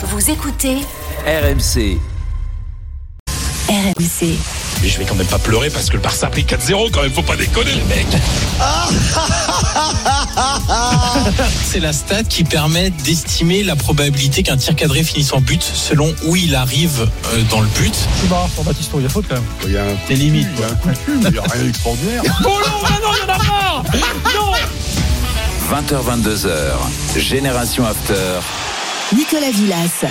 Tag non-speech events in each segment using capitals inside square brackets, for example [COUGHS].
Vous écoutez RMC. RMC. Mais je vais quand même pas pleurer parce que le Barça a pris 4-0 quand même, faut pas déconner les mecs. [LAUGHS] C'est la stat qui permet d'estimer la probabilité qu'un tir cadré finisse en but selon où il arrive euh, dans le but. C'est marrant pour Baptiste, il y a faute quand même. Il y a un coup Les limites, il y a un coup de cul, mais il n'y a rien d'extraordinaire. [LAUGHS] Oh non, ah non, il y en a marre Non 20h22h. Génération After. Nicolas Villas.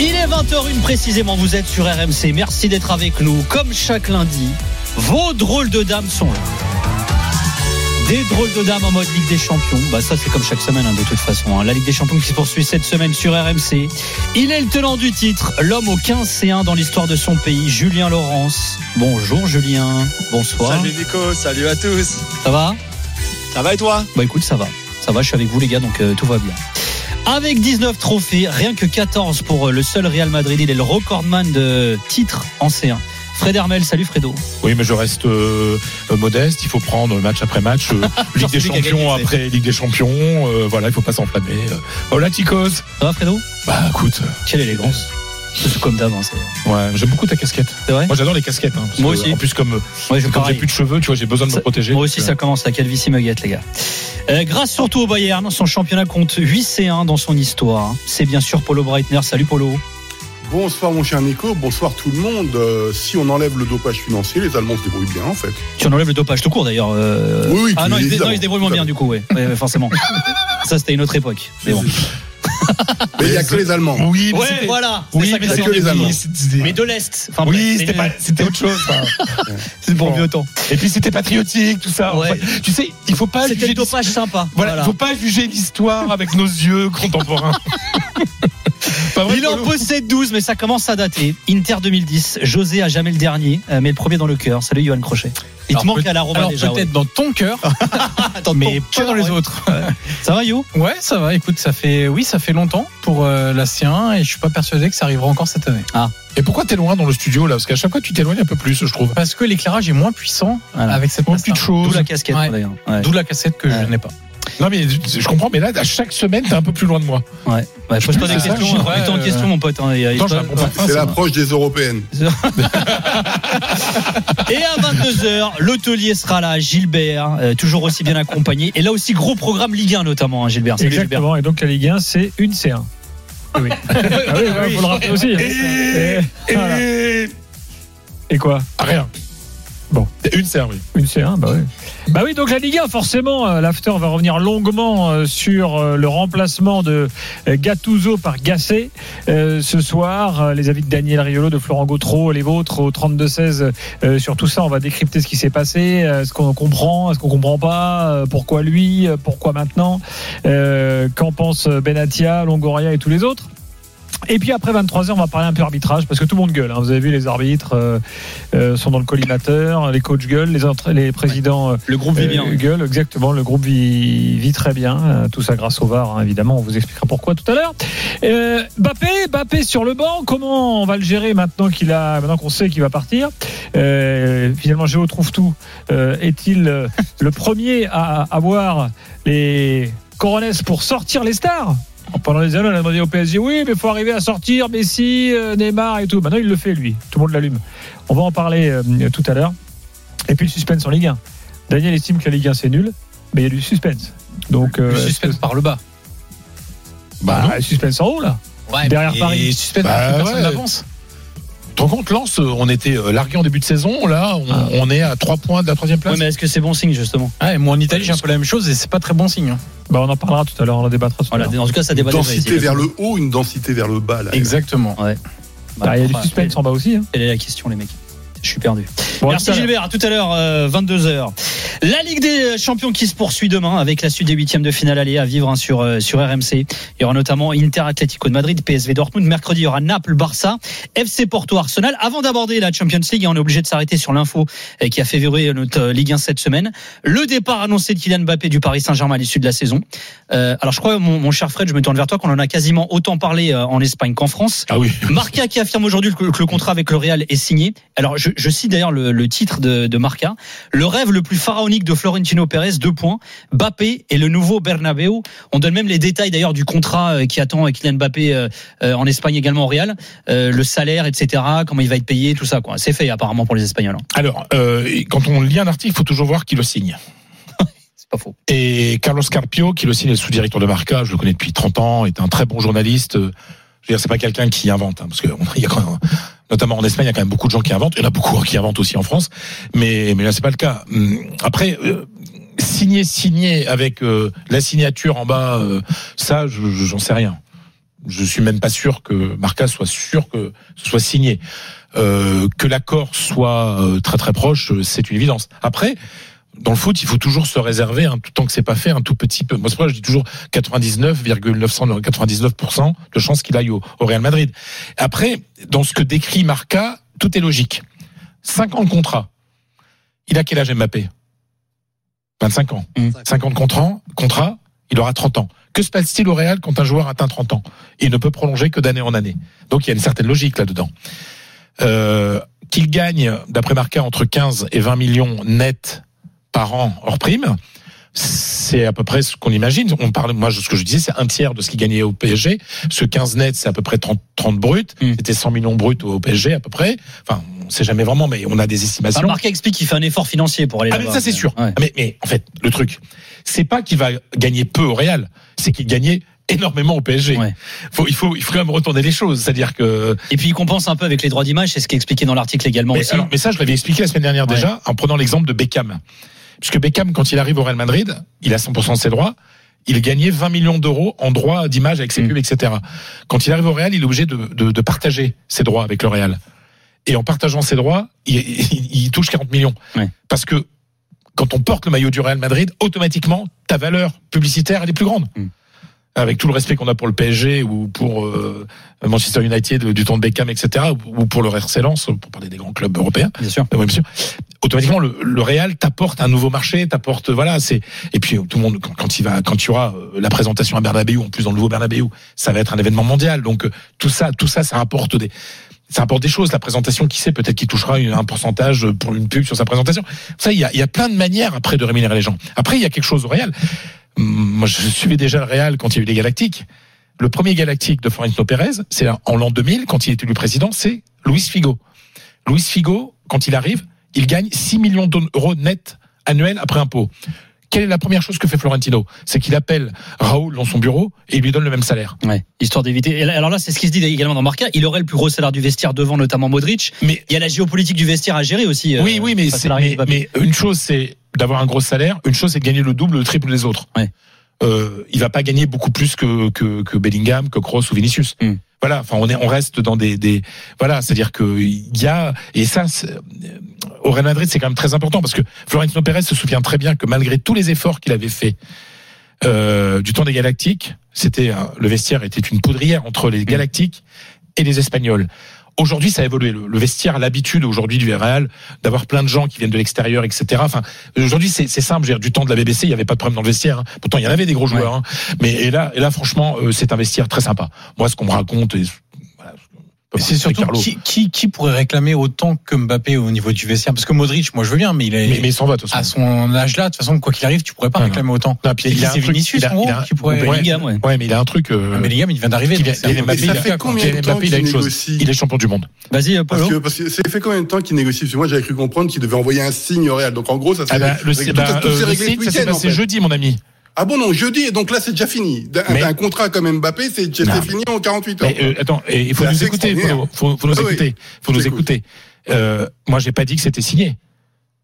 Il est 20h01 précisément, vous êtes sur RMC. Merci d'être avec nous. Comme chaque lundi, vos drôles de dames sont là. Des drôles de dames en mode Ligue des Champions. Bah ça c'est comme chaque semaine hein, de toute façon. hein. La Ligue des Champions qui se poursuit cette semaine sur RMC. Il est le tenant du titre, l'homme au 15 C1 dans l'histoire de son pays, Julien Laurence. Bonjour Julien, bonsoir. Salut Nico, salut à tous. Ça va? Ça va et toi? Bah écoute, ça va. Ça va, je suis avec vous les gars, donc euh, tout va bien. Avec 19 trophées, rien que 14 pour euh, le seul Real Madrid. Il est le recordman de titres en C1. Fred Hermel, salut Fredo. Oui, mais je reste euh, euh, modeste. Il faut prendre match après match, euh, [LAUGHS] Ligue des Champions gagné, après Ligue des Champions. euh, voilà, il faut pas s'enflammer. Hola, Ticos. Ça va Fredo? Bah, écoute, Quelle élégance. C'est comme d'avant, c'est ouais, j'aime beaucoup ta casquette. c'est vrai Moi, j'adore les casquettes. hein, Moi que, aussi. En plus, comme, Ouais, comme j'ai plus de cheveux, tu vois, j'ai besoin de Ça- me protéger. Moi aussi, donc, ça euh, commence la calvitie muguette, les gars. Euh, grâce surtout au Bayern, son championnat compte 8 C1 dans son histoire. C'est bien sûr Polo Breitner. Salut Polo. Bonsoir mon cher Nico, bonsoir tout le monde. Euh, si on enlève le dopage financier, les Allemands se débrouillent bien en fait. Tu en enlèves le dopage tout court d'ailleurs. euh. Oui, oui, ah non, ils, se débrouillent moins bien du coup, Ouais, ouais, forcément. [LAUGHS] ça, c'était une autre époque. Mais bon. Mais il n'y a que les Allemands. Oui, mais Ouais, voilà. Oui, mais que c'est c'était que les Allemands. Mais de l'Est. Enfin, Oui, c'était autre chose. c'est pour Bon. mieux temps. Et puis c'était patriotique, tout ça. Ouais. Enfin, tu sais, il faut pas C'était le dopage sympa. Voilà, il Voilà. faut pas juger l'histoire avec nos yeux contemporains. [LAUGHS] Pas vrai, Il en possède 12, mais ça commence à dater. Inter 2010. José a jamais le dernier, euh, mais le premier dans le cœur. Salut Johan Crochet. Il te manque à la Roma Alors déjà. peut-être dans ton cœur, [LAUGHS] [LAUGHS] mais ton pas dans les ouais. autres. Ça va Yo? Ouais, ça va. Écoute, ça fait oui, ça fait longtemps pour euh, la C1 et je suis pas persuadé que ça arrivera encore cette année. Et pourquoi t'es loin dans le studio là? Parce qu'à chaque fois tu t'éloignes un peu plus, je trouve. Parce que l'éclairage est moins puissant Voilà. avec cette petite petite chose. D'où la casquette Ouais. d'ailleurs. Ouais. D'où la cassette que Ouais. je n'ai pas. Non mais je comprends, mais là à chaque semaine t'es un peu plus loin de moi. Ouais. Ouais, pose pas des questions. je- Remets-toi en question, mon pote. hein. C'est l'approche des Européennes. [LAUGHS] Et à 22h, l'hôtelier sera là, Gilbert, euh, toujours aussi bien accompagné. Et là aussi, gros programme Ligue 1 notamment, hein, Gilbert. Salut, Gilbert. Exactement, et donc la Ligue 1, c'est une C1. [LAUGHS] Oui. ah oui, il faut le rappeler aussi. Et, Et, voilà. et... Et quoi? Ah, rien. Bon. Une serre, oui. Une C1, bah oui. Bah oui, donc la Ligue 1, forcément, euh, l'after va revenir longuement euh, sur euh, le remplacement de Gattuso par Gasset ce soir. Les avis de Daniel Riolo, de Florent Gautreau, les vôtres au 32-16 euh, sur tout ça. On va décrypter ce qui s'est passé, ce qu'on comprend, ce qu'on comprend pas, pourquoi lui, pourquoi maintenant, qu'en pense Benatia, Longoria et tous les autres. Et puis après 23h, on va parler un peu arbitrage parce que tout le monde gueule. hein. Vous avez vu, les arbitres euh, euh, sont dans le collimateur, les coachs gueulent, les, entra- les présidents euh, Le groupe vit bien. euh, gueule, exactement. Le groupe vit, vit très bien. Tout ça grâce au VAR, hein, évidemment. On vous expliquera pourquoi tout à l'heure. Bappé, Bappé sur le banc. Comment on va le gérer maintenant qu'il a, maintenant qu'on sait qu'il va partir? Finalement, Géo trouve tout. Est-il le premier à avoir les coronesses pour sortir les stars? Pendant les années, on a demandé au PSG, oui, mais il faut arriver à sortir Messi, euh, Neymar et tout. Maintenant, il le fait, lui. Tout le monde l'allume. On va en parler euh, tout à l'heure. Et puis le suspense en Ligue 1. Daniel estime que la Ligue 1 c'est nul, mais il y a du suspense. Donc, euh, Le suspense par le bas. bah, le suspense en haut là. Ouais, Derrière Paris. suspense, Bah, personne ouais. n'avance. Tu te rends compte, Lens, euh, on était euh, largué en début de saison, là, on, Ah. on est à 3 points de la troisième place. Ouais, mais est-ce que c'est bon signe justement Ouais, moi en Italie j'ai un peu la même chose et c'est pas très bon signe. hein. Bah, on en parlera tout à l'heure, on en débattra tout à Voilà, l'heure. En tout cas, ça Une débat déjà densité ici. vers le haut, une densité vers le bas. Là. Exactement. Ouais. Bah, il y a du Bah, suspense en bas aussi. hein. Quelle est la question, les mecs Je suis perdu. Bon, Merci à. Gilbert, à tout à l'heure, euh, 22h. La Ligue des Champions qui se poursuit demain avec la suite des huitièmes de finale aller à vivre hein, sur, euh, sur RMC. Il y aura notamment Inter Atlético de Madrid, PSV Dortmund. Mercredi, il y aura Naples, Barça, FC Porto, Arsenal. Avant d'aborder la Champions League, et on est obligé de s'arrêter sur l'info euh, qui a fait vibrer notre euh, Ligue 1 cette semaine. Le départ annoncé de Kylian Mbappé du Paris Saint-Germain à l'issue de la saison. Euh, alors je crois, mon, mon cher Fred, je me tourne vers toi, qu'on en a quasiment autant parlé euh, en Espagne qu'en France. Ah oui. Marca qui affirme aujourd'hui que que le contrat avec le Real est signé. Alors, je, je cite d'ailleurs le, le titre de, de Marca. Le rêve le plus pharaonique de Florentino Pérez, deux points. Mbappé et le nouveau Bernabeu. On donne même les détails d'ailleurs du contrat euh, qui attend Kylian Mbappé euh, euh, en Espagne également au Real, Euh, le salaire, etc. Comment il va être payé, tout ça. quoi. C'est fait apparemment pour les Espagnols. hein. Alors, euh, quand on lit un article, il faut toujours voir qui le signe. [LAUGHS] C'est pas faux. Et Carlos Carpio, qui est aussi le sous-directeur de Marca, je le connais depuis 30 ans, est un très bon journaliste. Euh, Je veux dire, c'est pas quelqu'un qui invente, hein, parce que on- [LAUGHS] il y a quand même, notamment en Espagne, il y a quand même beaucoup de gens qui inventent. Il y en a beaucoup qui inventent aussi en France, mais mais là c'est pas le cas. Hum, Après. euh, signer, signer avec euh, la signature en bas, euh, ça, je- je- j'en sais rien. Je suis même pas sûr que Marca soit sûr que ce soit signé. Euh, que l'accord soit euh, très très proche, euh, c'est une évidence. Après, dans le foot, il faut toujours se réserver, hein, tout tant que c'est pas fait, un tout petit peu. Moi, c'est pour ça que je dis toujours 99,999% de chances qu'il aille au, au Real Madrid. Après, dans ce que décrit Marca, tout est logique. 5 ans de contrat. Il a quel âge Mbappé? 25 ans. Mmh. 50 contrat, contrat, il aura 30 ans. Que se passe-t-il au Real quand un joueur atteint 30 ans? Il ne peut prolonger que d'année en année. Donc il y a une certaine logique là-dedans. Euh, qu'il gagne, d'après Marca, entre 15 et 20 millions nets par an hors prime, c'est à peu près ce qu'on imagine. On parle, moi, ce que je disais, c'est un tiers de ce qu'il gagnait au PSG. Ce 15 net, c'est à peu près 30, 30 bruts. Mm. C'était 100 millions bruts au PSG, à peu près. Enfin, on sait jamais vraiment, mais on a des estimations. Enfin, Marca explique qu'il fait un effort financier pour aller Ah mais là-bas. ça c'est sûr. Ouais. Mais, mais en fait, le truc, c'est pas qu'il va gagner peu au Real, c'est qu'il gagnait énormément au PSG. Ouais. Faut, il faut, il faut quand même retourner les choses, c'est-à-dire que. Et puis il compense un peu avec les droits d'image, c'est ce qui est expliqué dans l'article également Mais, aussi. alors, mais ça, je l'avais expliqué la semaine dernière Ouais. déjà, en prenant l'exemple de Beckham, puisque Beckham, quand il arrive au Real Madrid, il a 100% de ses droits. Il gagnait 20 millions d'euros en droits d'image avec ses Mm. pubs, etc. Quand il arrive au Real, il est obligé de, de, de partager ses droits avec le Real. Et en partageant ses droits, il, il- il touche 40 millions. Ouais. Parce que quand on porte le maillot du Real Madrid, automatiquement, ta valeur publicitaire, elle est plus grande. Mm. Avec tout le respect qu'on a pour le PSG ou pour euh, Manchester United du temps de Beckham, etc., ou pour le RC Lens, pour parler des grands clubs européens. Bien sûr. Oui, bien sûr. Automatiquement, le, le Real t'apporte un nouveau marché, t'apporte voilà, c'est et puis tout le monde quand, quand il va, quand il y aura euh, la présentation à Bernabeu, en plus dans le nouveau Bernabeu, ça va être un événement mondial. Donc euh, tout ça, tout ça, ça rapporte des, ça rapporte des choses. La présentation, qui sait, peut-être qu'il touchera un pourcentage pour une pub sur sa présentation. Ça, il y a, il y a plein de manières après de rémunérer les gens. Après, il y a quelque chose au Real. Moi, je suivais déjà le Real quand il y a eu les Galactiques. Le premier Galactique de Florentino Pérez, c'est en l'an 2000, quand il est élu président, c'est Luis Figo. Luis Figo, quand il arrive, il gagne 6 millions d'euros net annuels après impôt. Quelle est la première chose que fait Florentino? C'est qu'il appelle Raoul dans son bureau et il lui donne le même salaire. Ouais, histoire d'éviter. Alors là, c'est ce qui se dit également dans Marca. Il aurait le plus gros salaire du vestiaire devant notamment Modric. Mais Il y a la géopolitique du vestiaire à gérer aussi. euh, oui, oui, mais, mais, une chose c'est d'avoir un gros salaire, une chose c'est de gagner le double, le triple des autres. Ouais. Euh, il va pas gagner beaucoup plus que que, que Bellingham, que Kroos ou Vinicius. Mm. Voilà, enfin on est, on reste dans des, des voilà, c'est-à-dire que il y a et ça euh, au Real Madrid c'est quand même très important parce que Florentino Pérez se souvient très bien que malgré tous les efforts qu'il avait fait euh, du temps des Galactiques, c'était le vestiaire était une poudrière entre les Galactiques et les Espagnols. Aujourd'hui, ça a évolué. Le, le vestiaire a l'habitude aujourd'hui du Real d'avoir plein de gens qui viennent de l'extérieur, etc. Enfin, aujourd'hui, c'est c'est simple. Dire, du temps de la BBC, il n'y avait pas de problème dans le vestiaire. hein. Pourtant, il y en avait des gros joueurs. hein. Mais et là, et là, franchement, euh, c'est un vestiaire très sympa. Moi, ce qu'on me raconte, Et C'est surtout qui, qui, qui pourrait réclamer autant que Mbappé au niveau du vestiaire? Parce que Modric, moi je veux bien, mais il est Mais, mais il s'en va de toute façon. à son âge là. De toute façon, quoi qu'il arrive, tu pourrais pas Non, réclamer autant. Non, puis Et il a un c'est truc- Vinicius, il a- en gros, il a qui pourrait- ouais, Bellingham, ouais. ouais, mais il a un truc. euh, Bellingham, il vient d'arriver. c'est il a- fait combien de Kylian temps Mbappé, il a qu'il une chose. négocie Il est champion du monde. Vas-y, que, parce que ça fait combien de temps qu'il négocie? Parce que moi, j'avais cru comprendre qu'il devait envoyer un signe au Real. Donc, en gros, ça s'est Ah bah, le, signe, ce ça s'est week-end, en passé fait. jeudi, mon ami. Ah bon, non, jeudi, et donc là, c'est déjà fini. Un, contrat comme Mbappé, c'est Non. fini en 48 heures. Mais euh, attends, il faut nous écouter, extraordinaire. faut, faut, faut nous Ah oui. écouter, faut nous écouter. Euh, moi, j'ai pas dit que c'était signé.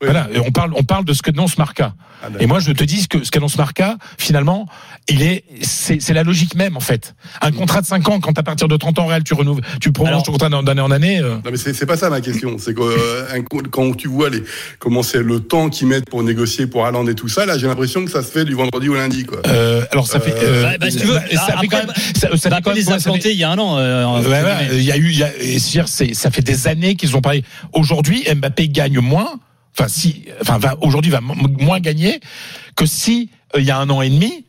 Oui. Voilà, et on parle, on parle de ce que annonce Marca. Ah. Et moi, je te dis que ce qu'annonce Marca, finalement, il est, c'est, c'est la logique même, en fait. Un contrat de 5 ans, quand à partir de 30 ans réel, tu renouves, tu prolonges ton contrat d'année en année. euh, Non mais c'est c'est pas ça ma question. C'est que euh, quand tu vois les comment c'est le temps qu'ils mettent pour négocier pour Haaland et tout ça, là j'ai l'impression que ça se fait du vendredi au lundi quoi. euh, alors ça fait, euh, Bah, bah, si tu veux, ça fait après, quand même, ça, ça fait Mbappé quand même- les a ça fait- plantés il y a un an. euh, en- Ouais, ouais, il y a eu, il y a, et c'est-à-dire, c'est- ça fait des années qu'ils ont parlé. Aujourd'hui, Mbappé gagne moins. Enfin, si, enfin, va, aujourd'hui, va mo- moins gagner que si euh, il y a un an et demi,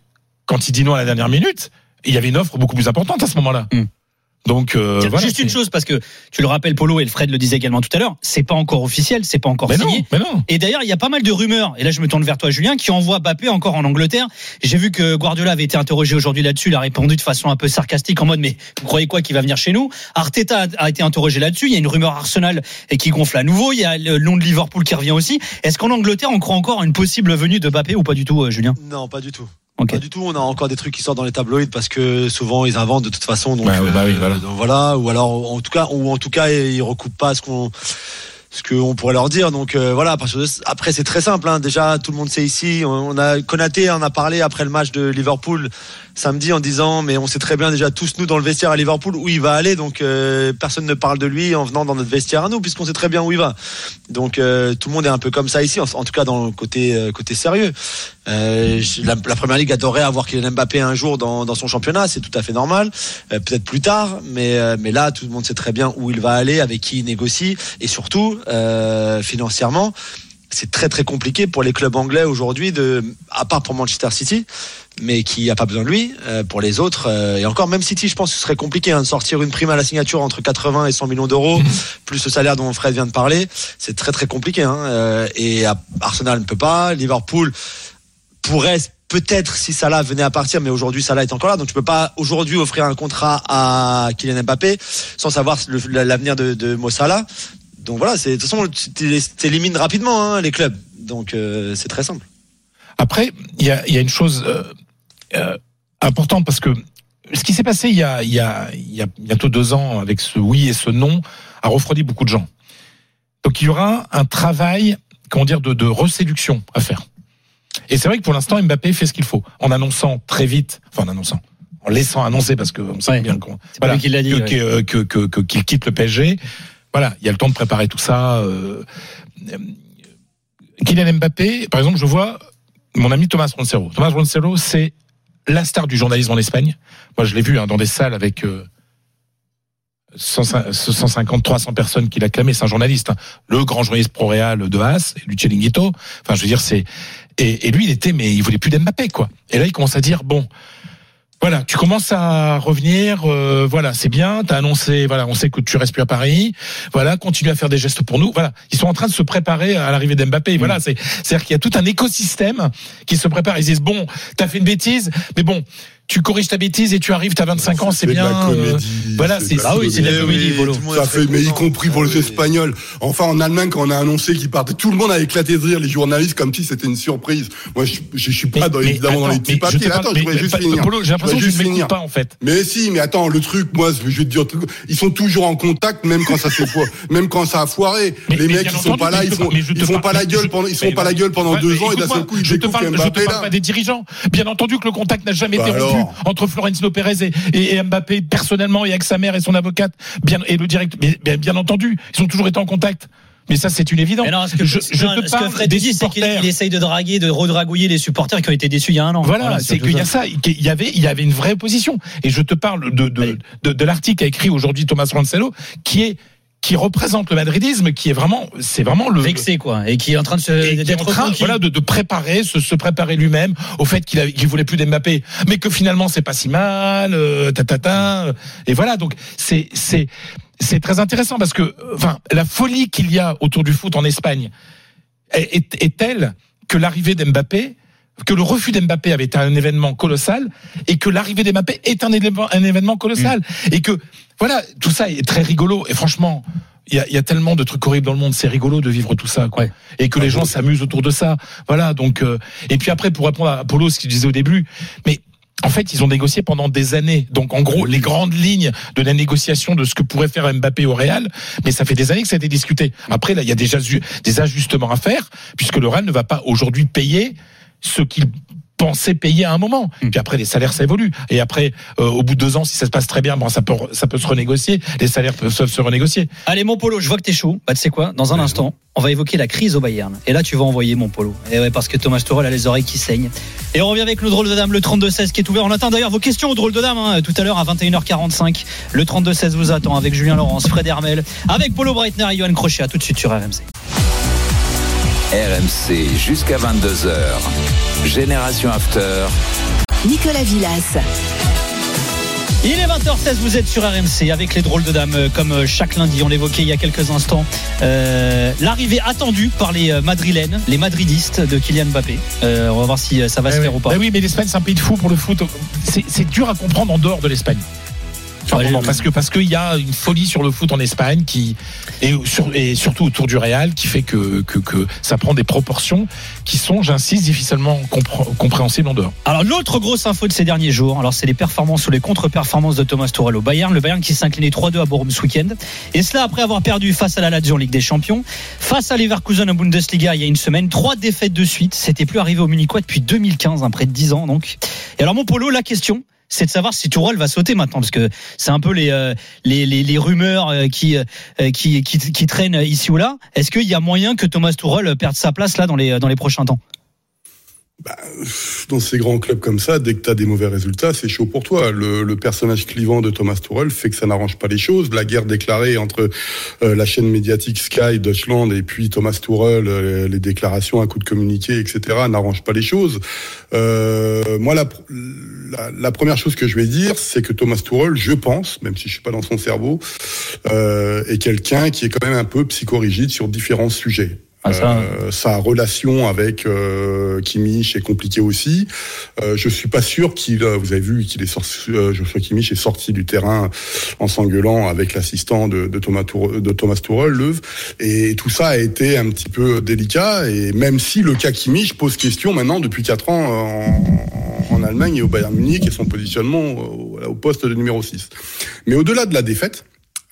quand il dit non à la dernière minute, il y avait une offre beaucoup plus importante à ce moment-là. Mm. Donc euh, Tiens, voilà, Juste une chose, parce que tu le rappelles, Polo et le Fred le disaient également tout à l'heure, c'est pas encore officiel, c'est pas encore Mais non, signé. mais non. Et d'ailleurs, il y a pas mal de rumeurs, et là je me tourne vers toi Julien, qui envoie Bappé encore en Angleterre. J'ai vu que Guardiola avait été interrogé aujourd'hui là-dessus, il a répondu de façon un peu sarcastique en mode mais vous croyez quoi qu'il va venir chez nous? Arteta a a été interrogé là-dessus, il y a une rumeur Arsenal et qui gonfle à nouveau, il y a le nom de Liverpool qui revient aussi. Est-ce qu'en Angleterre on croit encore à une possible venue de Bappé ou pas du tout euh, Julien? Non, pas du tout. Pas du tout. On a encore des trucs qui sortent dans les tabloïds parce que souvent ils inventent de toute façon. Donc, bah oui, euh, voilà. donc voilà. Ou alors, en tout cas, ou en tout cas, ils recoupent pas ce qu'on ce qu'on pourrait leur dire. Donc euh, voilà. Parce que après, c'est très simple. Hein. Déjà, tout le monde sait ici. On on a Konaté en a parlé après le match de Liverpool samedi en disant, mais on sait très bien déjà tous nous dans le vestiaire à Liverpool où il va aller. Donc euh, personne ne parle de lui en venant dans notre vestiaire à nous puisqu'on sait très bien où il va. Donc euh, tout le monde est un peu comme ça ici, en, tout cas dans le côté euh, côté sérieux. Euh, la, la première ligue adorait avoir Kylian Mbappé un jour dans, dans son championnat, c'est tout à fait normal. Euh, Peut-être plus tard, mais euh, mais là tout le monde sait très bien où il va aller, avec qui il négocie, et surtout financièrement. C'est très très compliqué pour les clubs anglais aujourd'hui de, à part pour Manchester City, mais qui a pas besoin de lui. euh, pour les autres, euh, et encore même City, je pense que ce serait compliqué hein, de sortir une prime à la signature entre 80 et 100 millions d'euros, plus le salaire dont Fred vient de parler. C'est très très compliqué. Hein, euh, et Arsenal ne peut pas, Liverpool pourrait peut-être si Salah venait à partir, mais aujourd'hui Salah est encore là, donc tu peux pas aujourd'hui offrir un contrat à Kylian Mbappé sans savoir l'avenir de, de Mo Salah. Donc voilà, c'est de toute façon tu t'élimines rapidement hein, les clubs, donc euh, c'est très simple. Après, il y a, il y a une chose euh, euh, importante parce que ce qui s'est passé il y, a, il, y a, il y a bientôt deux ans avec ce oui et ce non a refroidi beaucoup de gens. Donc il y aura un travail, comment dire, de, de reséduction à faire. Et c'est vrai que pour l'instant, Mbappé fait ce qu'il faut en annonçant très vite, enfin en annonçant, en laissant annoncer parce qu'on sait Ouais. bien qu'on C'est pas lui qui l'a dit. que- ouais. que- euh, que- que- que- qu'il quitte le PSG. Voilà, il y a le temps de préparer tout ça. euh, euh, Kylian Mbappé, par exemple, je vois mon ami Thomas Roncero. Thomas Roncero, c'est la star du journalisme en Espagne. Moi, je l'ai vu hein, dans des salles avec euh, 150, 150, 300 personnes qui l'acclamaient. C'est un journaliste, hein. le grand journaliste pro-réal de Haas, du Chiringuito. Enfin, je veux dire, c'est et, et lui, il était, mais il voulait plus d'Mbappé, quoi. Et là, il commence à dire bon. Voilà, tu commences à revenir. euh, voilà, c'est bien. T'as annoncé. Voilà, on sait que tu restes plus à Paris. Voilà, continue à faire des gestes pour nous. Voilà, ils sont en train de se préparer à l'arrivée d'Mbappé. Voilà, c'est c'est-à-dire qu'il y a tout un écosystème qui se prépare. Ils disent bon, t'as fait une bêtise, mais bon, tu corriges ta bêtise et tu arrives. T'as 25 ans, c'est bien. euh, comédie, voilà, c'est ah oui, c'est de la comédie. Ça fait, mais y compris pour les. Espagnols. Enfin, en Allemagne, quand on a annoncé qu'ils partaient, tout le monde a éclaté de rire, les journalistes, comme si c'était une surprise. Moi, je, je suis pas dans, évidemment dans les petits papiers. Attends, je voudrais juste finir. Polo, j'ai l'impression que tu ne pas en fait. Mais si, mais attends, le truc, moi, je vais te dire, un truc, ils sont toujours en contact, même quand ça s'est [LAUGHS] même quand ça a foiré. Les mecs, ils sont pas là, ils font, ils font pas la gueule pendant, ils font mais pas la gueule pendant deux ans et d'un seul coup, ils découvrent parle, je te Mbappé parle là. pas des dirigeants. Bien entendu que le contact n'a jamais Bah été entre Florentino Pérez et, Mbappé personnellement et avec sa mère et son avocate, bien et le direct. Bien, bien entendu, ils ont toujours été en contact. Mais ça, c'est une évidence. Mais non, ce que, je, je non, te ce que Fred des dit, c'est qu'il il essaye de draguer, de redragouiller les supporters qui ont été déçus il y a un an. Voilà, c'est qu'il y a ça, qu'il y avait, il y avait une vraie opposition. Et je te parle de, de, de, de l'article qu'a écrit aujourd'hui Thomas Rancello, qui est, qui représente le madridisme, qui est vraiment, c'est vraiment le, Vexé, quoi. Et qui est en train de se, qui est en train tranquille. voilà, de, de préparer, se, se préparer lui-même au fait qu'il avait- qu'il voulait plus d'Mbappé, mais que finalement c'est pas si mal, euh, ta, ta, ta, euh, et voilà. Donc c'est c'est c'est très intéressant parce que enfin la folie qu'il y a autour du foot en Espagne est, est, est telle que l'arrivée d'Mbappé que le refus d'Mbappé avait été un événement colossal et que l'arrivée d'Mbappé est un événement, un événement colossal et que voilà tout ça est très rigolo et franchement il y a, il y a tellement de trucs horribles dans le monde, c'est rigolo de vivre tout ça, quoi. Ouais. Et que les gens s'amusent autour de ça. Voilà, donc, euh, et puis après, pour répondre à Apollo, ce qu'il disait au début, mais en fait, ils ont négocié pendant des années. Donc, en gros, les grandes lignes de la négociation de ce que pourrait faire Mbappé au Real, mais ça fait des années que ça a été discuté. Après, là, il y a déjà des ajustements à faire, puisque le Real ne va pas aujourd'hui payer ce qu'il pensait payer à un moment. Puis après, les salaires, ça évolue. Et après, euh, au bout de deux ans, si ça se passe très bien, bon, ça peut, ça peut se renégocier. Les salaires peuvent se renégocier. Allez, mon polo, je vois que t'es chaud. Bah, tu sais quoi? Dans un instant, on va évoquer la crise au Bayern. Et là, tu vas envoyer mon polo. Et ouais, parce que Thomas Tuchel a les oreilles qui saignent. Et on revient avec le drôle de dame, le 32-16 qui est ouvert. On attend d'ailleurs vos questions au drôle de dame hein, tout à l'heure à 21h45. Le 32-16 vous attend avec Julien Laurence, Fred Hermel, avec Polo Breitner et Johan Crochet. À tout de suite sur RMC. RMC jusqu'à 22h. Génération After. Nicolas Villas. Il est 20h16, vous êtes sur RMC avec les drôles de dames, euh, comme euh, chaque lundi, on l'évoquait il y a quelques instants. Euh, L'arrivée attendue par les Madrilènes, les Madridistes de Kylian Mbappé. Euh, on va voir si ça va se Eh faire oui. ou pas. Bah oui, mais l'Espagne, c'est un pays de fou pour le foot. C'est dur à comprendre en dehors de l'Espagne. Simplement, Ouais, parce que parce qu'il y a une folie sur le foot en Espagne qui et, sur- et surtout autour du Real qui fait que, que que ça prend des proportions qui sont, j'insiste, difficilement compréhensibles en dehors. Alors l'autre grosse info de ces derniers jours, alors c'est les performances ou les contre-performances de Thomas Tuchel au Bayern, le Bayern qui s'inclinait 3-2 à Bochum ce week-end, et cela après avoir perdu face à la Lazio en Ligue des Champions, face à Leverkusen en Bundesliga il y a une semaine, trois défaites de suite, c'était plus arrivé au Munichois depuis 2015, hein, près de 10 ans donc. Et alors mon polo, la question c'est de savoir si Tourelle va sauter maintenant parce que c'est un peu les euh, les, les, les rumeurs euh, qui, euh, qui qui qui traînent ici ou là. Est-ce qu'il y a moyen que Thomas Tuchel perde sa place là dans les dans les prochains temps? Bah, dans ces grands clubs comme ça, dès que tu as des mauvais résultats, c'est chaud pour toi. Le, le personnage clivant de Thomas Tuchel fait que ça n'arrange pas les choses. La guerre déclarée entre euh, la chaîne médiatique Sky, Deutschland et puis Thomas Tuchel, euh, les déclarations à coup de communiqué, etc., n'arrangent pas les choses. Euh, moi, la, la, la première chose que je vais dire, c'est que Thomas Tuchel, je pense, même si je suis pas dans son cerveau, euh, est quelqu'un qui est quand même un peu psychorigide sur différents sujets. Ah, ça. Euh, sa relation avec euh, est compliquée aussi. Euh, je suis pas sûr qu'il, euh, vous avez vu qu'il est sorti, euh, Joshua Kimmich est sorti du terrain en s'engueulant avec l'assistant de, Thomas Tour, de Thomas Löw, et tout ça a été un petit peu délicat. Et même si le cas Kimmich pose question maintenant depuis quatre ans en, en Allemagne et au Bayern Munich et son positionnement au, poste de numéro 6. Mais au-delà de la défaite,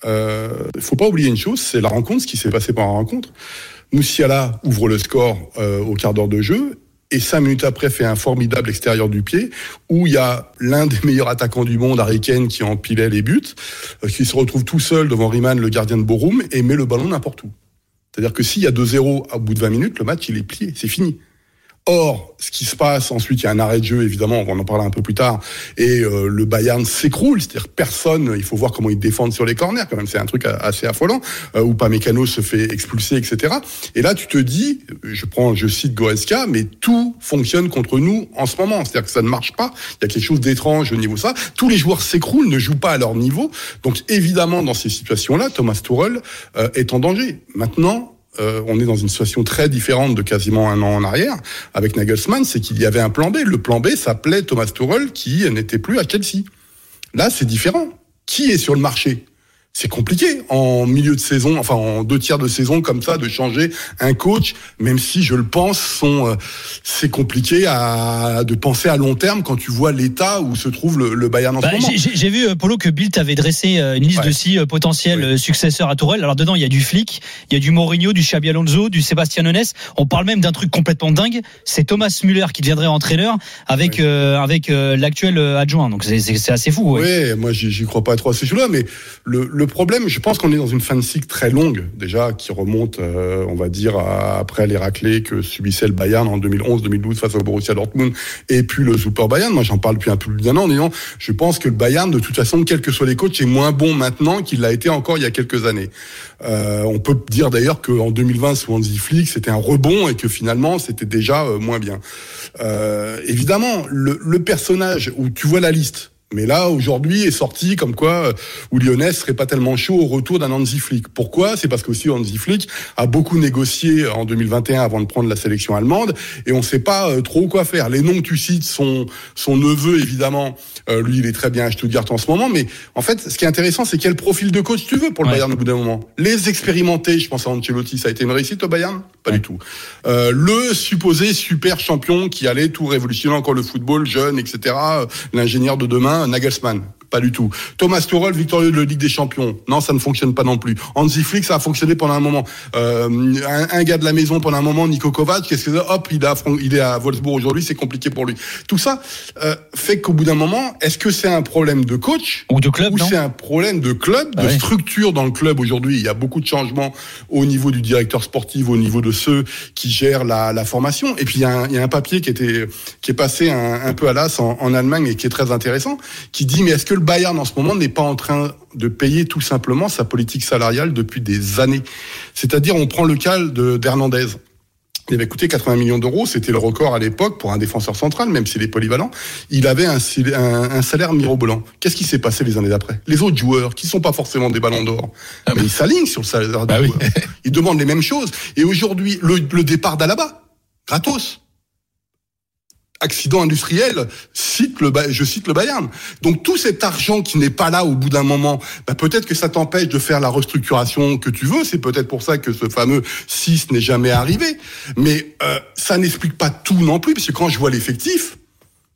euh, faut pas oublier une chose, c'est la rencontre, ce qui s'est passé pendant la rencontre. Moussiala ouvre le score euh, au quart d'heure de jeu et cinq minutes après fait un formidable extérieur du pied où il y a l'un des meilleurs attaquants du monde, Harry qui empilait les buts, euh, qui se retrouve tout seul devant Riemann, le gardien de Borum, et met le ballon n'importe où. C'est-à-dire que s'il y a 2-0 au bout de 20 minutes, le match il est plié, c'est fini. Or, ce qui se passe ensuite, il y a un arrêt de jeu, évidemment, on en parler un peu plus tard, et euh, le Bayern s'écroule, c'est-à-dire personne, il faut voir comment ils défendent sur les corners, quand même, c'est un truc assez affolant, euh, où Pamecano se fait expulser, etc. Et là, tu te dis, je prends, je cite Goretzka, mais tout fonctionne contre nous en ce moment, c'est-à-dire que ça ne marche pas, il y a quelque chose d'étrange au niveau ça, tous les joueurs s'écroulent, ne jouent pas à leur niveau, donc évidemment, dans ces situations-là, Thomas Tuchel euh, est en danger. Maintenant, euh, on est dans une situation très différente de quasiment un an en arrière avec Nagelsmann, c'est qu'il y avait un plan B. Le plan B s'appelait Thomas Tuchel qui n'était plus à Chelsea. Là, c'est différent. Qui est sur le marché? C'est compliqué en milieu de saison, enfin en deux tiers de saison comme ça, de changer un coach, même si je le pense, sont euh, c'est compliqué à, de penser à long terme quand tu vois l'état où se trouve le, le Bayern en Bah, ce moment. j'ai- vu, euh, Polo, que Bill avait dressé euh, une liste Ouais. de six euh, potentiels successeurs à Tourelle. Alors dedans, il y a du Flick, il y a du Mourinho, du Xabi Alonso, du Sébastien Ones. On parle même d'un truc complètement dingue. C'est Thomas Müller qui deviendrait entraîneur avec euh, avec euh, l'actuel adjoint. Donc c'est- assez fou. ouais. Oui, moi j'y j'y crois pas trop à ces choses-là, mais le, le problème, je pense qu'on est dans une fin de cycle très longue déjà, qui remonte, euh, on va dire, à- après les raclés que subissait le Bayern en 2011-2012 face au Borussia Dortmund, et puis le Super Bayern. Moi j'en parle depuis un peu plus d'un an en disant, je pense que le Bayern, de toute façon, quels que soient les coachs, est moins bon maintenant qu'il l'a été encore il y a quelques années. Euh, on peut dire d'ailleurs qu'en 2020, sous Hansi Flick, c'était un rebond et que finalement, c'était déjà euh, moins bien. Euh, évidemment, le, le personnage où tu vois la liste, mais là, aujourd'hui, est sorti comme quoi euh, où Lyonnais serait pas tellement chaud au retour d'un Hansi Flick. Pourquoi? C'est parce qu'aussi Hansi Flick a beaucoup négocié en 2021 avant de prendre la sélection allemande et on sait pas euh, trop quoi faire. Les noms que tu cites, son, son neveu, évidemment, euh, lui, il est très bien à Stuttgart en ce moment, mais en fait, ce qui est intéressant, c'est quel profil de coach tu veux pour le Ouais. Bayern au bout d'un moment. Les expérimentés, je pense à Ancelotti, ça a été une réussite au Bayern? Pas du tout. Euh, le supposé super champion qui allait tout révolutionner encore le football, jeune, etc. euh, L'ingénieur de demain, Nagelsmann. Pas du tout. Thomas Tuchel, victorieux de la Ligue des Champions. Non, ça ne fonctionne pas non plus. Hansi Flick, ça a fonctionné pendant un moment. Euh, un, un gars de la maison pendant un moment, Nico Kovac, qu'est-ce que hop, il est à, Fran- il est à Wolfsburg aujourd'hui, c'est compliqué pour lui. Tout ça euh, fait qu'au bout d'un moment, est-ce que c'est un problème de coach Ou de club, ou c'est un problème de club, de structure dans le club aujourd'hui? Il y a beaucoup de changements au niveau du directeur sportif, au niveau de ceux qui gèrent la, la formation. Et puis il y, a un, il y a un papier qui était qui est passé un, un peu à l'as en, en Allemagne et qui est très intéressant, qui dit mais est-ce que le Bayern en ce moment n'est pas en train de payer tout simplement sa politique salariale depuis des années C'est-à-dire on prend le cas de d'Hernandez. Il avait coûté 80 millions d'euros, c'était le record à l'époque pour un défenseur central, même s'il est polyvalent. Il avait un, sil- un- un salaire mirobolant. Qu'est-ce qui s'est passé les années d'après? Les autres joueurs, qui sont pas forcément des ballons d'or, Ah mais ils s'alignent sur le salaire Bah oui. joueurs. Ils demandent les mêmes choses. Et aujourd'hui, le, le départ d'Alaba, gratos. Accident industriel, cite le, je cite le Bayern. Donc tout cet argent qui n'est pas là au bout d'un moment, bah, peut-être que ça t'empêche de faire la restructuration que tu veux. C'est peut-être pour ça que ce fameux 6 n'est jamais arrivé. Mais euh, ça n'explique pas tout non plus, parce que quand je vois l'effectif,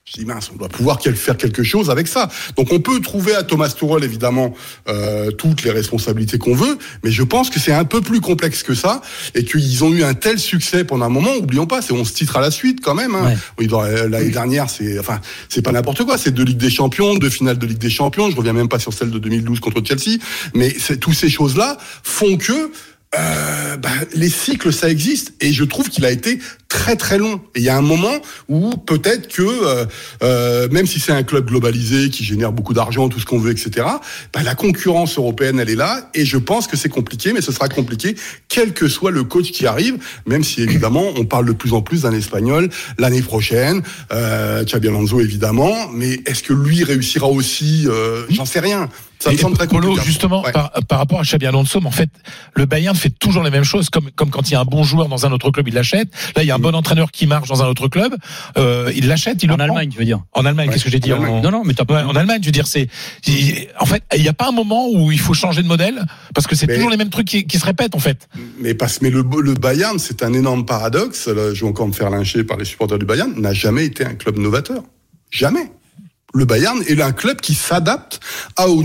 je dis mince, on doit pouvoir faire quelque chose avec ça. Donc on peut trouver à Thomas Tuchel évidemment euh, toutes les responsabilités qu'on veut, mais je pense que c'est un peu plus complexe que ça et qu'ils ont eu un tel succès pendant un moment. Oublions pas, c'est 11 titres à la suite quand même. Hein. Ouais. Oui, dans- l'année dernière, c'est enfin c'est pas n'importe quoi. C'est deux Ligues des Champions, deux finales de Ligue des Champions. Je reviens même pas sur celle de 2012 contre Chelsea, mais c'est- toutes ces choses-là font que euh, bah, les cycles, ça existe, et je trouve qu'il a été très très long. Et il y a un moment où peut-être que, euh, euh, même si c'est un club globalisé qui génère beaucoup d'argent, tout ce qu'on veut, etc., bah, la concurrence européenne, elle est là, et je pense que c'est compliqué, mais ce sera compliqué, quel que soit le coach qui arrive, même si évidemment on parle de plus en plus d'un Espagnol l'année prochaine, euh, Xabi Alonso évidemment, mais est-ce que lui réussira aussi J'en sais rien. Ça me semble très Polo, justement, Ouais. par, par rapport à Xabi Alonso, mais en fait, le Bayern fait toujours les mêmes choses, comme, comme quand il y a un bon joueur dans un autre club, il l'achète. Là, il y a un bon entraîneur qui marche dans un autre club, euh, il l'achète, il En le prend. Allemagne, tu veux dire En Allemagne, Ouais. qu'est-ce que j'ai dit En Non, non, mais t'as Ouais, en Allemagne, je veux dire, c'est, en fait, il n'y a pas un moment où il faut changer de modèle, parce que c'est Mais- toujours les mêmes trucs qui, qui se répètent, en fait. Mais parce mais le, le Bayern, c'est un énorme paradoxe. Là, je vais encore me faire lyncher par les supporters du Bayern. N'a jamais été un club novateur. Jamais. Le Bayern est un club qui s'adapte aux, aux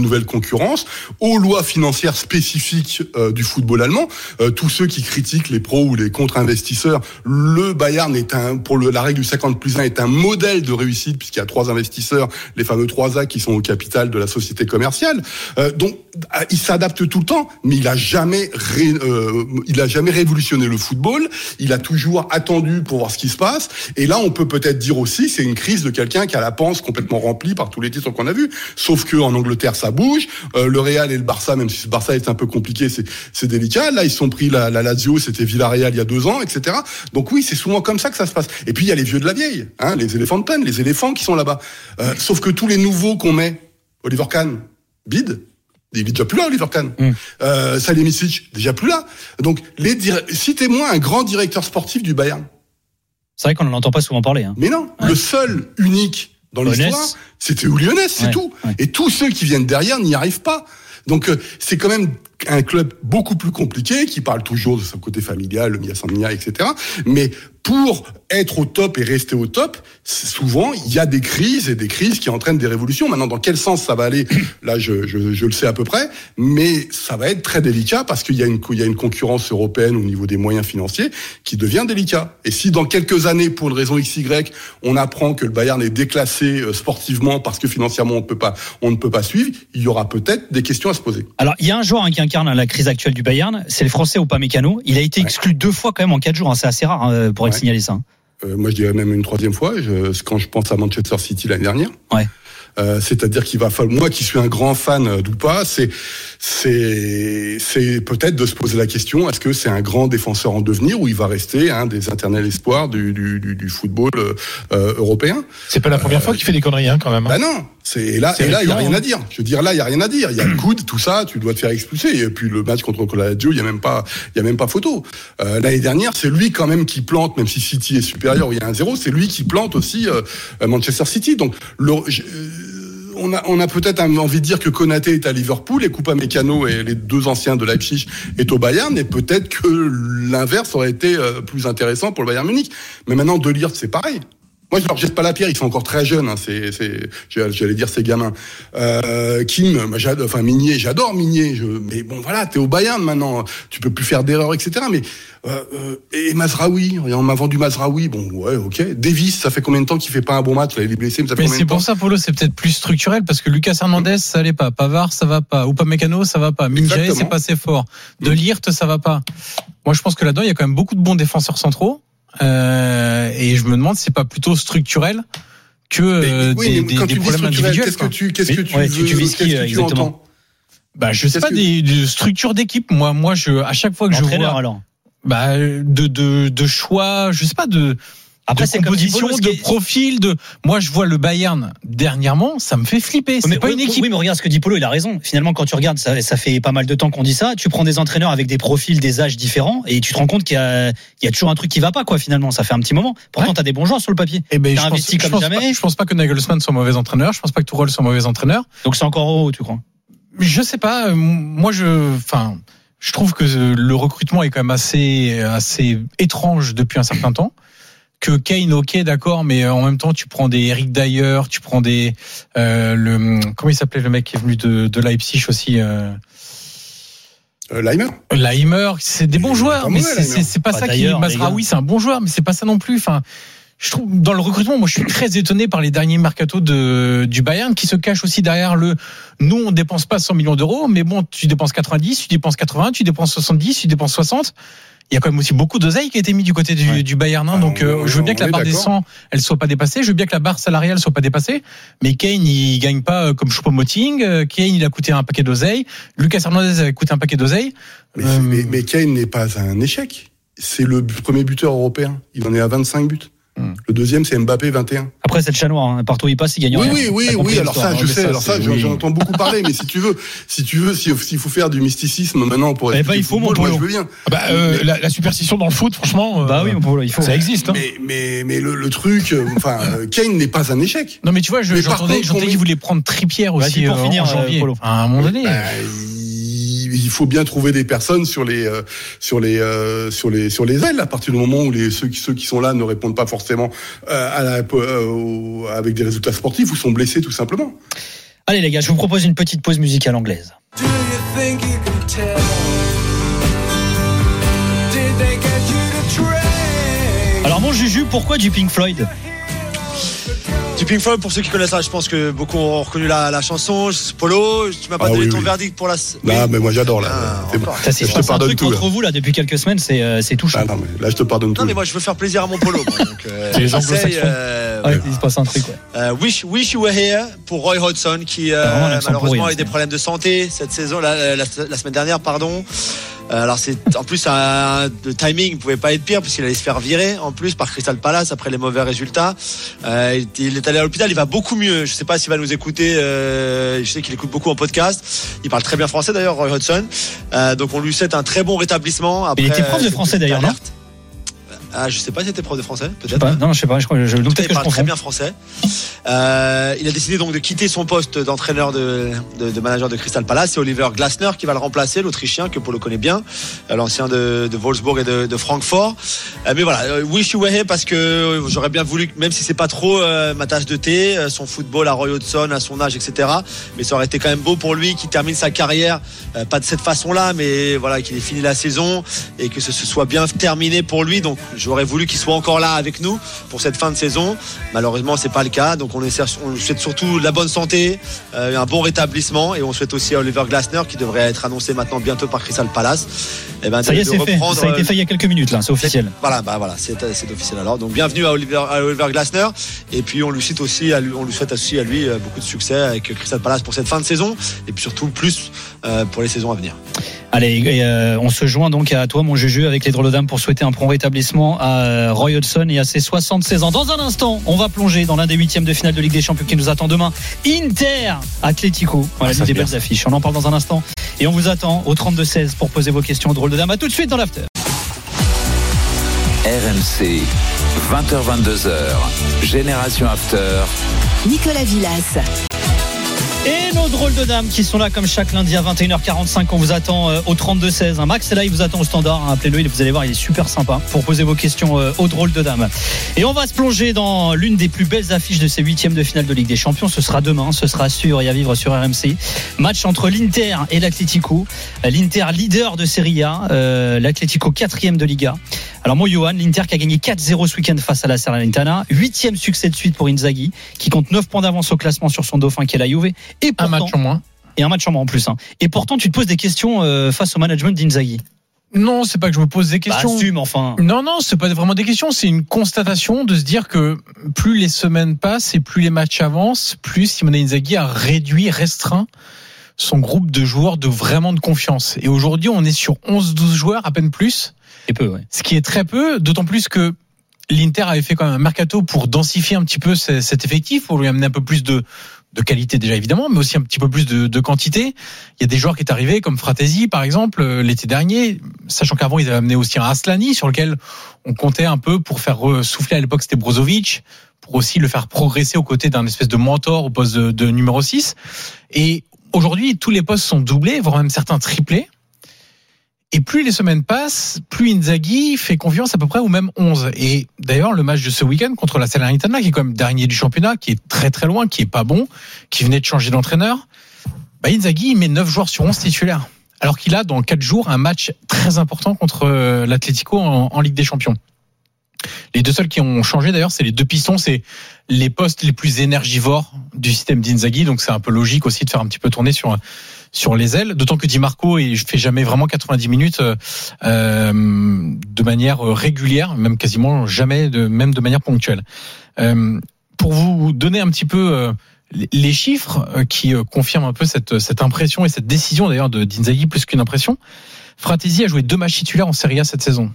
nouvelles concurrences, aux lois financières spécifiques euh, du football allemand. Euh, tous ceux qui critiquent les pros ou les contre-investisseurs, le Bayern est un, pour le, la règle du 50 plus 1 est un modèle de réussite puisqu'il y a trois investisseurs, les fameux trois A qui sont au capital de la société commerciale. Euh, donc, ah, il s'adapte tout le temps, mais il a jamais, ré- euh, il a jamais révolutionné le football. Il a toujours attendu pour voir ce qui se passe. Et là, on peut peut-être dire aussi, c'est une crise de quelqu'un a la panse complètement remplie par tous les titres qu'on a vus. Sauf que en Angleterre, ça bouge. Euh, le Real et le Barça, même si ce Barça est un peu compliqué, c'est délicat. Là, ils sont pris la, la Lazio, c'était Villarreal il y a deux ans, etc. Donc oui, c'est souvent comme ça que ça se passe. Et puis il y a les vieux de la vieille, hein, les éléphants de peine, les éléphants qui sont là-bas. Euh, sauf que tous les nouveaux qu'on met, Oliver Kahn, bide. Il est déjà plus là, Oliver Kahn. Mm. Euh, déjà plus là. Donc, les dir- citez-moi un grand directeur sportif du Bayern. C'est vrai qu'on n'en entend pas souvent parler. Hein. Mais non, Ouais. le seul unique dans l'histoire, c'était Lyonès, c'est Ouais, tout. ouais. Et tous ceux qui viennent derrière n'y arrivent pas. Donc euh, c'est quand même un club beaucoup plus compliqué qui parle toujours de son côté familial, le Mia, etc. Mais pour être au top et rester au top, souvent il y a des crises et des crises qui entraînent des révolutions. Maintenant, dans quel sens ça va aller [COUGHS] Là, je, je, je le sais à peu près, mais ça va être très délicat parce qu'il y a une il y a une concurrence européenne au niveau des moyens financiers qui devient délicat. Et si dans quelques années, pour une raison XY, on apprend que le Bayern est déclassé euh, sportivement parce que financièrement on peut pas on ne peut pas suivre, il y aura peut-être des questions à se poser. Alors, il y a un joueur hein, qui incarne la crise actuelle du Bayern, c'est le français Upamecano. Il a été Ouais. exclu deux fois quand même en quatre jours. hein. C'est assez rare hein, pour Ouais. signalé ça. hein. Euh, moi, je dirais même une troisième fois. Je, quand je pense à Manchester City l'année dernière. Ouais. Euh, c'est-à-dire qu'il va falloir, moi qui suis un grand fan euh, d'Oupa, c'est c'est c'est peut-être de se poser la question est-ce que c'est un grand défenseur en devenir ou il va rester un des éternels espoirs du, du, du, du football euh, euh, européen? C'est pas la première fois qu'il fait des conneries, hein, quand même. hein. Bah non, et là et là il y a rien à dire. Je veux dire là il y a rien à dire. Il y a le [CLEARS THROAT] coude, tout ça, tu dois te faire expulser. Et puis le match contre la Lazio, il y a même pas il y a même pas photo. Euh, L'année dernière, c'est lui quand même qui plante, même si City est supérieur, il y a un zéro, c'est lui qui plante aussi euh, Manchester City. Donc le, je- euh, on a, on a peut-être envie de dire que Konaté est à Liverpool et Coupa Mécano et les deux anciens de Leipzig est au Bayern, et peut-être que l'inverse aurait été euh, plus intéressant pour le Bayern Munich. Mais maintenant, De Ligt, c'est pareil. Moi, je leur jette pas la pierre, ils sont encore très jeunes. Hein, c'est, c'est, j'allais dire ces gamins. Euh, Kim, moi, j'adore, enfin Minier, j'adore Minier. Je, mais bon, voilà, t'es au Bayern maintenant, tu peux plus faire d'erreurs, etc. Mais euh, euh, et Mazraoui, on m'a vendu Mazraoui. Bon, ouais, ok. Davis, ça fait combien de temps qu'il fait pas un bon match? Là, il est blessé, mais ça fait Mais combien c'est de temps? pour ça, Polo, c'est peut-être plus structurel parce que Lucas Hernandez, ça allait pas. Pavard, ça va pas. Upamecano, ça va pas. Exactement. c'est pas assez fort. De. Lirt, ça va pas. Moi, je pense que là-dedans, il y a quand même beaucoup de bons défenseurs centraux. Euh, et je me demande si c'est pas plutôt structurel que euh, oui, des, quand des tu problèmes individuels. qu'est-ce que tu, qu'est-ce que tu Ouais, veux, tu- tu vises qui, qu'est-ce que tu exactement entends Bah, je sais Qu'est-ce pas que- des, des structures d'équipe. Moi, moi, je, à chaque fois que je Entraîneur vois, alors. bah, de, de, de choix, je sais pas, de, Après, de c'est comme composition, Dipolo, ce de profil, de. Moi, je vois le Bayern dernièrement, ça me fait flipper. C'est mais, pas oui, une équipe. Oui, mais regarde ce que dit Polo, il a raison. Finalement, quand tu regardes, ça, ça fait pas mal de temps qu'on dit ça. Tu prends des entraîneurs avec des profils, des âges différents, et tu te rends compte qu'il y a, il y a toujours un truc qui va pas, quoi, finalement. Ça fait un petit moment. Pourtant, Ouais. t'as des bons joueurs sur le papier. Eh ben, T'as je pense, investi je comme pense jamais. Pas, je pense pas que Nagelsmann soit mauvais entraîneur. Je pense pas que Tourelle soit mauvais entraîneur. Donc c'est encore haut, tu crois? Je sais pas. euh, Moi, je, enfin, je trouve que le recrutement est quand même assez, assez étrange depuis un certain temps. Que Kane, ok, d'accord, mais en même temps, tu prends des Eric Dyer, tu prends des, euh, le, comment il s'appelait le mec qui est venu de, de Leipzig aussi, euh, Euh, Leimer Leimer, c'est des bons joueurs, mais c'est- pas Pas ça qui. Mazraoui, c'est un bon joueur, mais c'est pas ça non plus. Enfin, je trouve dans le recrutement, moi, je suis très étonné par les derniers mercato de du Bayern qui se cache aussi derrière le. Nous, on dépense pas 100 millions d'euros, mais bon, tu dépenses 90, tu dépenses 80, tu dépenses 70, tu dépenses 60. Il y a quand même aussi beaucoup d'oseille qui a été mis du côté du, Ouais. du Bayern. hein. Ah, donc, on- euh, je veux bien que la barre des d'accord. 100, elle soit pas dépassée. Je veux bien que la barre salariale soit pas dépassée. Mais Kane, il gagne pas euh, comme Choupo-Moting. Euh, Kane, il a coûté un paquet d'oseille. Lucas Hernandez a coûté un paquet d'oseille. mais, Euh, mais, mais Kane n'est pas un échec. C'est le premier buteur européen. Il en est à 25 buts. Hmm. Le deuxième, c'est Mbappé, 21. Après, c'est le chat noir. hein. Partout où il passe, il gagne Oui, rien. oui, oui, oui. Alors ça, hein. je sais. Alors ça, j'en oui. entends beaucoup parler. Mais si tu veux, si tu veux, si- s'il faut faire du mysticisme maintenant pour Eh ben, expliquer il faut, mon football, moi, Polo. je veux bien. Ah bah, euh, la, la superstition dans le foot, franchement, euh, Bah oui, mon Polo, il faut. ça existe. hein. Mais, mais, mais le, le truc, euh, enfin, Kane n'est pas un échec. Non mais tu vois, je- j'entendais on qu'il voulait prendre Tripierre Vas-y, aussi pour euh, finir, en janvier. Polo. À un moment donné. Bah, il, il faut bien trouver des personnes sur les euh, sur les euh, sur les sur les ailes à partir du moment où les ceux qui ceux qui sont là ne répondent pas forcément euh, à la, euh, au- avec des résultats sportifs ou sont blessés tout simplement. Allez, les gars, je vous propose une petite pause musicale anglaise. Do you think you can tell? Did they get you to trade? Alors, mon Juju, pourquoi du Pink Floyd? Du Pink Floyd, pour ceux qui connaissent ça, je pense que beaucoup ont reconnu la, la chanson. Polo, tu m'as pas Ah donné oui, ton oui. verdict pour la. Là, mais moi j'adore là. Ah, bon. Ça, Je te pense, un pardonne truc tout, là. entre vous, là, depuis quelques semaines, c'est euh, c'est touchant. Ah, non, mais là je te pardonne tout. Non, mais moi je veux faire plaisir à mon Polo. moi, donc, euh, [LAUGHS] les euh, Ouais, il se passe un truc, ouais. Euh, wish, wish You Were Here pour Roy Hodgson qui euh, Ah, malheureusement a eu des problèmes de santé cette saison, la, la- la semaine dernière, pardon. Euh, alors c'est en plus un, le timing pouvait pas être pire puisqu'il allait se faire virer en plus par Crystal Palace après les mauvais résultats. Euh, il, est allé à l'hôpital, il va beaucoup mieux. Je sais pas s'il va nous écouter. euh, je sais qu'il écoute beaucoup en podcast. Il parle très bien français d'ailleurs, Roy Hodgson. Euh, donc on lui souhaite un très bon rétablissement. Après, Il était prof de français, d'ailleurs. Ah, je sais pas si était prof de français, peut-être. non, je sais pas, je crois, je, cas, peut-être il que je parle très bien français. Euh, il a décidé donc de quitter son poste d'entraîneur de, de, de manager de Crystal Palace. C'est Oliver Glasner qui va le remplacer, l'Autrichien que Polo connaît bien, euh, l'ancien de, de Wolfsburg et de, Francfort. Euh, mais voilà, wish you were here parce que j'aurais bien voulu, même si c'est pas trop euh, ma tasse de thé, son football à Roy Hodgson, à son âge, etc. Mais ça aurait été quand même beau pour lui qui termine sa carrière, pas de cette façon-là, mais voilà, qu'il ait fini la saison et que ce, ce soit bien terminé pour lui. Donc j'aurais voulu qu'il soit encore là avec nous pour cette fin de saison. Malheureusement, c'est pas le cas. Donc on, essaie, on lui souhaite surtout la bonne santé, euh, un bon rétablissement et on souhaite aussi à Oliver Glasner qui devrait être annoncé maintenant bientôt par Crystal Palace. Eh ben, Ça de- y est, de c'est fait. Ça a été euh, fait il y a quelques minutes, là, c'est officiel. voilà, bah voilà, c'est c'est officiel alors. Donc bienvenue à Oliver, à Oliver Glasner. Et puis on lui souhaite aussi, à lui, on lui souhaite aussi à lui euh, beaucoup de succès avec Crystal Palace pour cette fin de saison et puis surtout plus euh, pour les saisons à venir. Allez, euh, on se joint donc à toi, mon Juju, avec les drôles de dames pour souhaiter un prompt rétablissement à euh, Roy Hodgson et à ses 76 ans. Dans un instant, on va plonger dans l'un des huitièmes de finale de Ligue des Champions qui nous attend demain. Inter Atlético. Voilà, Ah, des belles affiches. On en parle dans un instant. Et on vous attend au 32-16 pour poser vos questions aux drôles de dames. À tout de suite dans l'after. RMC, 20h22h, Génération After. Nicolas Villas. Et nos drôles de dames qui sont là comme chaque lundi à 21h45. On vous attend euh, au 32-16. hein. Max est là, il vous attend au standard. hein. Appelez-le, vous allez voir, il est super sympa pour poser vos questions euh, aux drôles de dames. Et on va se plonger dans l'une des plus belles affiches de ces huitièmes de finale de Ligue des Champions. Ce sera demain, ce sera sûr et à vivre sur RMC. Match entre l'Inter et l'Atlético. Euh, L'Inter leader de Serie A, euh, l'Atlético quatrième de Liga. Alors moi, Johan, l'Inter qui a gagné 4-0 ce week-end face à la Salernitana. Huitième succès de suite pour Inzaghi, qui compte 9 points d'avance au classement sur son dauphin qui est la Juve. Et Un match en moins. et un match en moins en plus. hein. Et pourtant, tu te poses des questions euh, face au management d'Inzaghi. Non, c'est pas que je me pose des Bah, questions. assume enfin. Non, non, c'est pas vraiment des questions, c'est une constatation de se dire que plus les semaines passent et plus les matchs avancent, plus Simone Inzaghi a réduit, restreint son groupe de joueurs de vraiment de confiance. Et aujourd'hui, on est sur 11-12 joueurs, à peine plus, Ce qui est très peu, d'autant plus que l'Inter avait fait quand même un mercato pour densifier un petit peu ce- cet effectif, pour lui amener un peu plus de, de qualité déjà évidemment, mais aussi un petit peu plus de, quantité. Il y a des joueurs qui est arrivé comme Fratesi par exemple euh, l'été dernier, sachant qu'avant ils avaient amené aussi un Aslani sur lequel on comptait un peu pour faire souffler à l'époque c'était Brozovic, pour aussi le faire progresser aux côtés d'un espèce de mentor au poste de, de numéro 6. Et aujourd'hui tous les postes sont doublés, voire même certains triplés. Et plus les semaines passent, plus Inzaghi fait confiance à peu près au même 11. Et d'ailleurs, le match de ce week-end contre la Salernitana, qui est quand même dernier du championnat, qui est très très loin, qui est pas bon, qui venait de changer d'entraîneur, bah Inzaghi met 9 joueurs sur 11 titulaires. Alors qu'il a dans 4 jours un match très important contre euh, l'Atlético en, en Ligue des Champions. Les deux seuls qui ont changé d'ailleurs, c'est les deux pistons, c'est les postes les plus énergivores du système d'Inzaghi, donc c'est un peu logique aussi de faire un petit peu tourner sur sur les ailes. D'autant que Di Marco et je fais jamais vraiment 90 minutes euh, euh, de manière régulière, même quasiment jamais, de, même de manière ponctuelle. Euh, pour vous donner un petit peu euh, les- chiffres qui confirment un peu cette, cette impression et cette décision d'ailleurs de d'Inzaghi plus qu'une impression, Fratesi a joué deux matchs titulaires en Serie A cette saison.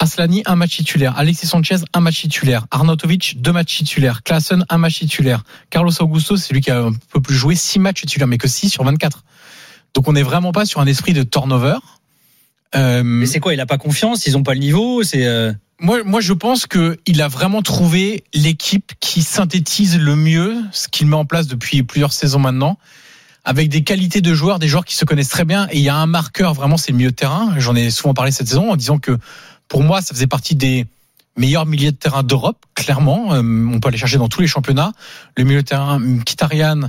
Aslani, un match titulaire. Alexis Sanchez, un match titulaire. Arnautovic, deux matchs titulaires. Klassen, un match titulaire. Carlos Augusto, c'est lui qui a un peu plus joué, six matchs titulaires, mais que 6 sur 24. Donc on n'est vraiment pas sur un esprit de turnover. Euh, Mais c'est quoi Il a pas confiance? Ils ont pas le niveau? C'est euh, moi, moi, je pense que il a vraiment trouvé l'équipe qui synthétise le mieux ce qu'il met en place depuis plusieurs saisons maintenant, avec des qualités de joueurs, des joueurs qui se connaissent très bien. Et il y a un marqueur vraiment, c'est le milieu de terrain. J'en ai souvent parlé cette saison en disant que pour moi, ça faisait partie des meilleurs milieux de terrain d'Europe, clairement. Euh, on peut aller chercher dans tous les championnats. Le milieu de terrain, Kitarian,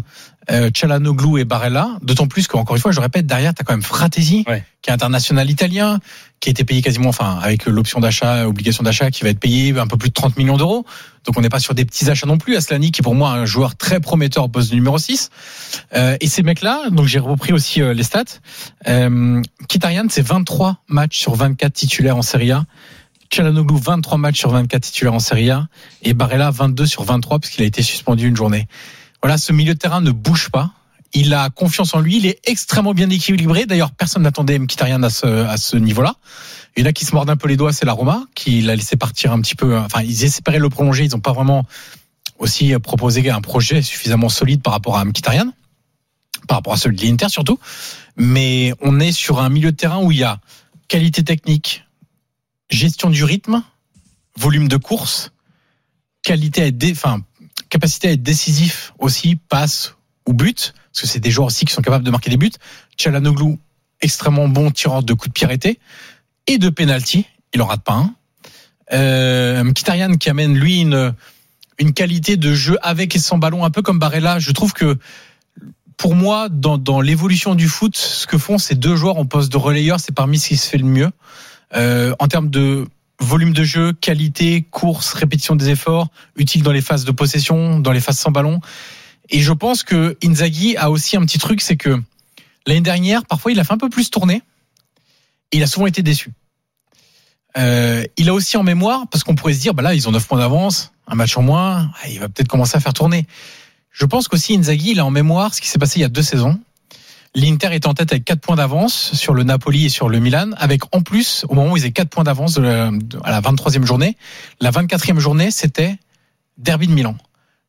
euh, Çalhanoğlu et Barella. D'autant plus qu'encore une fois, je répète, derrière, tu as quand même Fratesi, Ouais. qui est international italien, qui a été payé quasiment, enfin, avec l'option d'achat, obligation d'achat, qui va être payé un peu plus de 30 millions d'euros. Donc on n'est pas sur des petits achats non plus. Aslani, qui est pour moi un joueur très prometteur au poste numéro 6. Euh, et ces mecs-là, donc j'ai repris aussi euh, les stats. Euh, Kitarian, c'est 23 matchs sur 24 titulaires en Serie A. Çalhanoğlu, 23 matchs sur 24 titulaires en Serie A. Et Barella, 22 sur 23, puisqu'il a été suspendu une journée. Voilà, ce milieu de terrain ne bouge pas. Il a confiance en lui. Il est extrêmement bien équilibré. D'ailleurs, personne n'attendait Mkhitaryan à ce, à ce niveau-là. Il y en a qui se mordent un peu les doigts, c'est la Roma, qui l'a laissé partir un petit peu. Enfin, ils espéraient le prolonger. Ils n'ont pas vraiment aussi proposé un projet suffisamment solide par rapport à Mkhitaryan, par rapport à celui de l'Inter surtout. Mais on est sur un milieu de terrain où il y a qualité technique, gestion du rythme, volume de course, qualité à être, dé- enfin, capacité à être décisif aussi, passe ou but, parce que c'est des joueurs aussi qui sont capables de marquer des buts. Çalhanoğlu, extrêmement bon tireur de coups de pied arrêtés et de penalty, il en rate pas un. Euh, Mkhitaryan qui amène lui une une qualité de jeu avec et sans ballon, un peu comme Barella. Je trouve que pour moi, dans, dans l'évolution du foot, ce que font ces deux joueurs en poste de relayeur, c'est parmi ce qui se fait le mieux. Euh, en termes de volume de jeu, qualité, course, répétition des efforts, utile dans les phases de possession, dans les phases sans ballon. Et je pense que Inzaghi a aussi un petit truc, c'est que l'année dernière, parfois, il a fait un peu plus tourner. Il a souvent été déçu. Euh, il a aussi en mémoire, parce qu'on pourrait se dire, bah là, ils ont 9 points d'avance, un match en moins, ah, il va peut-être commencer à faire tourner. Je pense qu'aussi Inzaghi, il a en mémoire ce qui s'est passé il y a deux saisons. L'Inter est en tête avec 4 points d'avance sur le Napoli et sur le Milan, avec en plus, au moment où ils avaient 4 points d'avance à la 23e journée, la 24e journée, c'était Derby de Milan.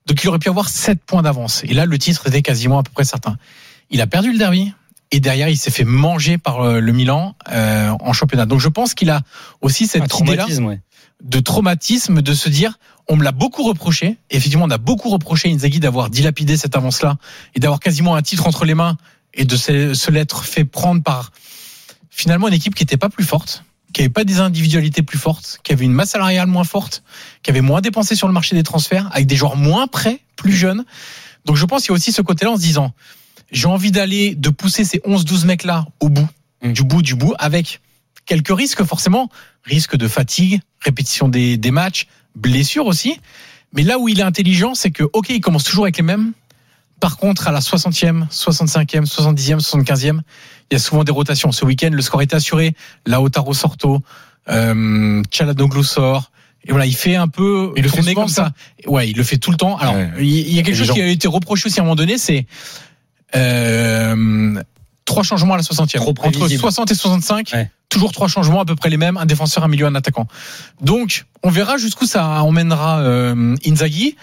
Donc il aurait pu avoir 7 points d'avance. Et là, le titre était quasiment à peu près certain. Il a perdu le derby. Et derrière, il s'est fait manger par euh, le Milan euh, en championnat. Donc je pense qu'il a aussi cette idée-là traumatisme, ouais. de traumatisme de se dire on me l'a beaucoup reproché effectivement on a beaucoup reproché à Inzaghi d'avoir dilapidé cette avance là et d'avoir quasiment un titre entre les mains et de se, se l'être fait prendre par finalement une équipe qui n'était pas plus forte qui avait pas des individualités plus fortes qui avait une masse salariale moins forte qui avait moins dépensé sur le marché des transferts avec des joueurs moins prêts plus jeunes donc je pense qu'il y a aussi ce côté là en se disant j'ai envie d'aller de pousser ces 11 12 mecs là au bout du bout du bout avec quelques risques forcément risque de fatigue, répétition des, des matchs, blessure aussi. Mais là où il est intelligent, c'est que, ok, il commence toujours avec les mêmes. Par contre, à la 60e, 65e, 70e, 75e, il y a souvent des rotations. Ce week-end, le score est assuré. Lautaro Sorto, euh, Çalhanoğlu sort. Et voilà, il fait un peu Il le fait comme ça. Ouais, il le fait tout le temps. Alors, Ouais. il y a quelque chose gens- qui a été reproché aussi à un moment donné, c'est euh, trois changements à la 60e. Trop Entre prévisible. 60 et 65, Ouais. toujours trois changements à peu près les mêmes, un défenseur, un milieu, un attaquant. Donc, on verra jusqu'où ça emmènera euh, Inzaghi.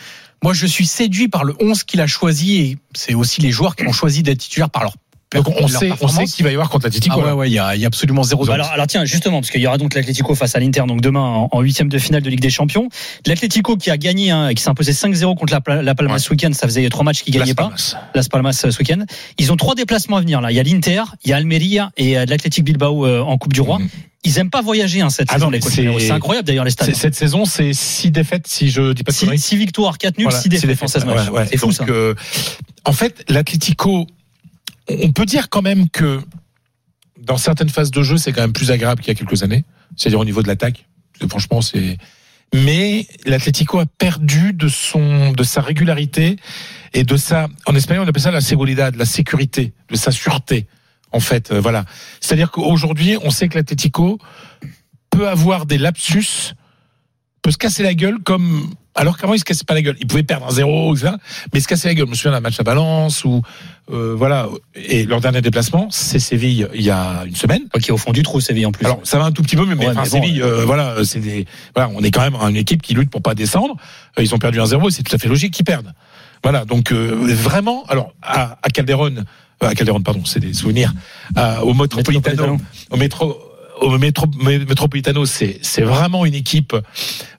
Moi, je suis séduit par le 11 qu'il a choisi et c'est aussi les joueurs qui ont choisi d'être titulaires par leur Donc on sait, on sait performance. qu'il va y avoir contre l'Atlético. Ah ouais, ouais, il y a, il y a absolument zéro Bah alors, alors tiens, justement, parce qu'il y aura donc l'Atlético face à l'Inter donc demain en- huitième de finale de Ligue des Champions. L'Atlético qui a gagné, hein, et qui s'est imposé 5-0 contre la, la Palmas Ouais. ce week-end, ça faisait trois matchs qu'ils Las gagnaient pas. Las Palmas euh, ce week-end. Ils ont trois déplacements à venir là. Il y a l'Inter, il y a Almeria et euh, l'Athletic Bilbao euh, en Coupe du Roi. Mhm. Ils aiment pas voyager hein, cette Ah saison c'est- incroyable d'ailleurs les. C'est- Cette saison, c'est six défaites, si je dis pas de Six, conneries. six victoires, 4 nuls, Voilà, 6 défaites en 16 matchs. ouais, ouais. C'est fou ça. euh, en fait, l'Atlético, on peut dire quand même que dans certaines phases de jeu, c'est quand même plus agréable qu'il y a quelques années. C'est-à-dire au niveau de l'attaque. Franchement, c'est. Mais l'Atlético a perdu de son, de sa régularité et de sa, en espagnol, on appelle ça la seguridad, la sécurité, de sa sûreté. En fait, euh, voilà. C'est-à-dire qu'aujourd'hui, on sait que l'Atlético peut avoir des lapsus, peut se casser la gueule comme alors qu'avant il se cassait pas la gueule. Il pouvait perdre un zéro, etc. Mais il se cassait la gueule. Je me souviens d'un match à Valence ou euh, voilà. Et leur dernier déplacement, c'est Séville il y a une semaine. Ok, au fond du trou, Séville en plus. Alors ça va un tout petit peu, mais, mais Ouais, enfin, mais bon, Séville, euh, voilà, c'est des, voilà, on est quand même une équipe qui lutte pour pas descendre. Ils ont perdu un zéro, et c'est tout à fait logique qu'ils perdent. Voilà, donc vraiment, alors à, à Calderon, à Calderon, pardon, c'est des souvenirs, à- au Metropolitano, au métro. Au métro, mé- Metropolitano, c'est c'est vraiment une équipe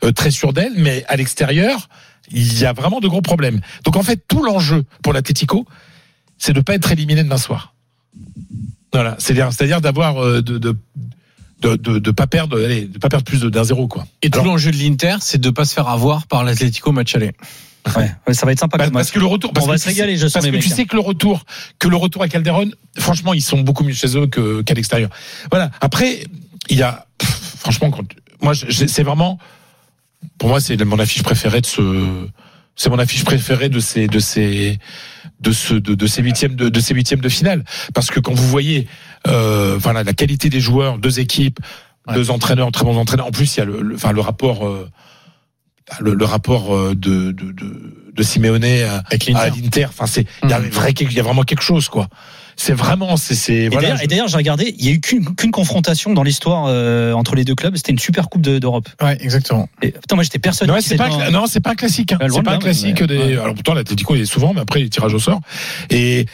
euh, très sûre d'elle, mais à l'extérieur, il y a vraiment de gros problèmes. Donc en fait, tout l'enjeu pour l'Atlético, c'est de pas être éliminé d'un soir. Voilà, c'est-à-dire, c'est-à-dire d'avoir euh, de, de de, de, de pas perdre, allez, de pas perdre plus de- d'un zéro quoi. Et tout l'enjeu de l'Inter, c'est de pas se faire avoir par l'Atlético match aller. Ouais, ouais, ça va être sympa Bah, parce que le retour, parce On va que se régaler, je parce que tu hein. sais que le retour, que le retour à Calderon, franchement, ils sont beaucoup mieux chez eux qu'à l'extérieur. Voilà. Après, il y a, pff, franchement, quand, moi, c'est vraiment, pour moi, c'est mon affiche préférée de ce, c'est mon affiche préférée de ces, de ces, de ce, de, de ces huitièmes de, de ces huitièmes de finale. Parce que quand vous voyez, euh, voilà, la qualité des joueurs, deux équipes, Ouais. deux entraîneurs, très bons entraîneurs. En plus, il y a le, le- enfin, le rapport, euh, le, le rapport euh, de, de, de, de Simeone à, Avec l'Inter. à l'Inter. Enfin, c'est, il y a vrai, il y a vraiment quelque chose, quoi. C'est vraiment, c'est, c'est, Et voilà. d'ailleurs- et d'ailleurs, j'ai regardé, il y a eu qu'une qu'une confrontation dans l'histoire euh, entre les deux clubs. C'était une super coupe de- d'Europe. Ouais, exactement. Et putain, moi j'étais. Non, que c'est pas, un- non, c'est pas un classique. Hein. Ouais, C'est de pas un classique mais- des. ouais. Alors pourtant, l'Atlético il est souvent, mais après les tirages au sort. Et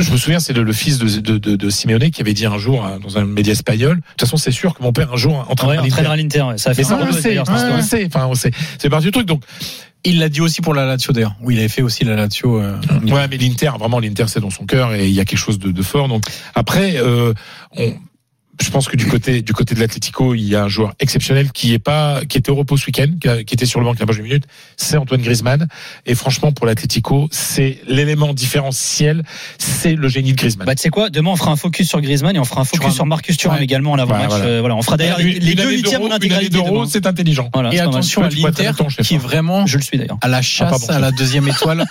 je me souviens, c'est le, le fils de, de, de, de Simeone qui avait dit un jour hein, dans un média espagnol. De toute façon, c'est sûr que mon père un jour Ouais, entraînera à l'Inter. ouais. Ça a fait Mais ça, on le sait. on le sait. Enfin, on sait. C'est parti du truc. Donc, Il l'a dit aussi pour la Lazio d'ailleurs, où il avait fait aussi la Lazio. euh, Ouais, mais l'Inter, vraiment, l'Inter, c'est dans son cœur et il y a quelque chose de, de fort. Donc après, euh, on, je pense que du côté du côté de l'Atlético, il y a un joueur exceptionnel qui est pas, qui était au repos ce week-end, qui, était sur le banc il y a pas de minutes. C'est Antoine Griezmann. Et franchement, pour l'Atlético, c'est l'élément différentiel, c'est le génie de Griezmann. Bah, tu sais quoi, demain on fera un focus sur Griezmann et on fera un focus Thuram. sur Marcus Thuram Ouais. également en avant-match. Ouais, voilà. Euh, voilà, on fera d'ailleurs les, les deux huitièmes en intégralité. c'est intelligent. Voilà, Et attention à l'Inter qui est Stéphane. vraiment Je le suis d'ailleurs. à la Ah, chasse pardon. à la deuxième étoile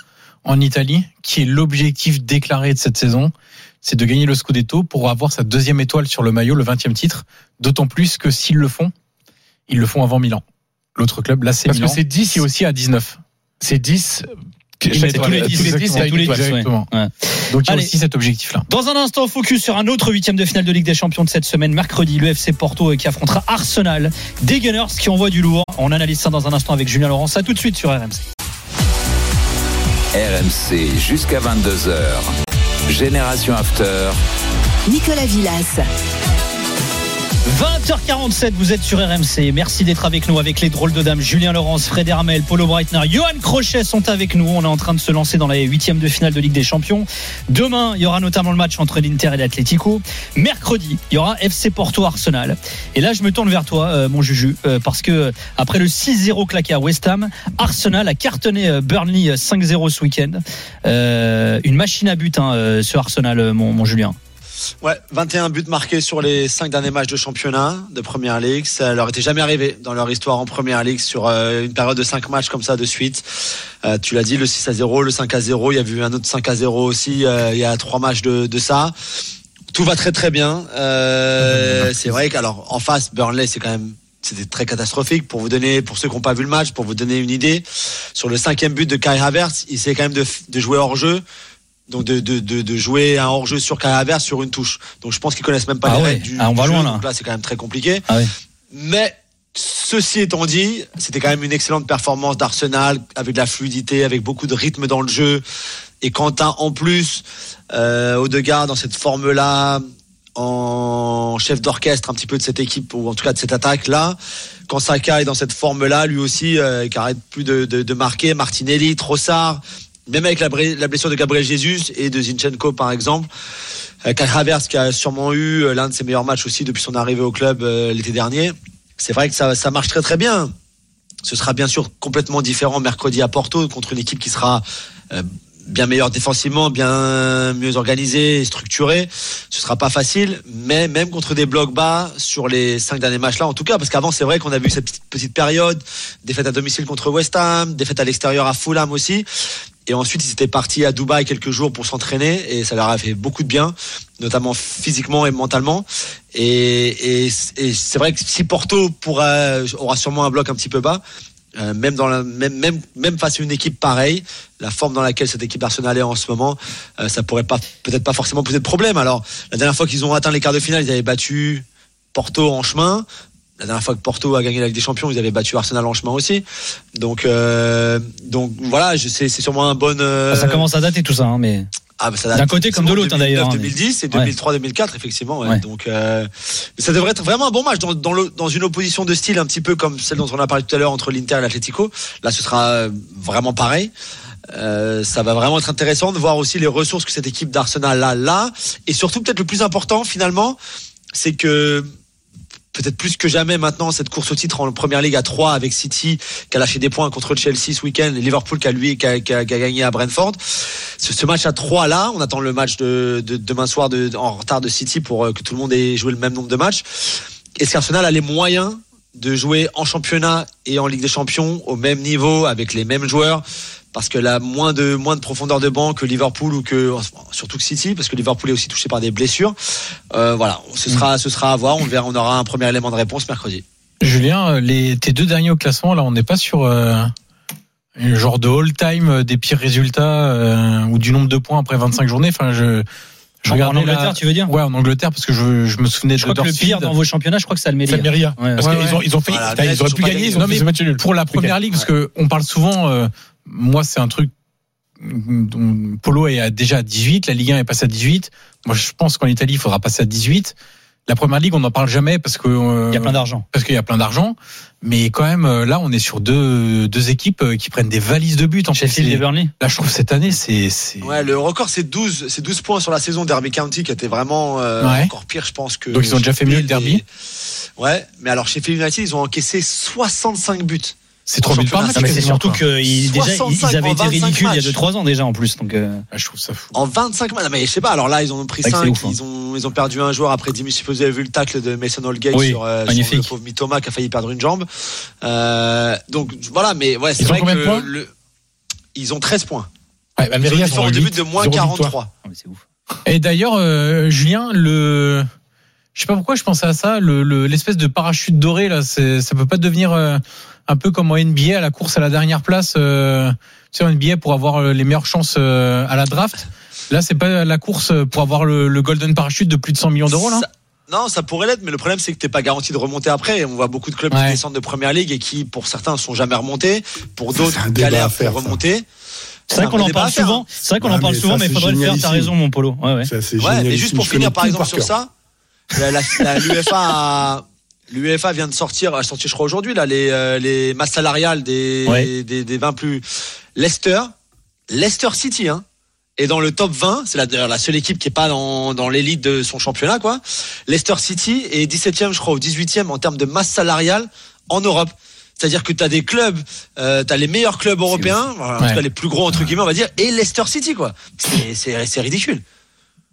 en Italie, qui est l'objectif déclaré de cette saison, c'est de gagner le Scudetto pour avoir sa deuxième étoile sur le maillot, le 20e titre. D'autant plus que s'ils le font, ils le font avant Milan. L'autre club, l'AC Parce que Milan, c'est 10, qui est aussi à 19. c'est 10. Une C'est étoile. tous les 10, tous les 10, exactement, il y a tous une les étoile. 10, ouais. Exactement. Ouais. Donc il y a Allez. aussi cet objectif-là. Dans un instant, focus sur un autre huitième de finale de Ligue des Champions de cette semaine, mercredi, le FC Porto euh, qui affrontera Arsenal, des Gunners qui envoient du lourd. On analyse ça dans un instant avec Julien Laurent. Ça tout de suite sur RMC. RMC jusqu'à 22h. Génération After. Nicolas Villas. 20h47, vous êtes sur RMC. Merci d'être avec nous avec les drôles de dames. Julien Laurence, Fred Hermel, Polo Breitner, Johan Crochet sont avec nous. On est en train de se lancer dans les huitièmes de finale de Ligue des Champions. Demain, il y aura notamment le match entre l'Inter et l'Atlético. Mercredi, il y aura FC Porto Arsenal. Et là, je me tourne vers toi, euh, mon Juju, euh, parce que après le 6-0 claqué à West Ham, Arsenal a cartonné euh, Burnley euh, 5-0 ce week-end. Euh, une machine à but, hein, euh, ce Arsenal, euh, mon, mon Julien. Ouais, 21 buts marqués sur les 5 derniers matchs de championnat de Première Ligue. Ça leur était jamais arrivé dans leur histoire en Première Ligue sur euh, une période de 5 matchs comme ça de suite. Euh, tu l'as dit, le 6 à 0, le 5 à 0. Il y a eu un autre 5 à 0 aussi. euh, il y a trois matchs de, ça. Tout va très très bien. C'est vrai qu'alors en face, Burnley, c'est quand même c'était très catastrophique pour vous donner, pour ceux qui n'ont pas vu le match, pour vous donner une idée. Sur le cinquième but de Kai Havertz, il essaie quand même de, de jouer hors jeu. Donc de, de, de, de jouer un hors-jeu sur Calaver sur une touche. Donc je pense qu'ils connaissent même pas Ah les ouais. règles du, Ah, on du va jeu. loin, là. Donc là c'est quand même très compliqué. Ah ouais. Mais ceci étant dit, c'était quand même une excellente performance d'Arsenal avec de la fluidité, avec beaucoup de rythme dans le jeu. Et quand t'as en plus euh, Odegaard dans cette forme-là, en chef d'orchestre un petit peu de cette équipe ou en tout cas de cette attaque là quand Saka est dans cette forme là lui aussi euh, qui arrête plus de, de, de marquer Martinelli Trossard même avec la, blessure de Gabriel Jesus et de Zinchenko par exemple euh, qui a sûrement eu euh, l'un de ses meilleurs matchs aussi depuis son arrivée au club euh, l'été dernier c'est vrai que ça, marche très très bien ce sera bien sûr complètement différent mercredi à Porto contre une équipe qui sera euh, bien meilleure défensivement, bien mieux organisée structurée. Ce sera pas facile, mais même contre des blocs bas sur les cinq derniers matchs là, en tout cas, parce qu'avant c'est vrai qu'on a vu cette petite, petite période, défaite à domicile contre West Ham, défaite à l'extérieur à Fulham aussi. Et ensuite, ils étaient partis à Dubaï quelques jours pour s'entraîner et ça leur a fait beaucoup de bien, notamment physiquement et mentalement. Et, c'est vrai que si Porto aura sûrement un bloc un petit peu bas, euh, même face à une équipe pareille, la forme dans laquelle cette équipe d'Arsenal est en ce moment, euh, ça pourrait pas, peut-être pas forcément poser de problème. Alors, la dernière fois qu'ils ont atteint les quarts de finale, ils avaient battu Porto en chemin. La dernière fois que Porto a gagné la Ligue des Champions, ils avaient battu Arsenal en chemin aussi. Donc, euh, donc voilà, c'est sûrement un bon. euh, Ça commence à dater tout ça, hein, mais. ah, bah, ça date D'un côté comme de l'autre, hein, d'ailleurs, hein, mais- 2010 et Ouais. 2003, 2004, effectivement. ouais. Ouais. Donc, euh, ça devrait être vraiment un bon match dans, dans, le- dans une opposition de style un petit peu comme celle dont on a parlé tout à l'heure entre l'Inter et l'Atlético. Là, ce sera euh, vraiment pareil. Euh, ça va vraiment être intéressant de voir aussi les ressources que cette équipe d'Arsenal a là. Et surtout, peut-être le plus important finalement, c'est que peut-être plus que jamais maintenant cette course au titre en première ligue à 3 avec City qui a lâché des points contre Chelsea ce week-end Liverpool qui a lui qui a, gagné à Brentford. Ce, match à 3 là on attend le match de, de demain soir de, en retard de City pour euh, que tout le monde ait joué le même nombre de matchs. Est-ce qu'Arsenal a les moyens de jouer en championnat et en Ligue des Champions au même niveau avec les mêmes joueurs? Parce que là moins de moins de profondeur de banc que Liverpool ou que surtout que City parce que Liverpool est aussi touché par des blessures euh, voilà ce sera ce sera à voir on verra on aura un premier élément de réponse mercredi Julien, euh, les, tes deux derniers au classement, là, on n'est pas sur euh, un genre de all-time des pires résultats euh, ou du nombre de points après 25 journées. Enfin, je, je En Angleterre, la- tu veux dire? Ouais, en Angleterre, parce que je, je me souvenais Je de crois que le pire dans vos championnats, je crois que c'est Almeria. Almeria. Ouais. Parce Ouais, qu'ils ouais. ont, ils ont fait, Voilà, ils auraient pu gagner, gagné. ils ont Non, fait mais ce match nul. pour la première ligue, parce que on parle souvent. euh, moi, c'est un truc. dont Polo est déjà à 18, la Ligue 1 est passée à 18. Moi, je pense qu'en Italie, il faudra passer à 18. La première ligue, on n'en parle jamais parce que euh, Il y a plein d'argent. parce qu'il y a plein d'argent. Mais quand même, euh, là, on est sur deux, deux équipes euh, qui prennent des valises de buts. En Sheffield et Burnley. Là, je trouve cette année, c'est. ouais le record c'est 12 c'est 12 points sur la saison Derby County qui était vraiment euh, Ouais. encore pire je pense que Donc, ils ont déjà fait mieux le Derby. et- ouais mais alors chez Sheffield United ils ont encaissé 65 buts C'est trop buts par championnat, match. C'est surtout qu'ils déjà ils 65 avaient en été 25 ridicules il y a matchs. 2-3 ans déjà en plus. Donc euh, Ah, je trouve ça fou. En 25 matchs. Non, mais je sais pas. Alors là, ils en ont pris C'est vrai que 5. c'est ouf, hein. Ils ont, ils ont perdu un joueur après 10 minutes. Vous avez vu le tacle de Mason Holgate Oui, sur, euh, sur le pauvre Mitoma qui a failli perdre une jambe. Euh, donc voilà, mais ouais, c'est Ils ont vrai combien que de points le- ils ont 13 points. Ouais, Ils ont Almeria, une sont différence de huit, but de moins zéro victoire. 43. ah, mais c'est ouf. Et d'ailleurs, euh, Julien, le, je sais pas pourquoi je pensais à ça, le, le- l'espèce de parachute doré là, c'est, ça peut pas devenir euh, un peu comme en NBA à la course à la dernière place, euh, tu sais en NBA pour avoir euh, les meilleures chances euh, à la draft. Là, c'est pas la course pour avoir le, le golden parachute de plus de 100 millions d'euros là. Ça- Non, ça pourrait l'être, mais le problème c'est que t'es pas garanti de remonter après. On voit beaucoup de clubs qui descendent de première ligue et qui, pour certains, sont jamais remontés. Pour d'autres, débat à galèrent faire, pour remonter. C'est vrai qu'on en parle à faire, souvent. C'est vrai qu'on en parle souvent, mais il faudrait le faire. T'as raison, mon polo. Ouais, ouais. Ça, Ouais, mais juste pour finir, par exemple, sur ça, la- l'UEFA a- l'UEFA vient de sortir, a sorti, je crois, aujourd'hui, là, les, euh, les masses salariales des, Ouais. des, des 20 plus. Leicester, Leicester City, hein, est dans le top 20. C'est la, la seule équipe qui est pas dans, dans l'élite de son championnat, quoi. Leicester City est 17e, je crois, ou 18e en termes de masse salariale en Europe. C'est-à-dire que tu as des clubs, euh, tu as les meilleurs clubs européens, voilà, en tout cas les plus gros entre guillemets, on va dire, et Leicester City, quoi. C'est ridicule.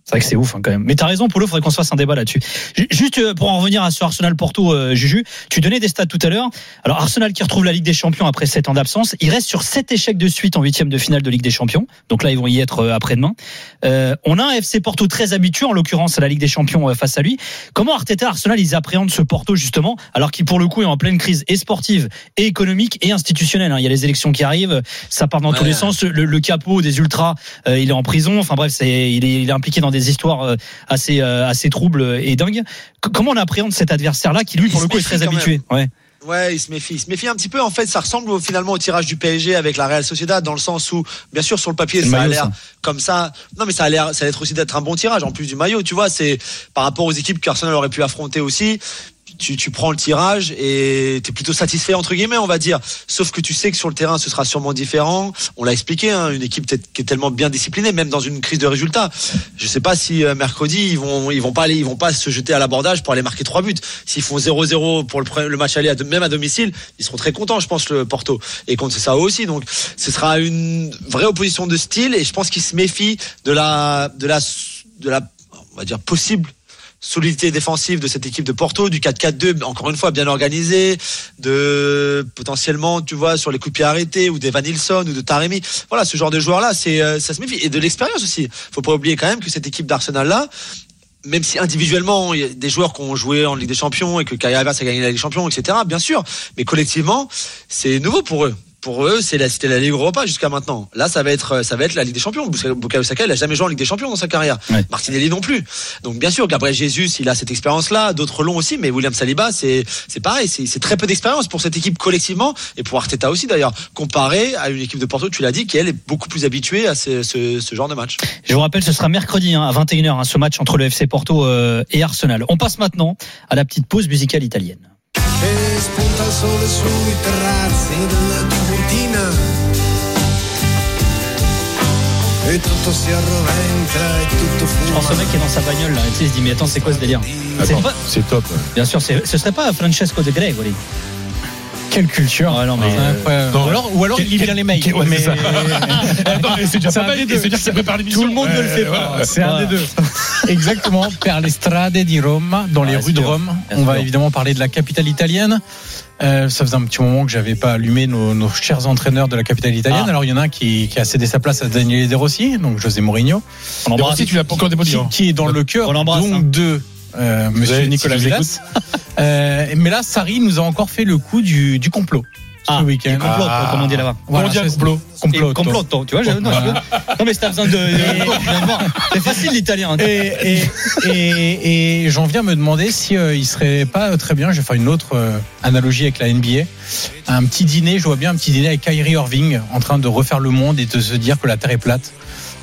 C'est vrai que c'est ouf hein, quand même. Mais t'as raison, Polo, faudrait qu'on se fasse un débat là-dessus. Ju- Juste euh, pour en revenir à ce Arsenal Porto, euh, Juju, tu donnais des stats tout à l'heure. Alors Arsenal qui retrouve la Ligue des Champions après 7 ans d'absence, il reste sur 7 échecs de suite en huitième de finale de Ligue des Champions. Donc là, ils vont y être euh, après-demain. Euh, on a un FC Porto très habitué, en l'occurrence à la Ligue des Champions euh, face à lui. Comment Arteta, Arsenal, ils appréhendent ce Porto justement, alors qu'il pour le coup est en pleine crise et sportive, et économique, et institutionnelle. hein. Il y a les élections qui arrivent, ça part dans tous les sens. Le, le capot des ultras, euh, il est en prison. Enfin bref, c'est, il, est, il est impliqué dans des histoires euh, assez, euh, assez troubles et dingues. Comment on appréhende cet adversaire-là qui lui, pour le coup, est très habitué? Ouais. Ouais, il se méfie. Il se méfie un petit peu. En fait, ça ressemble finalement au tirage du PSG avec la Real Sociedad dans le sens où, bien sûr, sur le papier, ça a l'air comme ça. Non, mais ça a l'air, ça va être aussi d'être un bon tirage en plus du maillot. Tu vois, c'est par rapport aux équipes qu'Arsenal aurait pu affronter aussi. Tu, tu prends le tirage et t'es plutôt satisfait entre guillemets, on va dire. Sauf que tu sais que sur le terrain, ce sera sûrement différent. On l'a expliqué, hein, une équipe qui est tellement bien disciplinée, même dans une crise de résultats. Je sais pas si euh, mercredi ils vont, ils vont pas aller, ils vont pas se jeter à l'abordage pour aller marquer trois buts. S'ils font 0-0 pour le, le match aller, à, même à domicile, ils seront très contents, je pense, le Porto. Et contre ça aussi. Donc, ce sera une vraie opposition de style et je pense qu'ils se méfient de la, de la, de la, on va dire possible solidité défensive de cette équipe de Porto, du 4-4-2, encore une fois bien organisé, de potentiellement, tu vois, sur les coups de pied arrêtés ou d'Evan Nilsson ou de Taremi. Voilà, ce genre de joueurs-là, c'est, euh, ça se méfie. Et de l'expérience aussi. Faut pas oublier quand même que cette équipe d'Arsenal-là, même si individuellement, il y a des joueurs qui ont joué en Ligue des Champions et que Kai Havertz a gagné la Ligue des Champions, etc., bien sûr. Mais collectivement, c'est nouveau pour eux. Pour eux, c'est la, c'était la Ligue Europa jusqu'à maintenant. Là, ça va être, ça va être la Ligue des Champions. Bukayo Saka, il a jamais joué en Ligue des Champions dans sa carrière. Ouais. Martinelli non plus. Donc, bien sûr, Gabriel Jesus, il a cette expérience-là. D'autres l'ont aussi, mais William Saliba, c'est, c'est pareil. C'est, c'est très peu d'expérience pour cette équipe collectivement et pour Arteta aussi d'ailleurs. Comparé à une équipe de Porto, tu l'as dit, qui elle est beaucoup plus habituée à ce, ce, ce genre de match. Je vous rappelle, ce sera mercredi hein, à 21h, hein, ce match entre le FC Porto euh, et Arsenal. On passe maintenant à la petite pause musicale italienne. E spunta il sole sui terrazzi della Tiburtina E tutto si arroventa e tutto Je pense au mec qui est dans sa bagnole là, et tu sais, il se dit mais attends c'est quoi ce délire? C'est top. Bien sûr, c'est- ce serait pas Francesco De Gregori. Quelle culture. Ouais, non, mais, C'est euh, non. ou alors, ou alors Quel- il lit bien les mails. quel- ouais, mais c'est ça. [LAUGHS] Attends, mais c'est déjà C'est pas un mal. des deux. c'est dire que ça prépare l'émission. Tout le monde ne le fait Ouais, pas. ouais. C'est un des deux. [LAUGHS] Exactement. Per les strade di Rome, dans les Ouais, rues de. Rome. On va évidemment parler de la capitale italienne. Euh, ça faisait un petit moment que j'avais pas allumé nos, nos chers entraîneurs de la capitale italienne. Ah. Alors il y en a un qui, qui a cédé sa place à Daniele De Rossi, donc José Mourinho, On embrasse. aussi, tu l'as pas encore démoli. qui, hein. qui est dans le cœur l'embrasse, donc hein. de euh, Monsieur Nicolas si Villas. Euh, mais là, Sarri nous a encore fait le coup du, du complot Ah, ce week-end. complot, Ah. comme on dit là-bas. Voilà, on dit un c'est- complot. complot. Et complotto, tu vois, je- non, non, mais si t'as besoin de, c'est facile l'italien. hein. Et, et, et, et j'en viens me demander si euh, il serait pas très bien. Je vais faire une autre euh, analogie avec la NBA. Un petit dîner, je vois bien un petit dîner avec Kyrie Irving en train de refaire le monde et de se dire que la Terre est plate.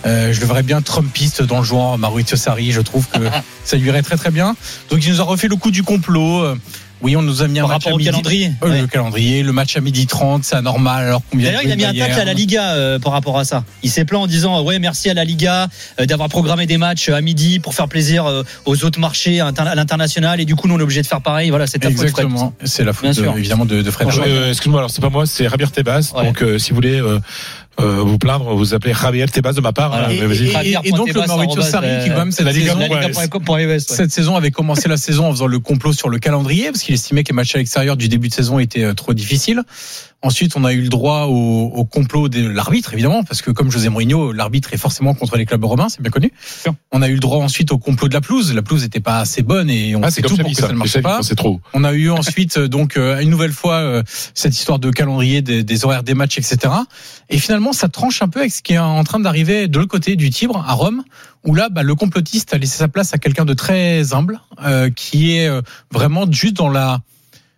Euh, je le verrais bien Trumpiste dans le genre Maurizio Sarri. Je trouve que [LAUGHS] ça lui irait très très bien. Donc il nous a refait le coup du complot. Euh, Oui, on nous a mis un Par rapport à au midi- calendrier. Euh, Ouais. Le calendrier, le match à midi 30, c'est anormal. Alors combien D'ailleurs, il a mis un tacle à la Liga euh, par rapport à ça. Il s'est plaint en disant euh, ouais merci à la Liga euh, d'avoir programmé des matchs à midi pour faire plaisir euh, aux autres marchés à l'international et du coup nous on est obligé de faire pareil. Voilà, c'est ta faute, Fred. Exactement. C'est la faute de- évidemment de, de Fred. Excuse-moi, alors c'est pas moi, c'est Javier Tebas. Ouais. Donc euh, si vous voulez euh, euh, vous plaindre, vous appelez Javier Tebas de ma part. Voilà. hein, Et- vas-y. et- Javier et donc le arrobase, Sarri qui quand même c'est cette la saison, ouais. cette saison avait commencé la saison en faisant le complot sur le calendrier parce qu'il estimait que les matchs à l'extérieur du début de saison étaient euh, trop difficiles. Ensuite, on a eu le droit au, au complot de l'arbitre, évidemment, parce que comme José Mourinho, l'arbitre est forcément contre les clubs romains, c'est bien connu. On a eu le droit ensuite au complot de la pelouse. La pelouse n'était pas assez bonne et on Ah, fait tout pour que ça ça. ne marche pas. Trop. On a eu [LAUGHS] ensuite euh, donc euh, une nouvelle fois euh, cette histoire de calendrier des, des horaires des matchs, etc. Et finalement, ça tranche un peu avec ce qui est en train d'arriver de l'autre côté du Tibre, à Rome, où là, bah, le complotiste a laissé sa place à quelqu'un de très humble, euh, qui est vraiment juste dans la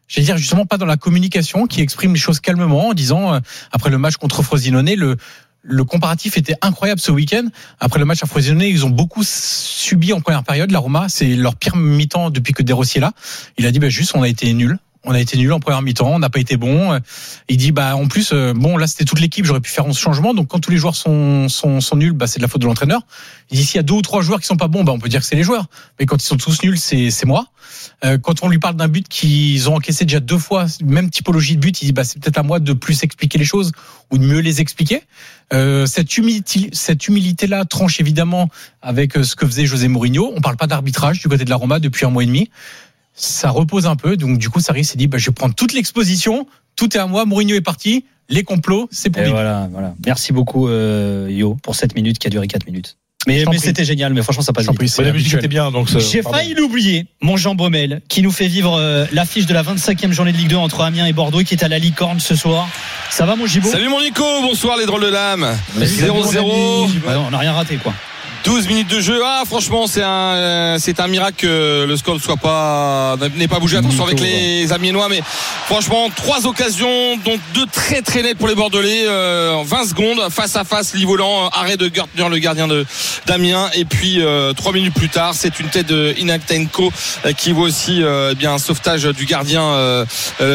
J'allais dire justement pas dans la communication, qui exprime les choses calmement en disant euh, après le match contre Frosinone, le le comparatif était incroyable ce week-end. Après le match à Frosinone, ils ont beaucoup subi en première période. La Roma, c'est leur pire mi-temps depuis que De Rossi est là. Il a dit bah, juste, on a été nuls. On a été nul en première mi-temps, on n'a pas été bon. Il dit bah en plus euh, bon là c'était toute l'équipe, j'aurais pu faire 11 changements. Donc quand tous les joueurs sont sont, sont nuls, bah c'est de la faute de l'entraîneur. Il dit s'il y a deux ou trois joueurs qui sont pas bons, bah on peut dire que c'est les joueurs. Mais quand ils sont tous nuls, c'est c'est moi. Euh, quand on lui parle d'un but qu'ils ont encaissé déjà deux fois, même typologie de but, il dit bah c'est peut-être à moi de plus expliquer les choses ou de mieux les expliquer. Euh, cette humilité, cette humilité-là tranche évidemment avec euh, ce que faisait José Mourinho. On parle pas d'arbitrage du côté de la Roma depuis un mois et demi. Ça repose un peu, donc du coup, Sarri s'est dit, bah, je vais prendre toute l'exposition, tout est à moi. Mourinho est parti, les complots, c'est pour voilà, voilà. Merci beaucoup, euh, Yo, pour cette minute qui a duré 4 minutes. Mais, mais c'était génial, mais franchement, ça passe vite. la musique était bien, donc. ça- J'ai failli l'oublier, mon Jean Baumel, qui nous fait vivre euh, l'affiche de la 25e journée de Ligue 2 entre Amiens et Bordeaux, qui est à la licorne ce soir. Ça va, mon Gibo Salut mon Nico, bonsoir les drôles de mon 0-0, ami. Ouais, On n'a rien raté, quoi. 12 minutes de jeu. Ah franchement c'est un euh, c'est un miracle que le score ne soit pas n'ait pas bougé. Attention avec les Amiénois, mais franchement trois occasions, dont deux très très nettes pour les Bordelais. euh, en 20 secondes face à face, Livolan, euh, arrêt de Gertner, le gardien de d'Amiens, et puis euh, trois minutes plus tard, c'est une tête de Inaktenko euh, qui vaut aussi eh bien un sauvetage du gardien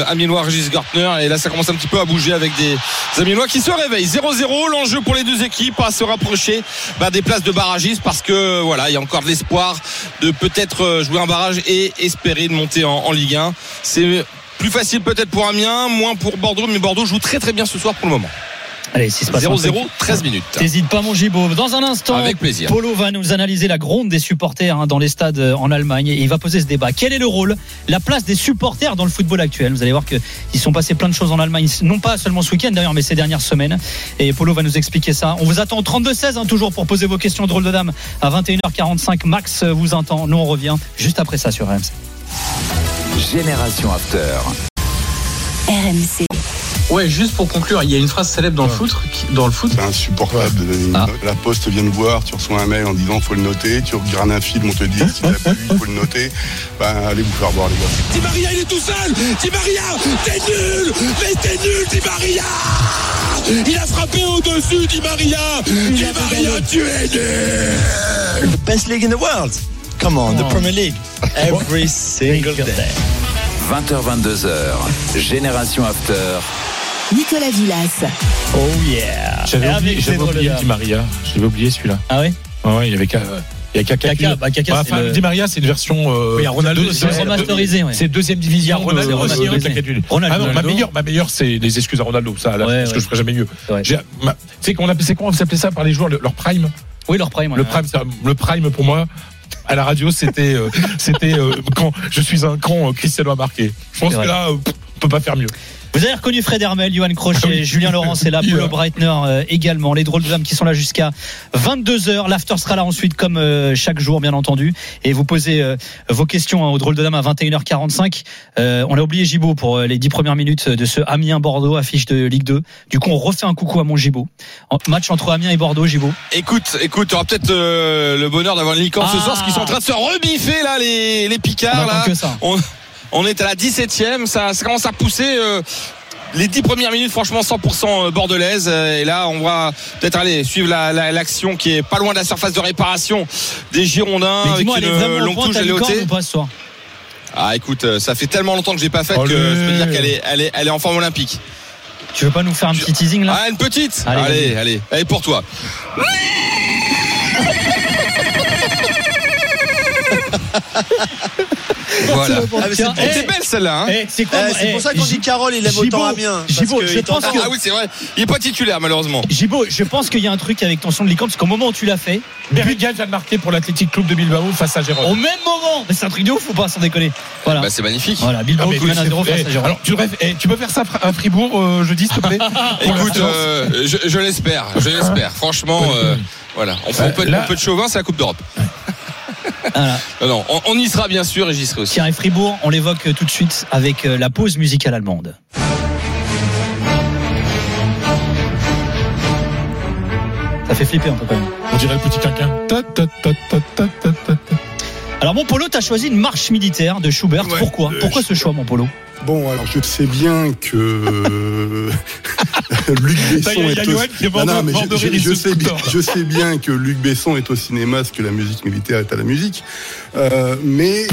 amiénois Régis Gartner. Et là ça commence un petit peu à bouger avec des Amiénois qui se réveillent. 0-0, l'enjeu pour les deux équipes à se rapprocher bah, des places de parce que voilà, il y a encore l'espoir de peut-être euh, jouer un barrage et espérer de monter en, en Ligue 1. C'est plus facile peut-être pour Amiens, moins pour Bordeaux, mais Bordeaux joue très très bien ce soir pour le moment. Allez, s'il se passe un 0-0, truc, 13 minutes. T'hésites pas, mon Gibo. Dans un instant, Avec plaisir. Polo va nous analyser la gronde des supporters hein, dans les stades euh, en Allemagne et il va poser ce débat. Quel est le rôle, la place des supporters dans le football actuel? Vous allez voir qu'ils sont passés plein de choses en Allemagne, non pas seulement ce week-end d'ailleurs, mais ces dernières semaines. Et Polo va nous expliquer ça. On vous attend au 32-16 hein, toujours pour poser vos questions drôle de dame à 21h45. Max euh, vous entend. Nous on revient juste après ça sur RMC. Génération After. RMC. Ouais, juste pour conclure, il y a une phrase célèbre dans le foot, qui- dans le foot. C'est insupportable de donner une Ah. note. La poste vient de voir, tu reçois un mail en disant faut le noter, tu regardes un film, on te dit si t'as plu, il faut le noter. Ben allez vous faire voir les gars. Di Maria, il est tout seul Di Maria, t'es nul Mais t'es nul, Di Maria Il a frappé au-dessus, Di Maria Di Maria, tu es nul The best league in the world. Come on, the Premier League. Every single day. 20h22h. Génération After. Nicolas Villas. Oh yeah J'avais oublié, j'avais oublié Di. Maria. J'avais oublié celui-là. Ah ouais? Ouais, ouais, il y avait qu'à- il y a Kaka. Kaka, bah, Kaka, c'est enfin, le- Di Maria, c'est une version. euh, Oui, il y a Ronaldo deux- aussi, deux- c'est remasterisé, ouais. C'est deuxième division. Il y a Ronaldo de- aussi, de- de- Ronaldo. Ah non, ma Ronaldo. meilleure, ma meilleure, c'est les excuses à Ronaldo. Ça, là, Ouais, parce que ouais. je ferai jamais mieux. Ma- Tu sais qu'on appelait, c'est quoi on s'appelait ça par les joueurs, le- leur prime? Oui, leur prime. ouais. Le prime, c'est- le prime pour moi. À la radio, c'était, euh, [LAUGHS] c'était euh, quand je suis un euh, Cristiano a marqué. Je pense que là, euh, pff, on peut pas faire mieux. Vous avez reconnu Fred Hermel, Johan Crochet, Ah oui. Julien Laurent, c'est là, Il est là. Breitner euh, également, les drôles de dames qui sont là jusqu'à 22h. L'after sera là ensuite comme euh, chaque jour bien entendu. Et vous posez euh, vos questions hein, aux drôles de dames à 21h45. Euh, on a oublié Gibo pour euh, les 10 premières minutes de ce Amiens-Bordeaux, affiche de Ligue 2. Du coup, on refait un coucou à mon Gibo. En- match entre Amiens et Bordeaux, Gibo. Écoute, écoute, tu auras peut-être euh, le bonheur d'avoir une licorne ce Ah. soir, parce qu'ils sont en train de se rebiffer là, les, les Picards. On Là. que ça. On, on est à la 17ème, ça, ça commence à pousser. euh, les 10 premières minutes, franchement, 100% bordelaise. Euh, Et là, on va peut-être aller suivre la- la- l'action qui est pas loin de la surface de réparation des Girondins avec une longue touche à Léoté. Ah, écoute, euh, ça fait tellement longtemps que j'ai pas fait que je peux dire qu'elle est, elle est, elle est en forme olympique. Tu veux pas nous faire un petit teasing là? Ah, une petite. Allez, Allez, allez, allez, pour toi. [LAUGHS] voilà. Ah, c'est- Elle eh, belle celle-là. Hein eh, c'est quoi Eh, c'est pour ça qu'on J- dit Carole, il aime Gibo, autant Amiens. parce Gibo, que je pense que- Ah oui, c'est vrai. Il est pas titulaire malheureusement. Gibo, je pense qu'il y a un truc avec ton son de licorne, parce qu'au moment où tu l'as fait, Berrigan vient de marquer pour l'Athletic Club de Bilbao face à Gérone. au même moment, mais c'est un truc de ouf ou pas, sans déconner? Voilà. Bah, c'est magnifique. Voilà, Ah, Bilbao qui à 0 face à Gérone. alors, tu, rêves- tu peux faire ça à Fribourg euh, jeudi, s'il te plaît? [LAUGHS] Écoute, euh, je, l'espère, je l'espère. Franchement, euh, voilà, on fait un peu de chauvin, c'est la Coupe d'Europe. Voilà. Non, on, on y sera bien sûr et j'y serai aussi. Tiens, et Fribourg, on l'évoque tout de suite avec euh, la pause musicale allemande. Ça fait flipper un peu quand même. On dirait le petit quinquin. Alors mon polo, t'as choisi une marche militaire de Schubert. Ouais. Pourquoi Euh, Pourquoi ce choix, mon polo? Bon, alors je sais bien que [LAUGHS] Luc Ça y Besson est, il y a est Johan qui est mort de- mais mort de je, rire, je- il je se sais bien, couteau. je sais bien que Luc Besson est au cinéma, ce que la musique militaire est à la musique. Euh, mais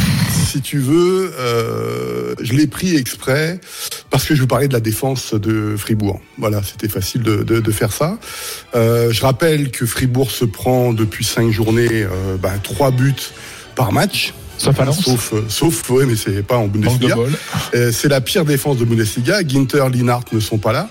si tu veux, euh, je l'ai pris exprès parce que je vous parlais de la défense de Fribourg. Voilà, c'était facile de, de- de faire ça. Euh, je rappelle que Fribourg se prend depuis cinq journées euh, ben, trois buts par match. Sauf à. Sauf, euh, sauf, ouais, mais c'est pas en Bundesliga. Euh, c'est la pire défense de Bundesliga. Ginter, Linhart ne sont pas là.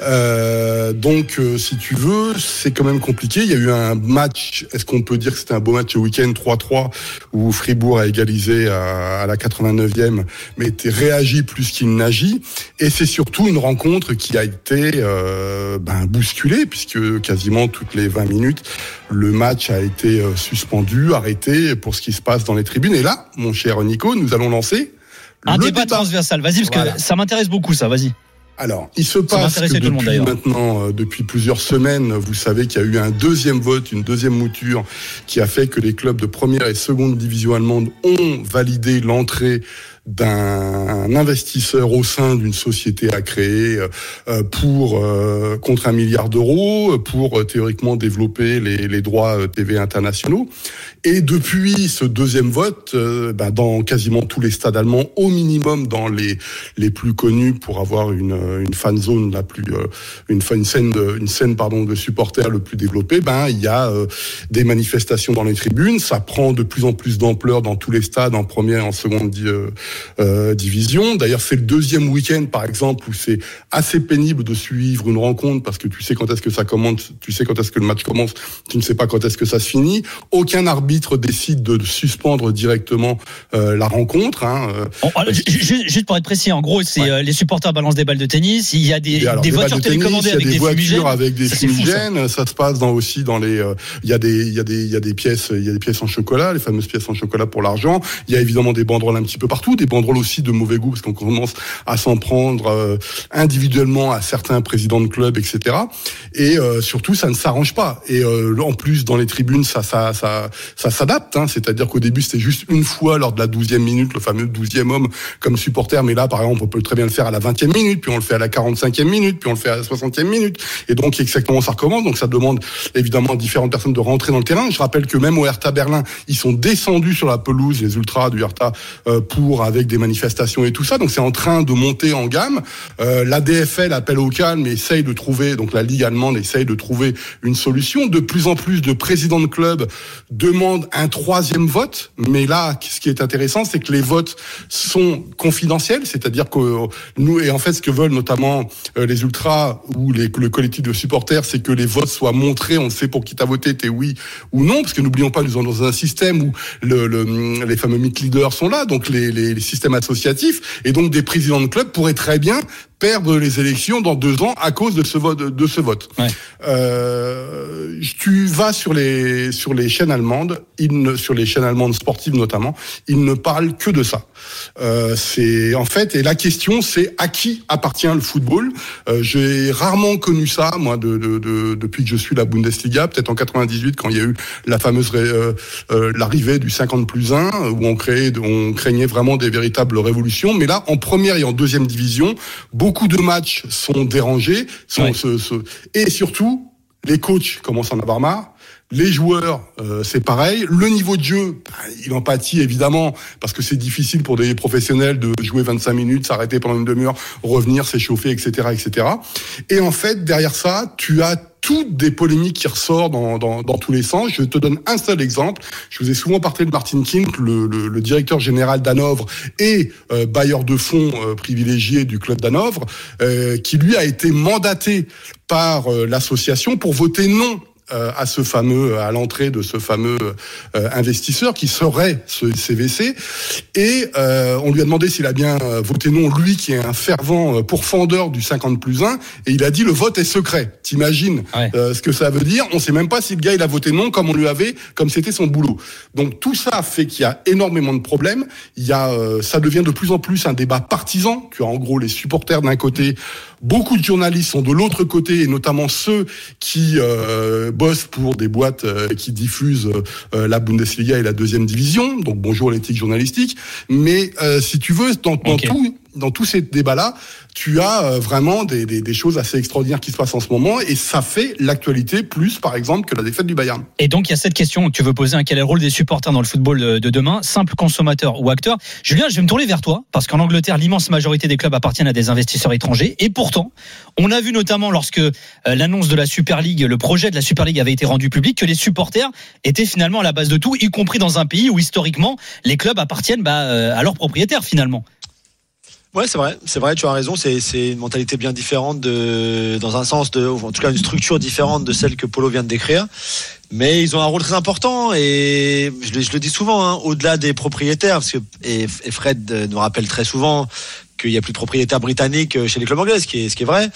Euh, donc, euh, si tu veux, c'est quand même compliqué. Il y a eu un match, est-ce qu'on peut dire que c'était un beau match au week-end 3-3, où Fribourg a égalisé à, à la 89e, mais était réagi plus qu'il n'agit. Et c'est surtout une rencontre qui a été euh, ben, bousculée, puisque quasiment toutes les 20 minutes, le match a été suspendu, arrêté pour ce qui se passe dans les tribunes. Et là, mon cher Nico, nous allons lancer Un le débat, transversal. Vas-y, parce Voilà. que ça m'intéresse beaucoup, ça. Vas-y. Alors, il se passe que intéresser tout le monde, depuis maintenant, euh, depuis plusieurs semaines, vous savez qu'il y a eu un deuxième vote, une deuxième mouture, qui a fait que les clubs de première et seconde division allemande ont validé l'entrée d'un investisseur au sein d'une société à créer euh, euh, pour euh, contre un milliard d'euros pour théoriquement développer les, les droits TV internationaux. Et depuis ce deuxième vote, bah, dans quasiment tous les stades allemands, au minimum dans les les plus connus pour avoir une une fan zone la plus une une scène de, une scène pardon de supporters le plus développée, ben il y a des manifestations dans les tribunes, ça prend de plus en plus d'ampleur dans tous les stades en première en seconde euh, division. D'ailleurs, c'est le deuxième week-end par exemple où c'est assez pénible de suivre une rencontre parce que tu sais quand est-ce que ça commence, tu sais quand est-ce que le match commence, tu ne sais pas quand est-ce que ça se finit. Aucun arbitre décide de suspendre directement euh, la rencontre. Hein. euh, Bon, alors, ju- ju- juste pour être précis, en gros, c'est Ouais. les supporters balancent des balles de tennis. Il y a des, alors, des des voitures de tennis, télécommandées il y a avec des, des, fumigènes. avec des Ça, fumigènes. Ça. se passe dans aussi dans les. Il y a des il y a des il y a des pièces il y a des pièces en chocolat, les fameuses pièces en chocolat pour l'argent. Il y a évidemment des banderoles un petit peu partout, des banderoles aussi de mauvais goût parce qu'on commence à s'en prendre euh, individuellement à certains présidents de clubs, etc. Et euh, surtout, ça ne s'arrange pas. Et euh, en plus, dans les tribunes, ça ça ça ça s'adapte. Hein. C'est-à-dire qu'au début, c'était juste une fois lors de la douzième minute, le fameux douzième homme comme supporter. Mais là, par exemple, on peut très bien le faire à la vingtième minute, puis on le fait à la 45e minute, puis on le fait à la 60e minute. Et donc, exactement, ça recommence. Donc, ça demande évidemment à différentes personnes de rentrer dans le terrain. Je rappelle que même au Hertha Berlin, ils sont descendus sur la pelouse, les ultras du Hertha, pour avec des manifestations et tout ça. Donc, c'est en train de monter en gamme. Euh, la DFL appelle au calme et essaye de trouver, donc la Ligue allemande essaye de trouver une solution. De plus en plus de présidents de clubs demandent un troisième vote. Mais là, ce qui est intéressant, c'est que les votes sont confidentiels, c'est-à-dire que nous, et en fait, ce que veulent notamment euh, les ultras ou le collectif de supporters, c'est que les votes soient montrés, on sait pour qui t'as voté, t'es oui ou non, parce que n'oublions pas, nous sommes dans un système où le, le- les fameux meet leaders sont là, donc les, les systèmes associatifs, et donc des présidents de club pourraient très bien perdre les élections dans deux ans à cause de ce vote. De ce vote. Ouais. Euh, tu vas sur les sur les chaînes allemandes, ils ne, sur les chaînes allemandes sportives notamment, ils ne parlent que de ça. Euh, c'est en fait et la question c'est à qui appartient le football? Euh, J'ai rarement connu ça moi de, de, de- depuis que je suis la Bundesliga, peut-être en 98 quand il y a eu la fameuse euh, euh, l'arrivée du 50 plus 1 où on créait on craignait vraiment des véritables révolutions. Mais là en première et en deuxième division, beaucoup de matchs sont dérangés, sont, et surtout les coachs commencent à en avoir marre. Les joueurs, euh, c'est pareil. Le niveau de jeu, bah, il en pâtit évidemment parce que c'est difficile pour des professionnels de jouer 25 minutes, s'arrêter pendant une demi-heure, revenir, s'échauffer, etc., etc. Et en fait, derrière ça, tu as toutes des polémiques qui ressortent dans, dans, dans tous les sens. Je te donne un seul exemple. Je vous ai souvent parlé de Martin Kink, le, le, le directeur général d'Hanovre et euh, bailleur de fonds euh, privilégié du club d'Hanovre, euh, qui lui a été mandaté par euh, l'association pour voter non à ce fameux à l'entrée de ce fameux euh, investisseur qui serait ce CVC et euh, on lui a demandé s'il a bien euh, voté non lui qui est un fervent euh, pourfendeur du 50 plus 1 et il a dit le vote est secret. T'imagines Ouais. euh, ce que ça veut dire. On sait même pas si le gars il a voté non comme on lui avait comme c'était son boulot. Donc tout ça fait qu'il y a énormément de problèmes. Il y a euh, ça devient de plus en plus un débat partisan tu as en gros les supporters d'un côté beaucoup de journalistes sont de l'autre côté, et notamment ceux qui euh, bossent pour des boîtes euh, qui diffusent euh, la Bundesliga et la deuxième division. Donc bonjour l'éthique journalistique. Mais euh, si tu veux, dans, dans tout, dans tous ces débats-là, tu as euh, vraiment des, choses assez extraordinaires qui se passent en ce moment, et ça fait l'actualité plus, par exemple, que la défaite du Bayern. Et donc il y a cette question que tu veux poser, quel est le rôle des supporters dans le football de de demain, simple consommateur ou acteur? Julien, je vais me tourner vers toi, parce qu'en Angleterre, l'immense majorité des clubs appartiennent à des investisseurs étrangers, et pourtant, on a vu notamment lorsque euh, l'annonce de la Super League, le projet de la Super League avait été rendu public, que les supporters étaient finalement à la base de tout, y compris dans un pays où historiquement les clubs appartiennent bah, euh, à leurs propriétaires finalement. Ouais, c'est vrai, c'est vrai, tu as raison. C'est une mentalité bien différente dans un sens en tout cas une structure différente de celle que Polo vient de décrire. Mais ils ont un rôle très important et je le, dis souvent, hein, au-delà des propriétaires, parce que et, Fred euh, nous rappelle très souvent qu'il y a plus de propriétaires britanniques chez les clubs anglais, ce qui est, ce qui est vrai.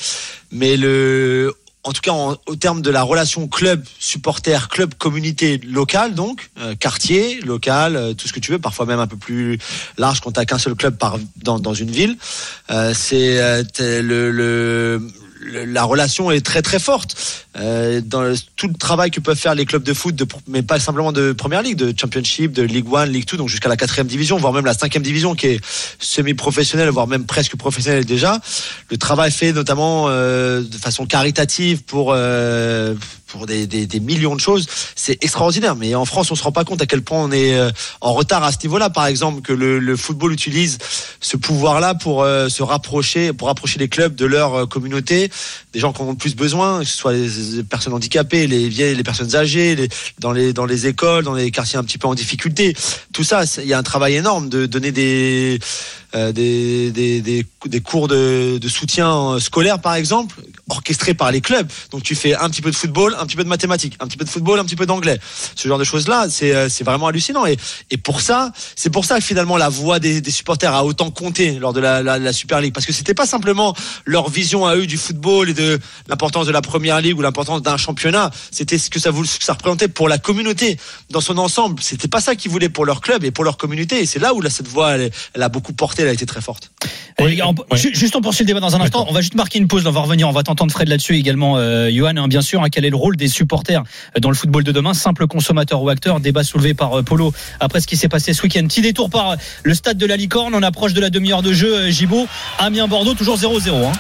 Mais le, en tout cas, en- au terme de la relation club supporter, club communauté locale, donc euh, quartier local, euh, tout ce que tu veux, parfois même un peu plus large quand t'as qu'un seul club par dans, dans une ville. Euh, c'est euh, le, le, la relation est très très forte euh, dans le- tout le travail que peuvent faire les clubs de foot, de, mais pas simplement de première ligue, de championship, de Ligue 1, Ligue 2, donc jusqu'à la quatrième division, voire même la cinquième division qui est semi-professionnelle, voire même presque professionnelle déjà. Le travail fait notamment euh, de façon caritative pour euh, pour des, millions de choses, c'est extraordinaire. Mais en France, on se rend pas compte à quel point on est euh, en retard à ce niveau-là. Par exemple, que le, football utilise ce pouvoir-là pour euh, se rapprocher, pour rapprocher les clubs de leur euh, communauté, des gens qui en ont plus besoin, que ce soit les, personnes handicapées, les vieilles, les personnes âgées, dans les dans les écoles, dans les quartiers un petit peu en difficulté. Tout ça, il y a un travail énorme de donner des des, des, des, des cours de, de soutien euh, scolaire, par exemple, orchestrés par les clubs. Donc tu fais un petit peu de football, un petit peu de mathématiques, un petit peu de football, un petit peu d'anglais. Ce genre de choses-là, c'est euh, vraiment hallucinant. Et, et pour ça, c'est pour ça que finalement la voix des, des supporters a autant compté lors de la, la, Super League. Parce que c'était pas simplement leur vision à eux du football et de l'importance de la Première Ligue ou l'importance d'un championnat. C'était ce que ça, voulait- ça représentait pour la communauté dans son ensemble. C'était pas ça qu'ils voulaient pour leur club et pour leur communauté. Et c'est là où là, cette voix, elle a beaucoup porté, elle a été très forte. On- Juste on poursuit le débat dans un instant. On va juste marquer une pause. On va revenir. On va t'entendre Fred là-dessus également, euh, Johan. hein, bien sûr, hein, quel est le rôle des supporters dans le football de demain Simple consommateur ou acteur Débat soulevé par euh, Polo après ce qui s'est passé ce week-end. Petit détour par euh, le stade de la Licorne. On approche de la demi-heure de jeu. euh, Gibaud, Amiens-Bordeaux, toujours 0-0. Hein.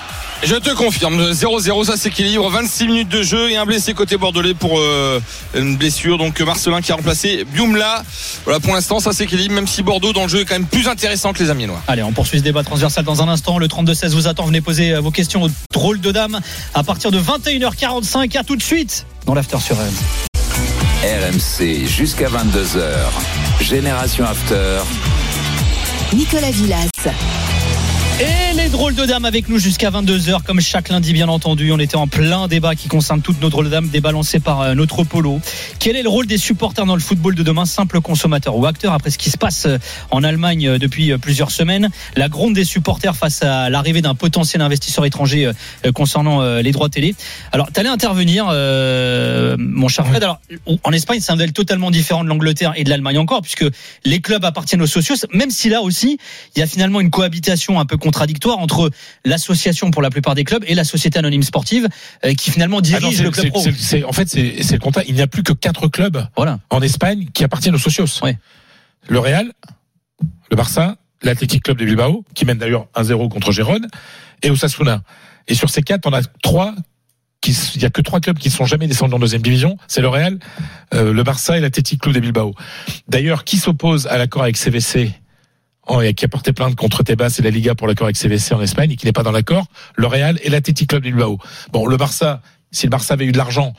Je te confirme, 0-0, ça s'équilibre. 26 minutes de jeu et un blessé côté bordelais pour euh, une blessure. Donc Marcelin qui a remplacé Biumla. Voilà, pour l'instant, ça s'équilibre, même si Bordeaux dans le jeu est quand même plus intéressant que les Amiénois. Allez, on poursuit ce débat transversal dans un instant. Le 32-16 vous attend. Venez poser vos questions au drôle de dame à partir de 21h45. À tout de suite dans l'after sur RMC. RMC jusqu'à 22h. Génération After. Nicolas Villas. Et les drôles de dames avec nous jusqu'à 22h, comme chaque lundi, bien entendu. On était en plein débat qui concerne toutes nos drôles de dames, débat lancé par euh, notre polo. Quel est le rôle des supporters dans le football de demain Simple consommateur ou acteur après ce qui se passe euh, en Allemagne euh, depuis plusieurs semaines? La gronde des supporters face à l'arrivée d'un potentiel investisseur étranger concernant les droits télé. Alors, tu allais intervenir, euh, mon cher Fred. Alors, en Espagne, c'est un modèle totalement différent de l'Angleterre et de l'Allemagne encore, puisque les clubs appartiennent aux socios, même si là aussi, il y a finalement une cohabitation un peu contradictoire entre l'association pour la plupart des clubs et la société anonyme sportive euh, qui finalement Ah non, dirige le club pro. en fait, c'est le contraire. Il n'y a plus que quatre clubs Voilà. en Espagne qui appartiennent aux socios. Ouais. Le Real, le Barça, l'Athletic Club de Bilbao, qui mène d'ailleurs 1-0 contre Gérone, et Osasuna. Et sur ces quatre, on a trois il y a que trois clubs qui ne sont jamais descendus en deuxième division. C'est le Real, euh, le Barça et l'Athletic Club de Bilbao. D'ailleurs, qui s'oppose à l'accord avec CVC et qui a porté plainte contre Tebas et la Liga pour l'accord avec CVC en Espagne et qui n'est pas dans l'accord, le Real et l'Athletic Club de Bilbao. Bon, le Barça, si le Barça avait eu de l'argent,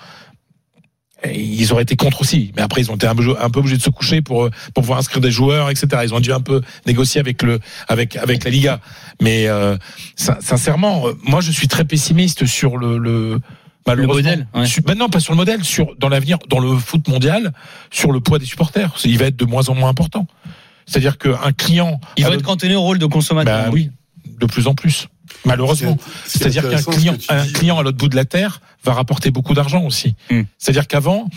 eh, ils auraient été contre aussi. Mais après, ils ont été un peu, un peu obligés de se coucher pour, pour pouvoir inscrire des joueurs, etc. Ils ont dû un peu négocier avec le, avec, avec la Liga. Mais, euh, sin- sincèrement, euh, moi, je suis très pessimiste sur le, le, malheureusement, modèle, ouais. ben non, pas sur le modèle, sur, dans l'avenir, dans le foot mondial, sur le poids des supporters. Il va être de moins en moins important. C'est-à-dire qu'un client. Il va être cantonné au rôle de consommateur. bah oui, de plus en plus. Malheureusement. C'est- c'est C'est-à-dire qu'un client, que tu un dis. client à l'autre bout de la terre va rapporter beaucoup d'argent aussi. Hmm. C'est-à-dire qu'avant,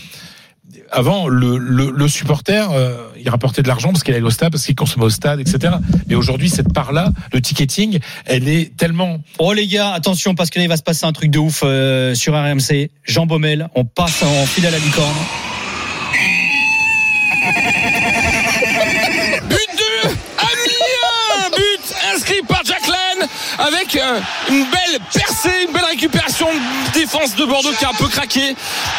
avant, le, le, le supporter, euh, il rapportait de l'argent parce qu'il allait au stade, parce qu'il consommait au stade, etc. Mais aujourd'hui, cette part-là, le ticketing, elle est tellement. Oh les gars, attention parce que là il va se passer un truc de ouf euh, sur RMC. Jean Baumel, on passe en fil à la licorne. But de Amiens But inscrit par Jack Lane avec euh, une belle percée, une belle récupération de défense de Bordeaux qui a un peu craqué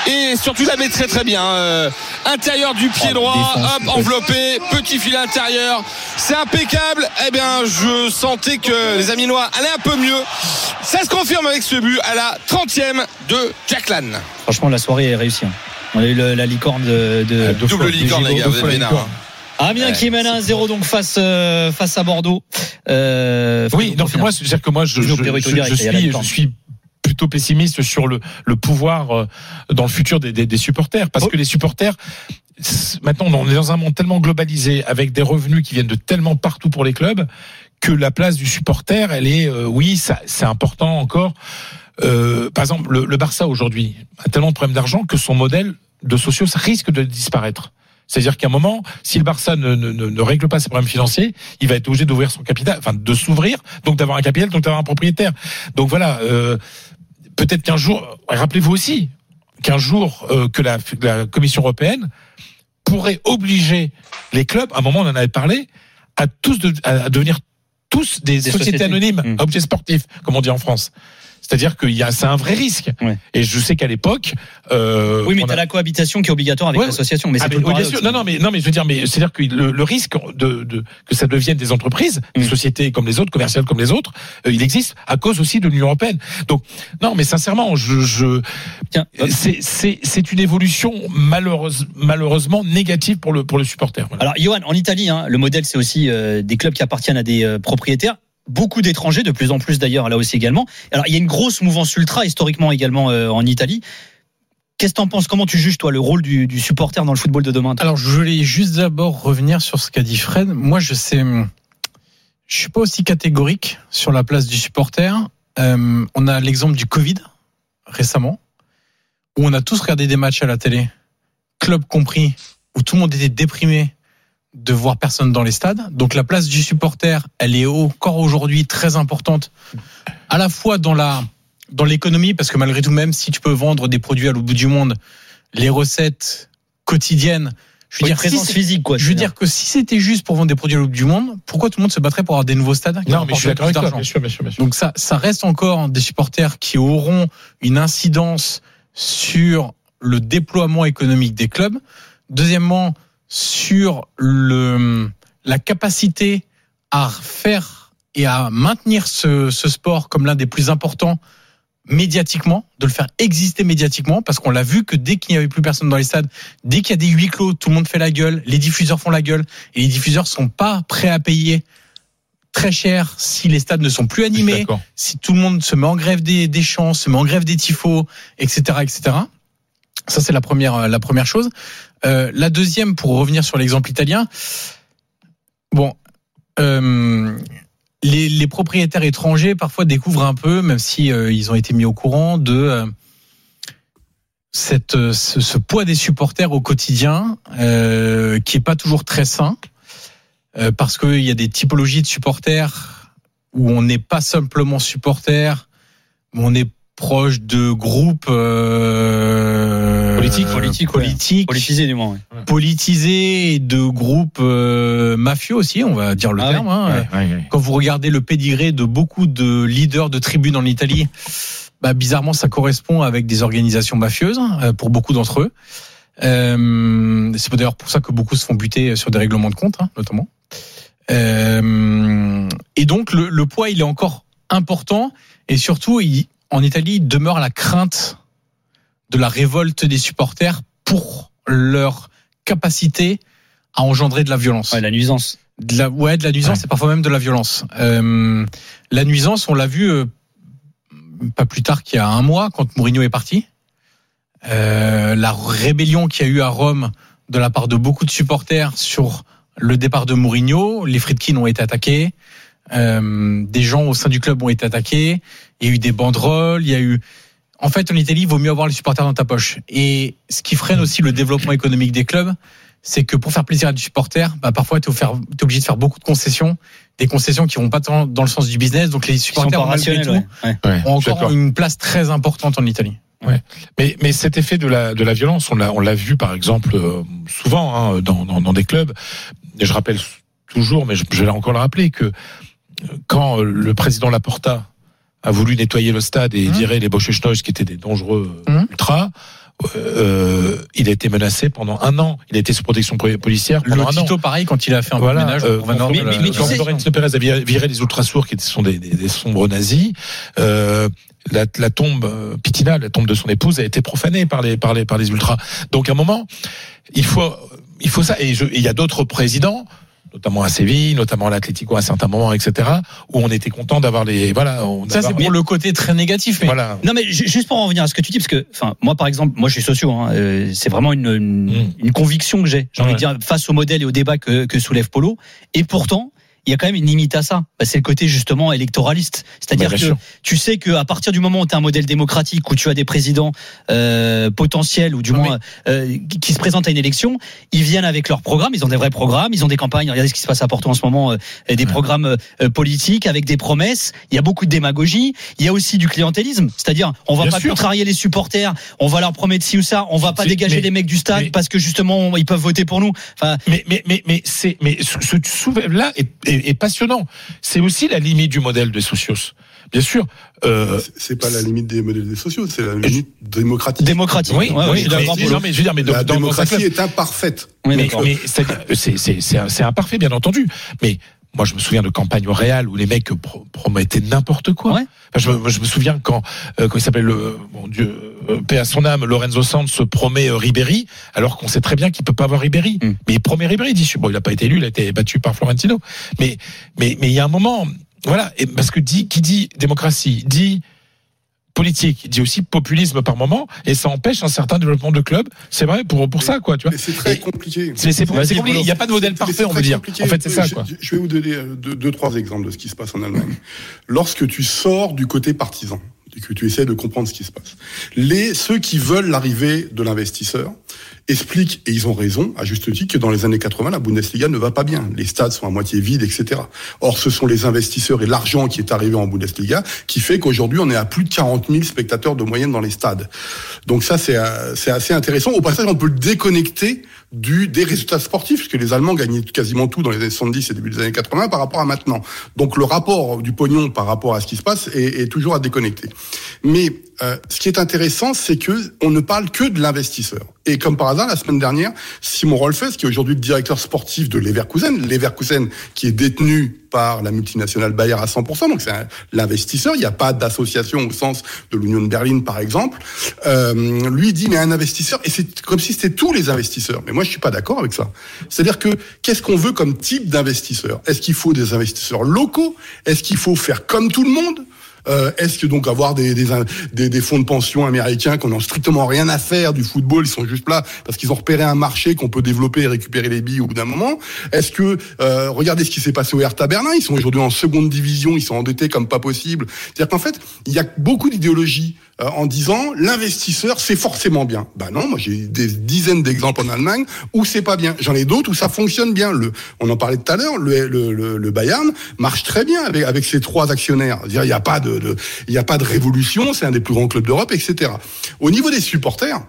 et surtout la met très très bien. Euh, intérieur du pied Oh, droit, défense. hop, enveloppé, petit fil intérieur. C'est impeccable. Eh bien, je sentais que les Aminois allaient un peu mieux. Ça se confirme avec ce but à la 30e de Jack Lane. Franchement, la soirée est réussie. hein. On a eu le- la licorne de, de- Double fois- licorne, les gars, vous êtes. Amiens Ouais, qui mène 1-0 donc face euh, face à Bordeaux. Euh, Oui, donc moi, c'est-à-dire que moi, je, je, je, suis, je suis plutôt pessimiste sur le, le pouvoir euh, dans le futur des, des, des supporters, parce Oh. que les supporters. Maintenant, on est dans un monde tellement globalisé, avec des revenus qui viennent de tellement partout pour les clubs, que la place du supporter, elle est, euh, oui, ça, c'est important encore. Euh, par exemple, le, le Barça aujourd'hui a tellement de problèmes d'argent que son modèle de socios risque de disparaître. C'est-à-dire qu'à un moment, si le Barça ne, ne, ne, ne règle pas ses problèmes financiers, il va être obligé d'ouvrir son capital, enfin de s'ouvrir, donc d'avoir un capital, donc d'avoir un propriétaire. Donc voilà, euh, peut-être qu'un jour, rappelez-vous aussi qu'un jour euh, que la, la Commission européenne pourrait obliger les clubs, à un moment on en avait parlé, à tous de, à devenir tous des, Des sociétés, sociétés. anonymes, Mmh. objets sportifs, comme on dit en France. C'est-à-dire qu'il y a, c'est un vrai risque. Ouais. Et je sais qu'à l'époque, euh, Oui, mais t'as a- la cohabitation qui est obligatoire avec Ouais. l'association. Mais ah, c'est mais tout le oui, bien sûr. Non, non, mais non, mais je veux dire, mais c'est-à-dire que le, le risque de, de que ça devienne des entreprises, des Mm. sociétés comme les autres, commerciales comme les autres, euh, il existe à cause aussi de l'Union européenne. Donc, non, mais sincèrement, je, je Tiens, hop. c'est c'est c'est une évolution malheureuse, malheureusement négative pour le pour le supporter. Voilà. Alors, Johan, en Italie, hein, le modèle, c'est aussi euh, des clubs qui appartiennent à des euh, propriétaires. Beaucoup d'étrangers, de plus en plus d'ailleurs, là aussi également. Alors, il y a une grosse mouvance ultra historiquement également euh, en Italie. Qu'est-ce que t'en penses? Comment tu juges, toi, le rôle du, supporter dans le football de demain? Alors, je voulais juste d'abord revenir sur ce qu'a dit Fred. Moi, je sais, je suis pas aussi catégorique sur la place du supporter. Euh, on a l'exemple du Covid récemment, où on a tous regardé des matchs à la télé, club compris, où tout le monde était déprimé de voir personne dans les stades. Donc la place du supporter, elle est encore aujourd'hui très importante, à la fois dans la dans l'économie, parce que malgré tout, même si tu peux vendre des produits à l'autre bout du monde, les recettes quotidiennes, je veux Oui, dire, présence si physique, quoi. je veux dire que si c'était juste pour vendre des produits à l'autre bout du monde, pourquoi tout le monde se battrait pour avoir des nouveaux stades qui non, mais je suis d'accord Bien sûr, bien sûr, bien sûr. donc ça, ça reste encore des supporters qui auront une incidence sur le déploiement économique des clubs. Deuxièmement, sur le, la capacité à faire et à maintenir ce, ce sport comme l'un des plus importants médiatiquement, de le faire exister médiatiquement, parce qu'on l'a vu que dès qu'il n'y avait plus personne dans les stades, dès qu'il y a des huis clos, tout le monde fait la gueule, les diffuseurs font la gueule, et les diffuseurs sont pas prêts à payer très cher si les stades ne sont plus animés, si tout le monde se met en grève des, des champs, se met en grève des tifos, etc., etc. Ça c'est la première euh, la première chose. Euh, la deuxième, pour revenir sur l'exemple italien, bon, euh, les, propriétaires étrangers parfois découvrent un peu, même si euh, ils ont été mis au courant de cette ce, poids des supporters au quotidien, qui est pas toujours très sain, parce qu'il y a des typologies de supporters où on n'est pas simplement supporter, mais on est proche de groupes euh, Politiques, politiques, ouais. politiques, Politisé, du moins. ouais. politisés et de groupes euh, mafieux aussi, on va dire le Ah terme. hein. Ouais, ouais, ouais. Quand vous regardez le pédigré de beaucoup de leaders de tribunes en Italie, bah, bizarrement, ça correspond avec des organisations mafieuses euh, pour beaucoup d'entre eux. Euh, c'est d'ailleurs pour ça que beaucoup se font buter sur des règlements de compte, hein, notamment. Euh, et donc, le, le poids, il est encore important. Et surtout, il- en Italie, demeure la crainte de la révolte des supporters pour leur capacité à engendrer de la violence Ouais, la nuisance. de la ouais de la nuisance Ouais. et parfois même de la violence. Euh, la nuisance, on l'a vu euh, pas plus tard qu'il y a un mois quand Mourinho est parti. Euh, la rébellion qu'il y a eu à Rome de la part de beaucoup de supporters sur le départ de Mourinho, les Friedkin ont été attaqués, euh, des gens au sein du club ont été attaqués, il y a eu des banderoles, il y a eu en fait, en Italie, il vaut mieux avoir les supporters dans ta poche. Et ce qui freine aussi le développement économique des clubs, c'est que pour faire plaisir à des supporters, bah, parfois, tu es, obligé de faire beaucoup de concessions, des concessions qui vont pas tant dans le sens du business. Donc les supporters, malgré tout, ouais. Ouais. Ouais, ont encore une place très importante en Italie. Mais, mais cet effet de la, de la violence, on l'a, on l'a vu par exemple euh, souvent hein, dans, dans, dans des clubs. Et je rappelle toujours, mais je, je vais encore le rappeler, que euh, quand euh, le président Laporta a voulu nettoyer le stade et Mhm. virer les Boschechnois qui étaient des dangereux euh, Mhm. ultras, euh, il a été menacé pendant un an. Il a été sous protection po- policière Le pendant un an. Pareil, quand il a fait un Voilà, ménage, euh, on mais, mais, mais la- sais, Lorenzo Pérez a viré, les ultrasourds qui sont des, des, des sombres nazis. Euh, la, la tombe euh, Pitina, la tombe de son épouse, a été profanée par les par les par les ultras. Donc à un moment, il faut il faut ça. Et il y a d'autres présidents notamment à Séville, notamment à l'Atlético à un certain moment, etc., où on était content d'avoir les, voilà, on Ça, c'est pour le côté très négatif. Mais voilà. Non mais ju- juste pour en revenir à ce que tu dis parce que enfin moi par exemple moi je suis socio hein, euh, c'est vraiment une, une, Mm. une conviction que j'ai j'ai envie Ouais. de dire face au modèle et au débat que, que soulève Polo et pourtant il y a quand même une limite à ça. Bah, c'est le côté justement électoraliste. C'est-à-dire Bah, que sûr. tu sais qu'à partir du moment où tu as un modèle démocratique, où tu as des présidents euh, potentiels, ou du Non, moins euh, qui- se présentent à une élection, ils viennent avec leurs programmes, ils ont des vrais programmes, ils ont des campagnes. Regardez ce qui se passe à Porto en ce moment, euh, des programmes euh, politiques avec des promesses. Il y a beaucoup de démagogie. Il y a aussi du clientélisme, c'est-à-dire on va Bien pas sûr. contrarier les supporters, on va leur promettre ci ou ça, on va pas dégager mais- les mecs du stade mais- parce que justement ils peuvent voter pour nous. Enfin, Mais, mais, mais, mais c'est, mais ce ce là est, est, est passionnant. C'est aussi la limite du modèle des socios. Bien sûr. Euh, C'est- pas la limite des modèles des sociaux, c'est la limite démocratique. démocratique. oui, Ouais, oui, mais, Polo. non, mais je veux dire, mais la dans- démocratie est imparfaite. Oui, mais, d'accord. mais c'est-à-dire, c'est, c'est, c'est, c'est imparfait, bien entendu. Mais moi, je me souviens de campagnes au Real où les mecs pro- promettaient n'importe quoi. Ouais. Enfin, je, me, je me souviens quand, euh, quand il s'appelle le, mon Dieu, euh, paix à son âme, Lorenzo Sanz se promet euh, Ribéry, alors qu'on sait très bien qu'il peut pas avoir Ribéry. Mm. Mais il promet Ribéry, il dit, bon, il a pas été élu, il a été battu par Florentino. Mais, mais, mais il y a un moment, voilà, et parce que dit, qui dit démocratie, dit politique, il dit aussi populisme par moment, et ça empêche un certain développement de club. C'est vrai pour, pour ça, quoi, tu vois. Mais c'est très Et- compliqué. C'est, c'est, Vas-y, c'est compliqué. Polo. Il n'y a pas de modèle parfait, c'est on veut dire. compliqué. En fait, c'est ça, Je- quoi. Je vais vous donner euh, deux, deux, trois exemples de ce qui se passe en Allemagne. Lorsque tu sors du côté partisan et que tu essaies de comprendre ce qui se passe, les ceux qui veulent l'arrivée de l'investisseur expliquent et ils ont raison à juste titre que dans les années 80 la Bundesliga ne va pas bien, les stades sont à moitié vides, etc. Or ce sont les investisseurs et l'argent qui est arrivé en Bundesliga qui fait qu'aujourd'hui on est à plus de 40 000 spectateurs de moyenne dans les stades. Donc ça c'est euh, c'est assez intéressant. Au passage on peut le déconnecter du des résultats sportifs parce que les Allemands gagnaient quasiment tout dans les années 70 et début des années 80 par rapport à maintenant. Donc le rapport du pognon par rapport à ce qui se passe est, est toujours à déconnecter. Mais euh, ce qui est intéressant, c'est que on ne parle que de l'investisseur. Et comme par hasard, la semaine dernière, Simon Rolfes, qui est aujourd'hui le directeur sportif de Leverkusen, Leverkusen qui est détenu par la multinationale Bayer à 100%, donc c'est l'investisseur, il n'y a pas d'association au sens de l'Union de Berlin par exemple, euh, lui dit mais un investisseur, et c'est comme si c'était tous les investisseurs. Mais moi je suis pas d'accord avec ça. C'est-à-dire que qu'est-ce qu'on veut comme type d'investisseur? Est-ce qu'il faut des investisseurs locaux? Est-ce qu'il faut faire comme tout le monde? Euh, Est-ce que donc avoir des, fonds de pension américains qui n'ont strictement rien à faire du football, ils sont juste là parce qu'ils ont repéré un marché qu'on peut développer et récupérer les billes au bout d'un moment. Est-ce que euh, regardez ce qui s'est passé au Hertha Berlin, ils sont aujourd'hui en seconde division, ils sont endettés comme pas possible. C'est-à-dire qu'en fait, il y a beaucoup d'idéologie euh, en disant l'investisseur c'est forcément bien. Bah non, moi j'ai des dizaines d'exemples en Allemagne où c'est pas bien. J'en ai d'autres où ça fonctionne bien. Le, on en parlait tout à l'heure, le, le, le, Bayern marche très bien avec avec ses trois actionnaires. Il n'y a pas de, de y a pas de révolution, c'est un des plus grands clubs d'Europe, etc. Au niveau des supporters,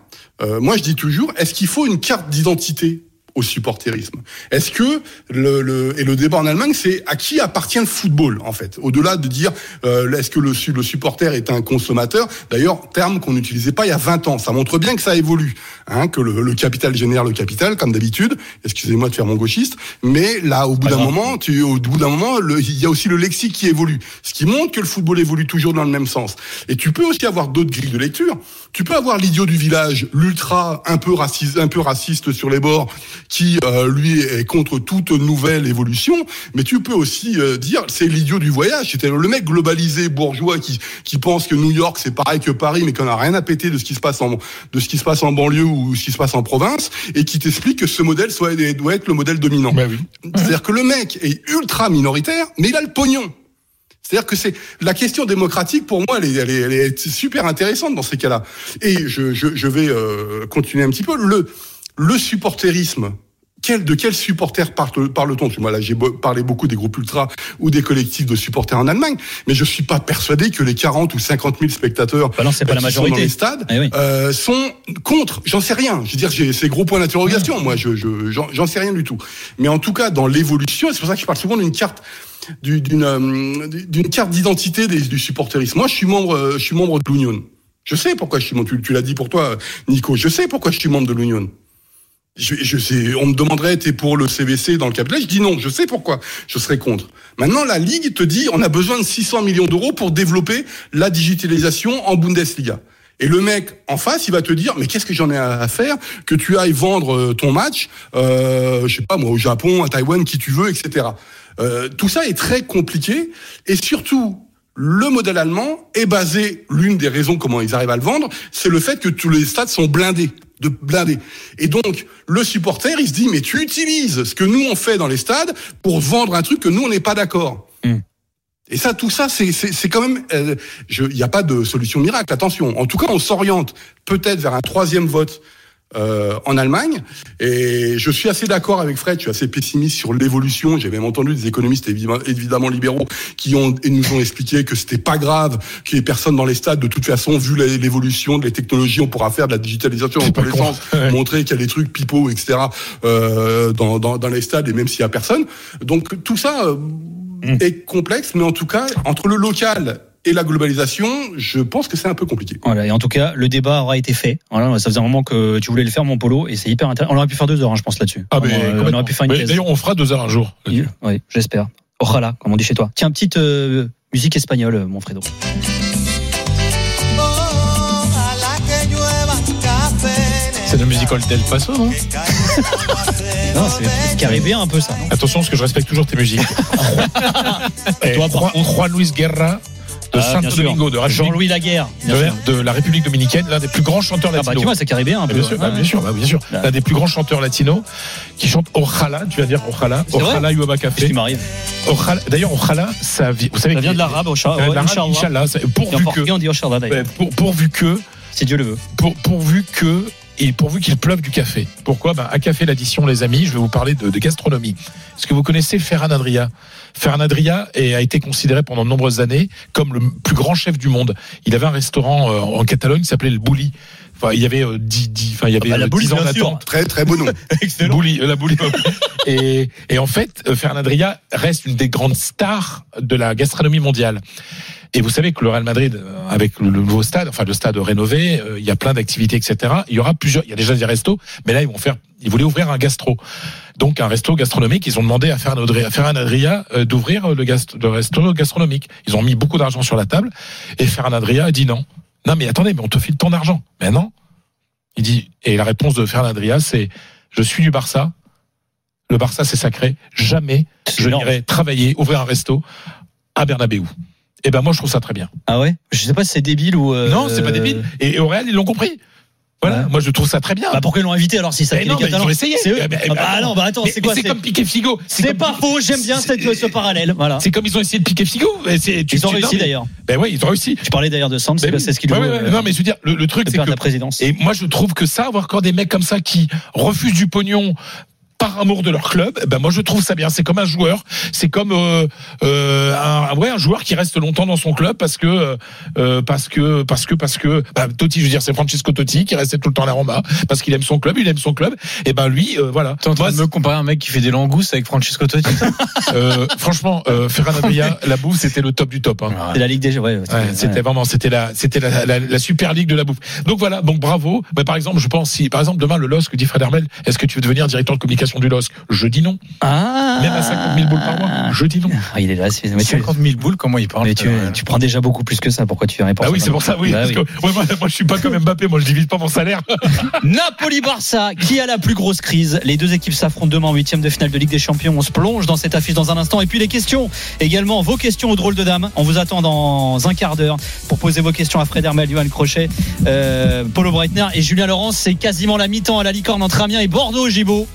euh, moi je dis toujours, est-ce qu'il faut une carte d'identité? Au supporterisme. Est-ce que le, le et le débat en Allemagne, c'est à qui appartient le football en fait, au-delà de dire euh, est-ce que le, le supporter est un consommateur? D'ailleurs, terme qu'on n'utilisait pas il y a 20 ans. Ça montre bien que ça évolue, hein, que le, le capital génère le capital comme d'habitude. Excusez-moi de faire mon gauchiste, mais là, au bout d'un moment, tu, au bout d'un moment, le- il y a aussi le lexique qui évolue, ce qui montre que le football évolue toujours dans le même sens. Et tu peux aussi avoir d'autres grilles de lecture. Tu peux avoir l'idiot du village, l'ultra un peu raciste, un peu raciste sur les bords, qui euh, lui est contre toute nouvelle évolution. Mais tu peux aussi euh, dire c'est l'idiot du voyage, c'est le mec globalisé bourgeois qui qui pense que New York c'est pareil que Paris, mais qu'on a rien à péter de ce qui se passe en de ce qui se passe en banlieue ou ce qui se passe en province, et qui t'explique que ce modèle soit doit être le modèle dominant. Bah oui. C'est-à-dire que le mec est ultra minoritaire, mais il a le pognon. C'est-à-dire que c'est la question démocratique pour moi, elle est, elle est, elle est super intéressante dans ces cas-là. Et je, je, je vais euh, continuer un petit peu le le supporterisme. Quel, de quel supporter parle- parle-t-on? Moi, là, j'ai parlé beaucoup des groupes ultras ou des collectifs de supporters en Allemagne, mais je suis pas persuadé que les 40 ou 50 000 spectateurs Bah non, c'est pas euh, la qui sont dans majorité. les stades Eh oui. euh, sont contre. J'en sais rien. Je veux dire, j'ai ces gros points d'interrogation. Moi, je, je, j'en, sais rien du tout. Mais en tout cas, dans l'évolution, c'est pour ça que je parle souvent d'une carte, du- d'une, euh, d'une carte d'identité du supporterisme. Moi, je suis membre, euh, je suis membre de l'Union. Je sais pourquoi je suis membre. Tu, tu l'as dit pour toi, Nico. Je sais pourquoi je suis membre de l'Union. On me demanderait, t'es pour le CVC dans le capital. Je dis non, je sais pourquoi. Je serais contre. Maintenant, la Ligue te dit, on a besoin de 600 millions d'euros pour développer la digitalisation en Bundesliga. Et le mec en face, il va te dire, mais qu'est-ce que j'en ai à à faire que tu ailles vendre euh, ton match, euh, je sais pas moi, au Japon, à Taïwan, qui tu veux, etc. Euh, tout ça est très compliqué. Et surtout, le modèle allemand est basé, l'une des raisons comment ils arrivent à le vendre, c'est le fait que tous les stades sont blindés de blindés. Et donc, le supporter, il se dit, mais tu utilises ce que nous on fait dans les stades pour vendre un truc que nous on n'est pas d'accord. Hmm. Et ça, tout ça, c'est c'est c'est quand même, euh, je- il n'y a pas de solution miracle. Attention. En tout cas, on s'oriente peut-être vers un troisième vote euh, en Allemagne. Et je suis assez d'accord avec Fred. Je suis assez pessimiste sur l'évolution. J'ai même entendu des économistes évidemment, libéraux qui ont et nous ont expliqué que c'était pas grave qu'il y ait personne dans les stades. De toute façon, vu l'évolution de les technologies, on pourra faire de la digitalisation dans tous les sens, [LAUGHS] montrer qu'il y a des trucs pipeaux, etc. Euh, dans, dans, dans les stades et même s'il y a personne. Donc tout ça euh, est complexe, mais en tout cas entre le local et la globalisation, je pense que c'est un peu compliqué. Voilà, et en tout cas, le débat aura été fait. Voilà, ça faisait un moment que tu voulais le faire, mon polo, et c'est hyper intéressant. On aurait pu faire deux heures, hein, je pense, là-dessus. Ah, euh, on complètement. aurait pu faire une. D'ailleurs, on fera deux heures un jour. Oui, j'espère. Ojalá, comme on dit chez toi. Tiens, petite euh, musique espagnole, mon Fredo. C'est le musical Del Paso, [LAUGHS] non? Non, c'est caribéen un peu ça. non? Attention, parce que je respecte toujours tes musiques. [LAUGHS] Et Toi, par Juan Luis Guerra de Ah, Santo bien sûr. Domingo, de, Jean-Louis Laguerre. de, la République dominicaine, l'un des plus grands chanteurs Ah bah latinos. tu vois, c'est caribéen un Ah, peu. bien sûr, bah, Ouais. bien sûr, bah, bien sûr. Bah. L'un des plus grands chanteurs latinos qui chante Ojalá, tu vas dire Ojalá Yuaba Qu'est-ce Café. qui m'arrive Ojalá- D'ailleurs, Ojalá, ça, vous savez Ça vient de l'arabe, l'arabe, Inch'Allah. Pourvu que, pourvu que, Si Dieu le veut. pour- pourvu que, et pourvu qu'il pleuve du café. Pourquoi? Ben, À Café l'addition, les amis, je vais vous parler de, de gastronomie. Est-ce que vous connaissez Ferran Adria? Ferran Adria est- a été considéré pendant de nombreuses années comme le plus grand chef du monde. Il avait un restaurant euh, en Catalogne qui s'appelait le Bouli. Enfin, il y avait euh, 10, 10 enfin, il y avait bah, la euh, Bouli, 10 ans d'attente. Très très beau nom. [LAUGHS] Bouli, euh, la Bouli. [LAUGHS] et, et en fait, euh, Ferran Adria reste une des grandes stars de la gastronomie mondiale. Et vous savez que le Real Madrid, euh, avec le, nouveau stade, enfin le stade rénové, euh, il y a plein d'activités, etc. Il y aura plusieurs, il y a déjà des restos, mais là ils vont faire, ils voulaient ouvrir un gastro, donc un resto gastronomique. Ils ont demandé à Ferran Adria, à Adria euh, d'ouvrir le, gast, le resto gastronomique. Ils ont mis beaucoup d'argent sur la table, et Ferran Adria a dit non. Non mais attendez, mais on te file ton argent. Mais non. Il dit, et la réponse de Ferran Adria, c'est je suis du Barça. Le Barça, c'est sacré. Jamais je n'irai travailler, ouvrir un resto à Bernabéu. Et ben moi, je trouve ça très bien. Ah ouais? Je sais pas si c'est débile ou. euh, Non, c'est pas débile. Et, et au Real, ils l'ont compris. Voilà, Ouais. moi je trouve ça très bien. Bah pourquoi ils l'ont invité alors si ça Eh fait non, les mais ils ont essayé. C'est eux Eh ben, Ah bah attends. non, bah attends, Mais- c'est mais quoi C'est comme Piqué Figo. C'est pas faux, j'aime bien cette, ce parallèle. Voilà. C'est comme ils ont essayé de piquer Figo. Tu- Ils ont réussi mais- d'ailleurs. Ben oui, ils ont réussi. Tu parlais d'ailleurs de Sands, Ben oui. c'est ce qu'il Ouais, ouais, ouais. Non, mais je veux dire, le, le truc, c'est que. la présidence. Et moi, je trouve que ça, avoir encore des mecs comme ça qui refusent du pognon par amour de leur club, eh ben moi je trouve ça bien. C'est comme un joueur, c'est comme euh, euh, un, ouais, un joueur qui reste longtemps dans son club parce que euh, parce que parce que parce que bah, Totti, je veux dire, c'est Francesco Totti qui restait tout le temps à la Roma parce qu'il aime son club, il aime son club. Et ben lui, euh, voilà. T'es en train Moi, de me comparer à un mec qui fait des langoustes avec Francesco Totti [LAUGHS] euh, franchement, euh, Ferran Adria, la bouffe, c'était le top du top. Hein. C'est la Ligue des ouais, ouais, Ouais, c'était vraiment, c'était la, c'était la, la, la super ligue de la bouffe. Donc voilà, donc bravo. Mais par exemple, je pense si, par exemple, demain le LOSC dit Fred Hermel, est-ce que tu veux devenir directeur de communication du LOSC Je dis non. Ah Même à 50 000 boules par mois, je dis non. Ah, il est là, c'est- mais tu, 50 000 boules, comment il parle mais tu, euh, tu prends déjà beaucoup plus que ça. Pourquoi tu réponds Ah oui, c'est pour ça, oui. Bah parce que, ouais, moi, moi, je suis pas comme Mbappé, moi, je divise pas mon salaire. [LAUGHS] Napoli-Barça, qui a la plus grosse crise? Les deux équipes s'affrontent demain en huitième de finale de Ligue des Champions. On se plonge dans cette affiche dans un instant. Et puis les questions, également vos questions au drôle de dame. On vous attend dans un quart d'heure pour poser vos questions à Fred Hermel, Johan Crochet, euh, Paulo Breitner et Julien Laurence. C'est quasiment la mi-temps à la licorne entre Amiens et Bordeaux, Gibaud.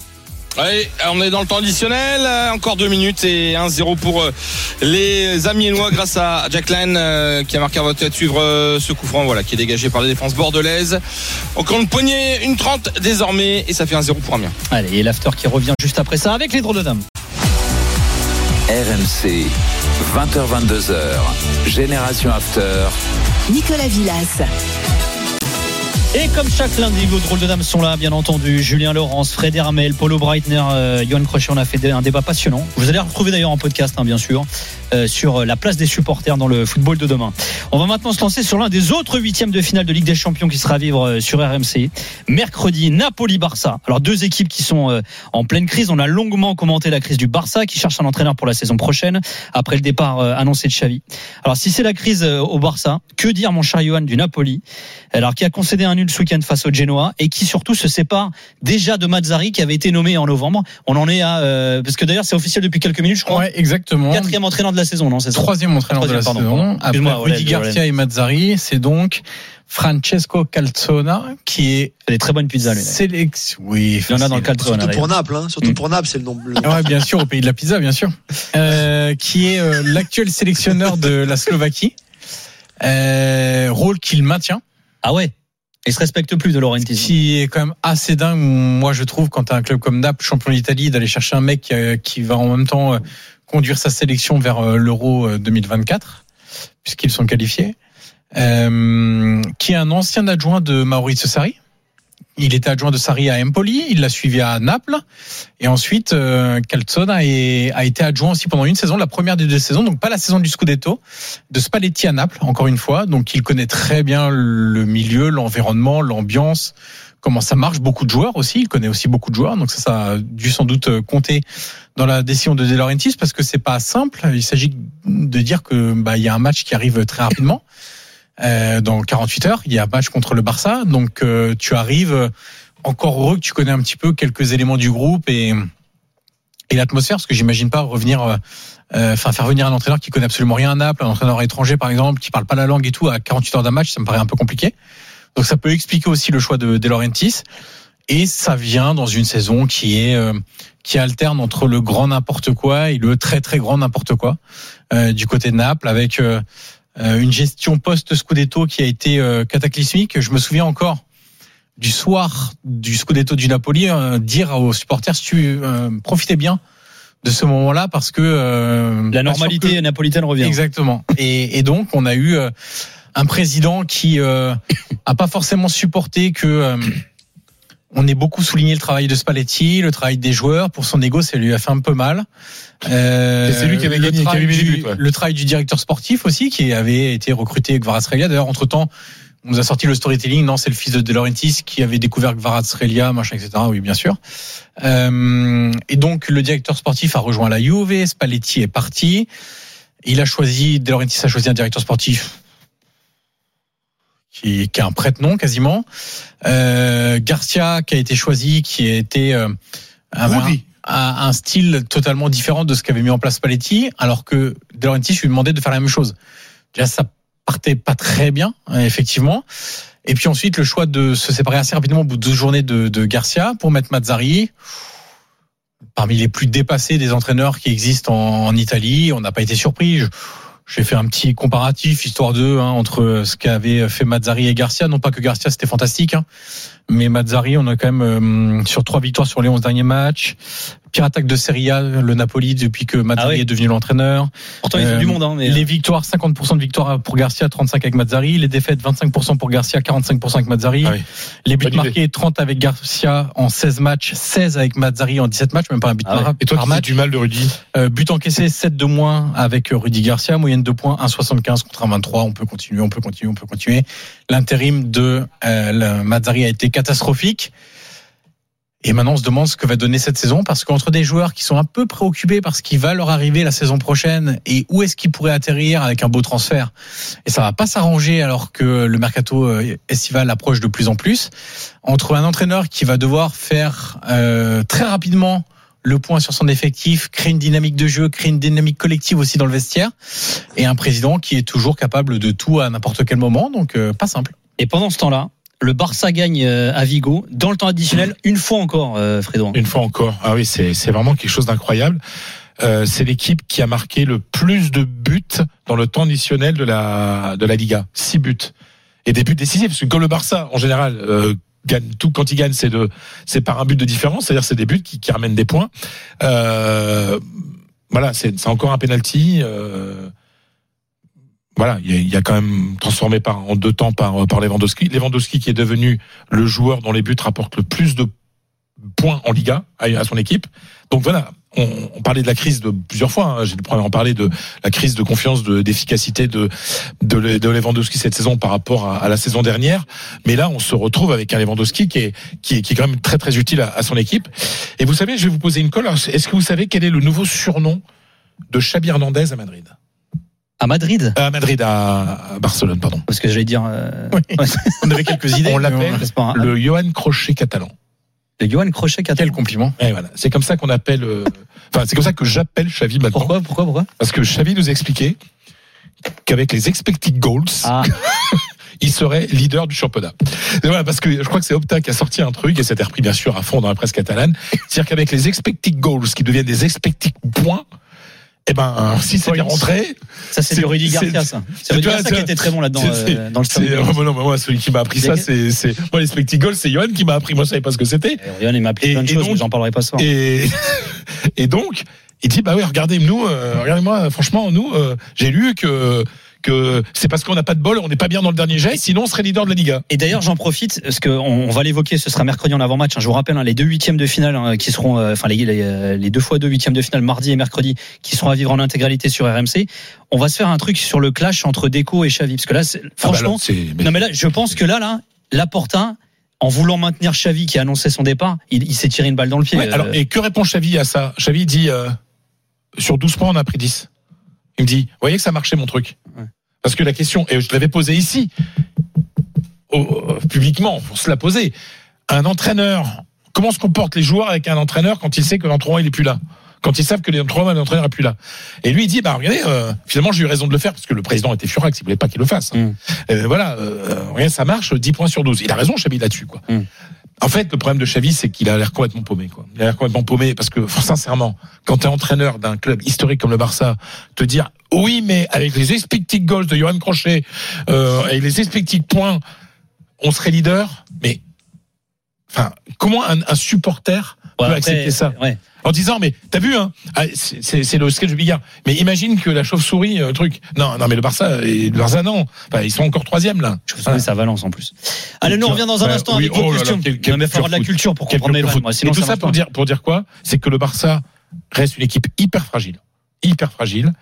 Allez, on est dans le temps additionnel. Euh, Encore deux minutes et 1-0 pour euh, les Amiénois grâce à Jack Lane euh, qui a marqué à votre tête suivre ce coup franc, voilà, qui est dégagé par la défense bordelaise. Encore une poignée, une 30 désormais et ça fait 1-0 pour Amiens. Allez, et l'after qui revient juste après ça avec les drôles de dames. RMC, 20h22h, Génération After. Nicolas Villas. Et comme chaque lundi, vos drôles de dames sont là, bien entendu. Julien Laurence, Fred Hermel, Paulo Breitner, euh, Johan Crochet, on a fait un débat passionnant. Vous allez retrouver d'ailleurs en podcast, hein, bien sûr, euh, sur la place des supporters dans le football de demain. On va maintenant se lancer sur l'un des autres huitièmes de finale de Ligue des Champions qui sera à vivre euh, sur RMC. Mercredi, Napoli-Barça. Alors deux équipes qui sont euh, en pleine crise. On a longuement commenté la crise du Barça qui cherche un entraîneur pour la saison prochaine après le départ euh, annoncé de Xavi. Alors si c'est la crise euh, au Barça, que dire mon cher Johan du Napoli? Alors qui a concédé un nul ce week-end face au Genoa et qui surtout se sépare déjà de Mazzari qui avait été nommé en novembre. On en est à euh, parce que d'ailleurs c'est officiel depuis quelques minutes, je crois. Ouais, exactement. Quatrième entraîneur de la saison, non C'est ça Troisième entraîneur de la pardon, saison. pardon. Après Rudy Garcia et Mazzari, c'est donc Francesco Calzona qui est Des très bonnes pizzas, lui. sélection. Oui, Il y en a dans le calzone. Surtout pour. Naples, hein. surtout Mm. pour Naples, c'est le nom. le nom. Ouais, bien sûr, au pays de la pizza, bien sûr. Euh, qui est euh, l'actuel sélectionneur de la Slovaquie. Euh, rôle qu'il maintient. Ah ouais. Il se respecte plus de Laurentiis. qui est quand même assez dingue. Moi, je trouve, quand as un club comme Naples, champion d'Italie, d'aller chercher un mec euh, qui va en même temps euh, conduire sa sélection vers euh, l'Euro euh, 2024, puisqu'ils sont qualifiés, euh, qui est un ancien adjoint de Maurizio Sarri. Il était adjoint de Sarri à Empoli, il l'a suivi à Naples, et ensuite euh, a été adjoint aussi pendant une saison, la première des deux saisons, donc pas la saison du Scudetto, de Spalletti à Naples, encore une fois. Donc il connaît très bien le milieu, l'environnement, l'ambiance, comment ça marche. Beaucoup de joueurs aussi, il connaît aussi beaucoup de joueurs, donc ça, ça a dû sans doute euh, compter dans la décision de De Laurentiis parce que c'est pas simple. Il s'agit de dire que bah il y a un match qui arrive très rapidement. Euh, dans 48 heures, il y a un match contre le Barça, donc euh, tu arrives euh, encore heureux que tu connais un petit peu quelques éléments du groupe et et l'atmosphère, parce que j'imagine pas revenir, euh, euh, enfin faire venir un entraîneur qui connaît absolument rien à Naples, un entraîneur étranger par exemple, qui parle pas la langue et tout à 48 heures d'un match, ça me paraît un peu compliqué. Donc ça peut expliquer aussi le choix de De Laurentiis. Et ça vient dans une saison qui est euh, qui alterne entre le grand n'importe quoi et le très très grand n'importe quoi euh, du côté de Naples, avec une gestion post Scudetto qui a été euh, cataclysmique. Je me souviens encore du soir du Scudetto du Napoli euh, dire aux supporters si tu euh, profitez bien de ce moment-là parce que euh, La normalité que- napolitaine revient. Exactement. Et, et donc, on a eu euh, un président qui euh, a pas forcément supporté que euh, on ait beaucoup souligné le travail de Spalletti, le travail des joueurs. Pour son ego, ça lui a fait un peu mal. Euh, c'est lui qui avait le gagné, qui travail avait les du- buts, ouais. Le travail du directeur sportif aussi, qui avait été recruté avec Kvaratskhelia. D'ailleurs, entre temps. On nous a sorti le storytelling, non, c'est le fils de De Laurentiis qui avait découvert Kvaratskhelia, machin, etc. Oui, bien sûr. Euh, et donc, le directeur sportif a rejoint la Juve, Spalletti est parti. Il a choisi, De Laurentiis a choisi un directeur sportif qui, qui a un prête-nom quasiment. Euh, Garcia qui a été choisi, qui a été euh, un, style totalement différent de ce qu'avait mis en place Spalletti, alors que De Laurentiis lui demandait de faire la même chose. Déjà, ça partait pas très bien, hein, effectivement. Et puis ensuite, le choix de se séparer assez rapidement au bout de 12 journées de, de Garcia pour mettre Mazzari parmi les plus dépassés des entraîneurs qui existent en, en Italie. On n'a pas été surpris. Je- J'ai fait un petit comparatif, histoire de, hein, entre ce qu'avaient fait Mazzari et Garcia. Non pas que Garcia, c'était fantastique, hein, mais Mazzari, on a quand même euh, sur trois victoires sur les 11 derniers matchs. Pire attaque de Serie A, le Napoli, depuis que Mazzari Ah oui. est devenu l'entraîneur. Pourtant, ils ont Euh, du monde, hein, mais. Les victoires, 50% de victoires pour Garcia, 35 avec Mazzari. Les défaites, 25% pour Garcia, 45% avec Mazzari. Ah oui. Les buts marqués, 30 avec Garcia en 16 matchs, 16 avec Mazzari en 17 matchs, même pas un but Ah ouais. par, Et toi, par match. du mal de Rudy Euh, but encaissé, 7 de moins avec euh, Rudy Garcia, moyenne de points, 1,75 contre 1,23. On peut continuer, on peut continuer, on peut continuer. L'intérim de euh, Mazzari a été catastrophique. Et maintenant, on se demande ce que va donner cette saison parce qu'entre des joueurs qui sont un peu préoccupés par ce qui va leur arriver la saison prochaine et où est-ce qu'ils pourraient atterrir avec un beau transfert, et ça va pas s'arranger alors que le mercato euh, estival approche de plus en plus, entre un entraîneur qui va devoir faire euh, très rapidement le point sur son effectif, créer une dynamique de jeu, créer une dynamique collective aussi dans le vestiaire, et un président qui est toujours capable de tout à n'importe quel moment, donc euh, pas simple. Et pendant ce temps-là, Le Barça gagne euh, à Vigo dans le temps additionnel une fois encore, euh, Fredo. Une fois encore. Ah oui, c'est c'est vraiment quelque chose d'incroyable. Euh, c'est l'équipe qui a marqué le plus de buts dans le temps additionnel de la de la Liga. Six buts et des buts décisifs. Parce que comme le Barça, en général, euh, gagne tout quand il gagne, c'est de c'est par un but de différence. C'est-à-dire c'est des buts qui, qui ramènent des points. Euh, voilà, c'est c'est encore un penalty. Euh, voilà, il y, a, y a quand même transformé par en deux temps par par Lewandowski. Lewandowski qui est devenu le joueur dont les buts rapportent le plus de points en Liga à, à son équipe. Donc voilà, on, on, parlait de la crise de plusieurs fois. Hein. J'ai le en parler de la crise de confiance, de d'efficacité de, de de Lewandowski cette saison par rapport à, à, la saison dernière. Mais là, on se retrouve avec un Lewandowski qui est qui est, qui est quand même très très utile à, à son équipe. Et vous savez, je vais vous poser une colle. Est-ce que vous savez quel est le nouveau surnom de Xabi Hernandez à Madrid? À Madrid À Madrid, à Barcelone, pardon. Parce que j'allais dire. Euh... Oui. On avait quelques idées. On l'appelle le Johan Crochet catalan. Le Johan Crochet catalan. Quel compliment. Et voilà. C'est comme ça qu'on appelle. Euh... Enfin, c'est comme ça que j'appelle Xavi maintenant. Pourquoi Pourquoi Pourquoi? Parce que Xavi nous a expliqué qu'avec les expected goals. Ah. [LAUGHS] il serait leader du championnat. Et voilà, parce que je crois que c'est Opta qui a sorti un truc, et c'était repris bien sûr à fond dans la presse catalane. C'est-à-dire qu'avec les expected goals qui deviennent des expected points, eh ben, si c'était rentré. Ça, c'est du Rudy Garcia, ça. C'est Rudy Garcia qui était très bon là-dedans, euh, dans le stade. Oh, non, moi, celui qui m'a appris ça, c'est, c'est, moi, les spectacles, c'est Johan qui m'a appris. Moi, je savais pas ce que c'était. Johan, il m'a appris plein de choses, mais j'en parlerai pas ce soir. Et, [LAUGHS] et donc, il dit, bah oui, regardez, nous, euh, regardez-moi, franchement, nous, euh, j'ai lu que, que c'est parce qu'on n'a pas de bol, on n'est pas bien dans le dernier jet, sinon on serait leader de la Liga. Et d'ailleurs, j'en profite parce que on, va l'évoquer, ce sera mercredi en avant-match. Hein, je vous rappelle hein, les deux huitièmes de finale hein, qui seront, euh, enfin les, les, les, deux fois deux huitièmes de finale mardi et mercredi qui seront à vivre en intégralité sur RMC. On va se faire un truc sur le clash entre Deco et Xavi parce que là, franchement, ah bah là, mais... non mais là, je pense que là, là, Laporta en voulant maintenir Xavi qui a annoncé son départ, il, il s'est tiré une balle dans le pied. Ouais, alors, et que répond Xavi à ça? Xavi dit euh, sur 12 points, on a pris 10. Il me dit, vous voyez que ça marchait mon truc. Ouais. Parce que la question, et je l'avais posée ici, au, publiquement, pour se la poser, un entraîneur, comment se comportent les joueurs avec un entraîneur quand il sait que l'entraîneur il est plus là quand ils savent que l'entraîneur n'est plus là. Et lui, il dit, bah regardez, euh, finalement, j'ai eu raison de le faire parce que le président était furax, il voulait pas qu'il le fasse. Mm. Euh, voilà, euh, rien, ça marche, 10 points sur 12. Il a raison, Chabi, là-dessus, quoi. Mm. En fait, le problème de Xavi, c'est qu'il a l'air complètement paumé. Quoi. Il a l'air complètement paumé parce que, sincèrement, quand tu es entraîneur d'un club historique comme le Barça, te dire oui, mais avec les expected goals de Johan Crochet, euh, avec les expected points, on serait leader. Mais, enfin, comment un, un supporter ouais, peut accepter ça? ouais. En disant mais t'as vu hein ah, c'est le sketch du billard. Mais imagine que la chauve-souris euh, truc. Non non mais le Barça et le Barça non. Enfin, ils sont encore troisième là. Chauve-souris ça Valence en plus. Allez nous on revient dans un instant oui, avec vos oh questions là, quel, quel, non, mais il faut avoir de la culture pour comprendre mes moi, sinon et tout ça, ça pour dire pour dire quoi? C'est que le Barça reste une équipe hyper fragile. Hyper fragile.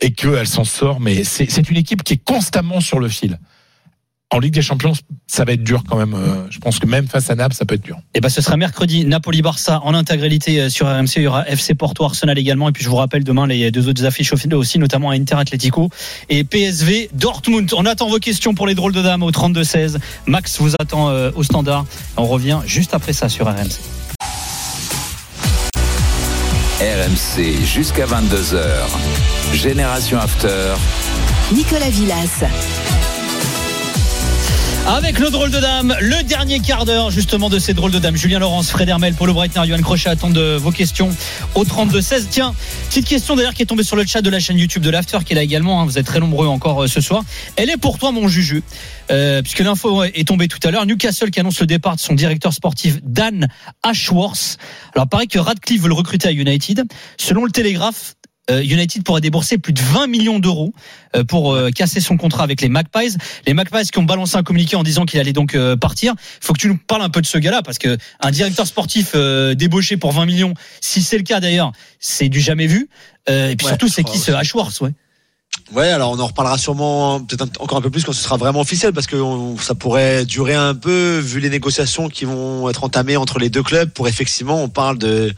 Et qu'elle s'en sort mais c'est une équipe qui est constamment sur le fil en Ligue des Champions, ça va être dur quand même. Je pense que même face à Naples, ça peut être dur. Et ben, ce sera mercredi Napoli-Barça en intégralité sur RMC. Il y aura FC Porto, Arsenal également. Et puis je vous rappelle demain les deux autres affiches aussi, notamment Inter Atlético et PSV Dortmund. On attend vos questions pour les drôles de dames au 32-16. Max vous attend au standard. On revient juste après ça sur RMC. RMC jusqu'à 22h. Génération After. Nicolas Villas. Avec le drôle de dame, le dernier quart d'heure justement de ces drôles de dames. Julien Laurence, Fred Hermel, Paulo Breitner, Johan Crochet attendent vos questions au 32-16. Tiens, petite question d'ailleurs qui est tombée sur le chat de la chaîne YouTube de l'After qui est là également. Hein, vous êtes très nombreux encore euh, ce soir. Elle est pour toi mon juju. Euh, puisque l'info est tombée tout à l'heure. Newcastle qui annonce le départ de son directeur sportif Dan Ashworth. Alors pareil que Radcliffe veut le recruter à United. Selon le Télégraphe, United pourrait débourser plus de 20 millions d'euros pour casser son contrat avec les Magpies. Les Magpies qui ont balancé un communiqué en disant qu'il allait donc partir. Faut que tu nous parles un peu de ce gars-là parce que un directeur sportif débauché pour 20 millions, si c'est le cas d'ailleurs, c'est du jamais vu. Et puis Ouais, surtout, c'est qui ce. Ashworth, ouais. Ouais, alors on en reparlera sûrement peut-être encore un peu plus quand ce sera vraiment officiel parce que ça pourrait durer un peu vu les négociations qui vont être entamées entre les deux clubs pour effectivement on parle de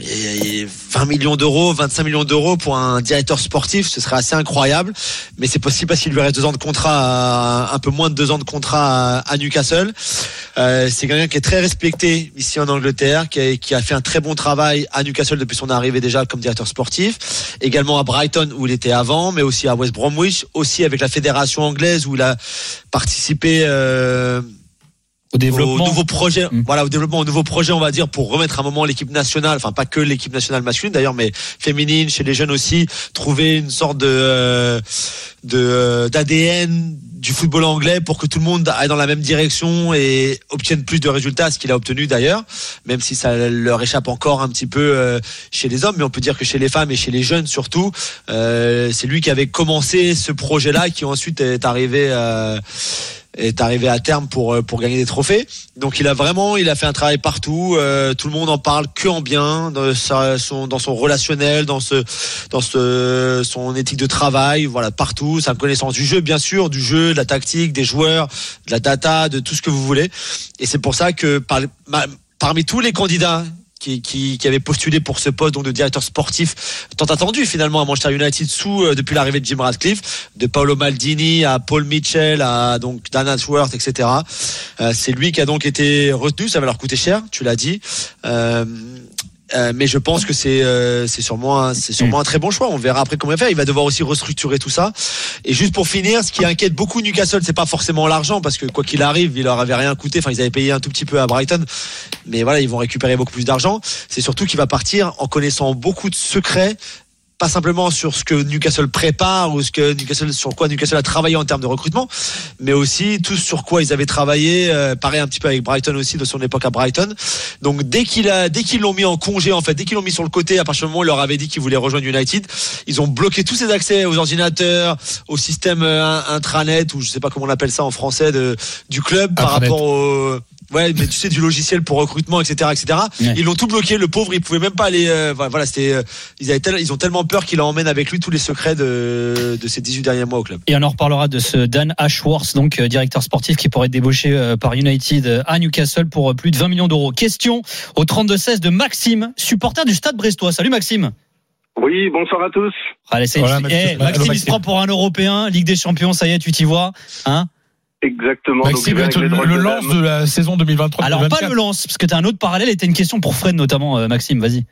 il y a- il y a 20 millions d'euros, 25 millions d'euros pour un directeur sportif, ce serait assez incroyable. Mais c'est possible parce qu'il lui reste deux ans de contrat, un peu moins de deux ans de contrat à, à Newcastle. Euh, c'est quelqu'un qui est très respecté ici en Angleterre, qui a, qui a fait un très bon travail à Newcastle depuis son arrivée déjà comme directeur sportif, également à Brighton où il était avant, mais aussi à West Bromwich, aussi avec la fédération anglaise où il a participé. euh, Au développement. au nouveau projet, Mm. voilà, au développement, au nouveau projet, on va dire, pour remettre un moment l'équipe nationale, enfin pas que l'équipe nationale masculine d'ailleurs, mais féminine, chez les jeunes aussi, trouver une sorte de euh, de euh, d'ADN du football anglais pour que tout le monde aille dans la même direction et obtienne plus de résultats, ce qu'il a obtenu d'ailleurs, même si ça leur échappe encore un petit peu euh, chez les hommes, mais on peut dire que chez les femmes et chez les jeunes surtout, euh, c'est lui qui avait commencé ce projet-là, qui ensuite est arrivé. euh, est arrivé à terme pour euh, pour gagner des trophées. Donc il a vraiment, il a fait un travail partout. euh, tout le monde en parle que en bien dans son dans son relationnel, dans ce dans ce son éthique de travail, voilà partout. Sa connaissance du jeu, bien sûr, du jeu, de la tactique, des joueurs, de la data, de tout ce que vous voulez. Et c'est pour ça que par, parmi tous les candidats qui, qui, qui avaient postulé pour ce poste donc de directeur sportif tant attendu finalement à Manchester United sous euh, depuis l'arrivée de Jim Radcliffe de Paolo Maldini à Paul Mitchell à donc Dan Ashworth etc euh, c'est lui qui a donc été retenu. Ça va leur coûter cher tu l'as dit. Euh, euh, mais je pense que c'est euh, c'est sûrement c'est sûrement un très bon choix. On verra après comment il va faire. Il va devoir aussi restructurer tout ça. Et juste pour finir, ce qui inquiète beaucoup Newcastle, c'est pas forcément l'argent parce que quoi qu'il arrive, il leur avait rien coûté. Enfin, ils avaient payé un tout petit peu à Brighton, mais voilà, ils vont récupérer beaucoup plus d'argent. C'est surtout qu'il va partir en connaissant beaucoup de secrets pas simplement sur ce que Newcastle prépare ou ce que Newcastle sur quoi Newcastle a travaillé en termes de recrutement, mais aussi tout sur quoi ils avaient travaillé, euh, pareil un petit peu avec Brighton aussi de son époque à Brighton. Donc dès qu'il a dès qu'ils l'ont mis en congé en fait, dès qu'ils l'ont mis sur le côté, à partir du moment où il leur avait dit qu'ils voulaient rejoindre United, ils ont bloqué tous ses accès aux ordinateurs, au système euh, intranet ou je sais pas comment on appelle ça en français de du club par rapport au Ouais, mais tu sais du logiciel pour recrutement, etc., etc. Ouais. Ils l'ont tout bloqué. Le pauvre, il pouvait même pas aller. euh, voilà, c'était. euh, ils avaient tel- ils ont tellement peur qu'il emmène avec lui tous les secrets de de ces 18 derniers mois au club. Et on en reparlera de ce Dan Ashworth, donc euh, directeur sportif qui pourrait être débauché euh, par United euh, à Newcastle pour euh, plus de 20 millions d'euros. Question au 32-16 de Maxime, supporter du Stade Brestois. Salut Maxime. Oui, bonsoir à tous. Allez, c'est Voilà, eh, Maxime. Maxime, Allô, il se Maxime. prend pour un Européen, Ligue des Champions, ça y est, tu t'y vois. Hein? Exactement. Donc, Maxime les le, le de lance de la saison 2023 Alors pas le lance, parce que t'as un autre parallèle et t'as une question pour Fred notamment, euh, Maxime, vas-y.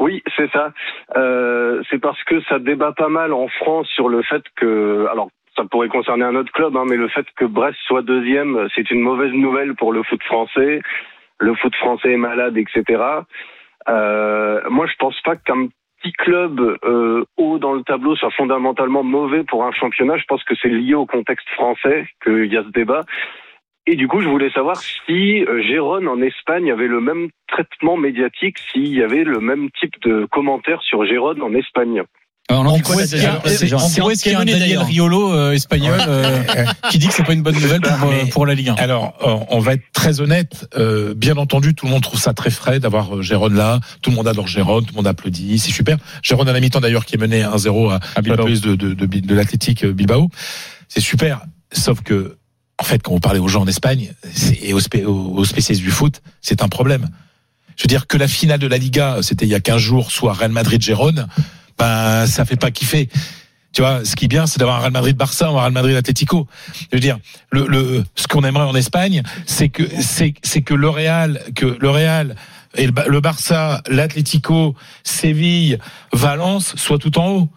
Oui, c'est ça. Euh, c'est parce que ça débat pas mal en France sur le fait que, alors, ça pourrait concerner un autre club, hein, mais le fait que Brest soit deuxième, c'est une mauvaise nouvelle pour le foot français. Le foot français est malade, etc. Euh, moi, je pense pas qu'un petit club euh, haut dans le tableau soit fondamentalement mauvais pour un championnat. Je pense que c'est lié au contexte français qu'il y a ce débat. Et du coup, je voulais savoir si euh, Gérone en Espagne avait le même traitement médiatique, s'il y avait le même type de commentaires sur Gérone en Espagne. Alors, on en gros, déjà C'est qu'il y a un Daniel. Riolo euh, espagnol euh, [LAUGHS] qui dit que c'est pas une bonne nouvelle pour, euh, Mais- pour la Ligue 1 Alors, on- va être très honnête. euh, bien entendu, tout le monde trouve ça très frais d'avoir euh, Gérone là. Tout le monde adore Gérone, tout le monde applaudit, c'est super. Gérone à la mi-temps d'ailleurs qui est mené 1-0 à, À la pelouse de, de, de, de l'Athletic euh, Bilbao. C'est super. Sauf que, en fait, quand vous parlez aux gens en Espagne et aux, spé- aux spécialistes du foot, c'est un problème. Je veux dire que la finale de la Liga, c'était il y a 15 jours, soit Real Madrid-Gérone, ben ça fait pas kiffer. Tu vois, ce qui est bien, c'est d'avoir un Real Madrid-Barça ou un Real Madrid-Atletico. Je veux dire, le, le, ce qu'on aimerait en Espagne, c'est que c'est c'est que le Real, que le Real et le, Ba- le Barça, l'Atlético, Séville, Valence soient tout en haut.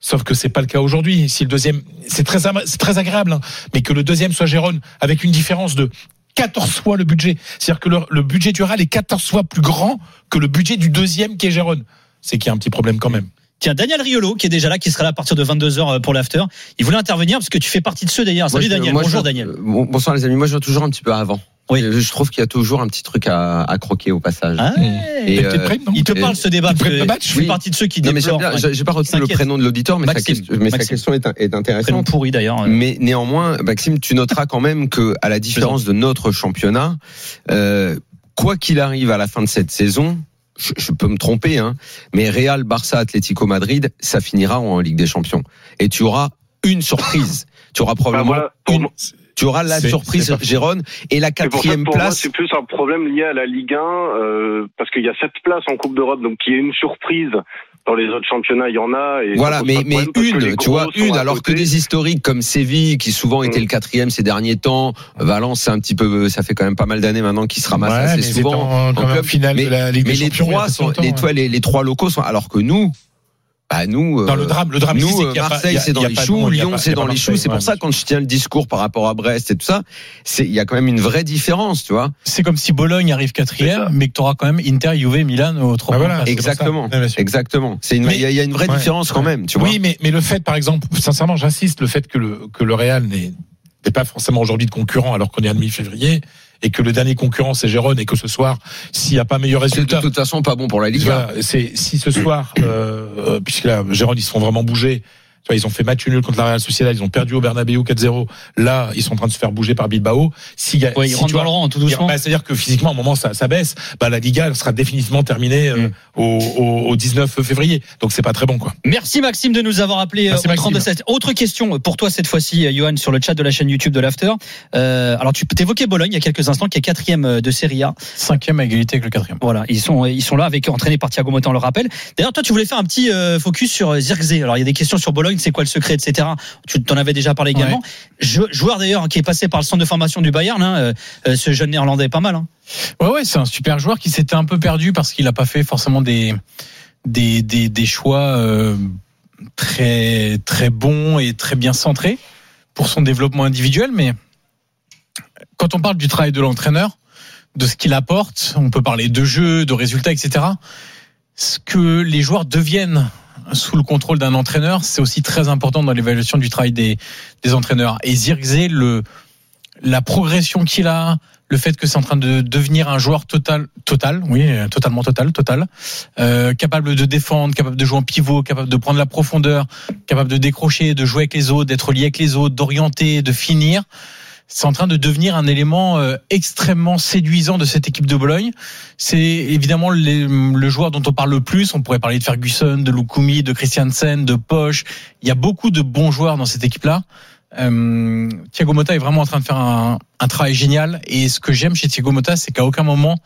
Sauf que c'est pas le cas aujourd'hui. Si le deuxième, c'est très c'est très agréable, hein, mais que le deuxième soit Gérone avec une différence de 14 fois le budget. C'est-à-dire que le, le budget du Real est 14 fois plus grand que le budget du deuxième qui est Gérone. C'est qu'il y a un petit problème quand même. Tiens, Daniel Riolo, qui est déjà là, qui sera là à partir de 22h pour l'after. Il voulait intervenir parce que tu fais partie de ceux d'ailleurs. Salut Daniel. moi, Bonjour Daniel. euh, bon- bonsoir les amis. Moi, je vois toujours un petit peu avant. Oui. Je je trouve qu'il y a toujours un petit truc à, à croquer au passage. Ah, Et, euh, prêt, il te parle ce débat. match Je fais Oui. partie de ceux qui non, mais déplorent. j'ai pas retenu le prénom de l'auditeur, mais, sa, Maxime. question- mais sa Maxime. question est, est Prénom intéressante. pourri d'ailleurs. Mais néanmoins, Maxime, tu noteras quand même que, à la différence de notre championnat, euh, quoi qu'il arrive à la fin de cette saison, je, je peux me tromper, hein, mais Real, Barça, Atlético Madrid, ça finira en Ligue des Champions. Et tu auras une surprise. [COUGHS] Tu auras probablement voilà, une. moi- Tu auras la surprise. Gérone et la pour ça quatrième pour moi, place. c'est plus un problème lié à la Ligue 1, euh, parce qu'il y a sept places en Coupe d'Europe, donc qui est une surprise. Dans les autres championnats, il y en a. Et Voilà, mais, mais une, tu vois, une, alors que des historiques comme Séville, qui souvent était Mm. le quatrième ces derniers temps, Valence, c'est un petit peu, ça fait quand même pas mal d'années maintenant qu'ils se ramassent Ouais, assez mais souvent. c'est en, en quand même club. finale mais de la Ligue mais des les trois sont, les, hein. les trois locaux sont, alors que nous, Bah nous, Dans le drame- le drame nous, c'est euh, qu'il y a pas- Marseille, c'est dans les choux, Lyon, c'est dans les choux. C'est pour ça quand je tiens le discours par rapport à Brest et tout ça, c'est il y a quand même une vraie différence, tu vois. C'est comme si Bologne arrive quatrième, mais que tu auras quand même Inter, Juve, Milan au troisième. voilà, place. c'est pour ça. Exactement, exactement. C'est une, il y, a- il y a une vraie Ouais, différence quand ouais. même, tu vois. Oui, mais, mais le fait, par exemple, sincèrement, j'insiste, le fait que le, que le Real n'est n'est pas forcément aujourd'hui de concurrent alors qu'on est à demi-février et que le dernier concurrent c'est Gérone et que ce soir, s'il n'y a pas meilleur C'est de résultat, toute façon pas bon pour la Liga. Voilà, c'est si ce soir, euh, euh, puisque là, Gérone, ils se font vraiment bouger. Tu vois, ils ont fait match nul contre la Real Sociedad, ils ont perdu au Bernabeu 4-0. Là, ils sont en train de se faire bouger par Bilbao. A, Ouais, ils si rentrent tu dans le rang tout doucement. bah, c'est-à-dire que physiquement, à un moment, ça, ça baisse. Bah, la Liga elle sera définitivement terminée euh, Mm. au, au, au 19 février. Donc, c'est pas très bon, quoi. Merci Maxime de nous avoir appelé euh, Merci, au Maxime. 32 Autre question pour toi cette fois-ci, euh, Johan, sur le chat de la chaîne YouTube de l'After. Euh, alors tu évoquais Bologne il y a quelques instants, qui est quatrième euh, de Serie A. Cinquième à égalité avec le quatrième. Voilà, ils sont ils sont là avec entraînés par Thiago Motta, on le rappelle. D'ailleurs, toi, tu voulais faire un petit euh, focus sur euh, Zirkzee. Alors, il y a des questions sur Bologne, c'est quoi le secret, etc. Tu t'en avais déjà parlé également. Je- joueur d'ailleurs qui est passé par le centre de formation du Bayern. Hein, euh, euh, ce jeune néerlandais est pas mal. Hein. Ouais, ouais, c'est un super joueur qui s'était un peu perdu parce qu'il n'a pas fait forcément des des des, des choix euh, très très bons et très bien centrés pour son développement individuel. Mais quand on parle du travail de l'entraîneur, de ce qu'il apporte, on peut parler de jeu, de résultats, etc. Ce que les joueurs deviennent sous le contrôle d'un entraîneur, c'est aussi très important dans l'évaluation du travail des, des entraîneurs. Et Zirkzee, le, la progression qu'il a, le fait que c'est en train de devenir un joueur total, total, oui, totalement total, total, euh, capable de défendre, capable de jouer en pivot, capable de prendre la profondeur, capable de décrocher, de jouer avec les autres, d'être lié avec les autres, d'orienter, de finir. C'est en train de devenir un élément euh, extrêmement séduisant de cette équipe de Bologne. C'est évidemment le joueur dont on parle le plus. On pourrait parler de Ferguson, de Lukumi, de Christiansen, de Poche. Il y a beaucoup de bons joueurs dans cette équipe-là. Euh, Thiago Motta est vraiment en train de faire un, un travail génial. Et ce que j'aime chez Thiago Motta, c'est qu'à aucun moment